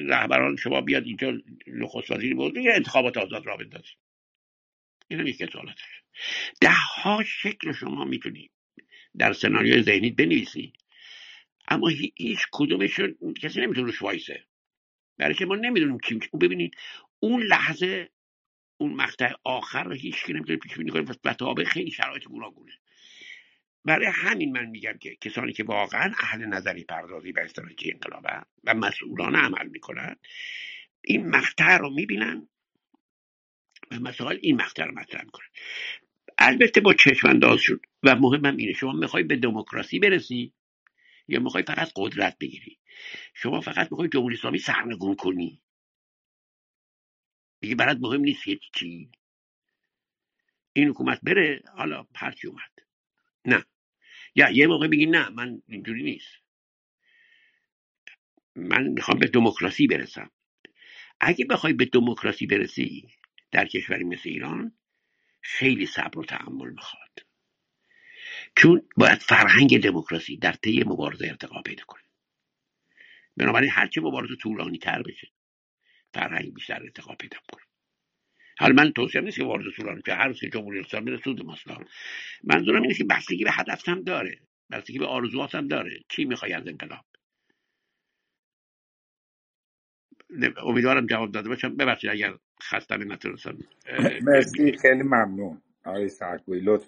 رهبران شما بیاد اینجا نخست وزیری بود یه انتخابات آزاد را بندازید. این هم یکی حالتش ده ها شکل شما می‌تونید در سناریوی ذهنی بنویسید اما هی- هیچ کدومشون کسی نمی‌تونه روش وایسه. برای که ما نمی‌دونیم کی میشه ببینید اون لحظه اون مقطع آخر رو هیچ کی نمی‌تونه پیش بینی کنه به تابع خیلی شرایط گوناگونه. برای همین من میگم که کسانی که واقعا اهل نظری پردازی و استراتژی انقلابن و مسئولانه عمل می‌کنن این مقطع رو می‌بینن و مسائل این مقطع رو مطرح می‌کنن. البته با چشم انداز شد و مهمم اینه شما می‌خوای به دموکراسی برسی یا می‌خوای فقط قدرت بگیری؟ شما فقط می‌خوای جمهوری اسلامی سرنگون کنی؟ دیگه برات مهم نیست چی. این حکومت بره حالا هرچی اومد. نه. یا یه موقع بگی نه من اینجوری نیست. من می‌خوام به دموکراسی برسم. اگه بخوای به دموکراسی برسی در کشوری مثل ایران خیلی صبر و تحمل می‌خواد. چون باید فرهنگ دموکراسی در طی مبارزه ارتقا پیدا کنه. بنابراین هرچه مبارزه طولانی تر بشه. فرهنگ بیشتر ارتقا پیدا کنه. حالا من توصیه نیست که مبارزه طولانی که هر که جمهوری اسلامی بره سود ماست. منظورم اینه که بستگی به هدف هم داره. بستگی به آرزوات هم داره. چی می‌خوای از انقلاب؟ امیدوارم جواب داده باشم. ببخشید اگر خستم نتونستم مرسی خیلی ممنون. آقای سرکوی لطف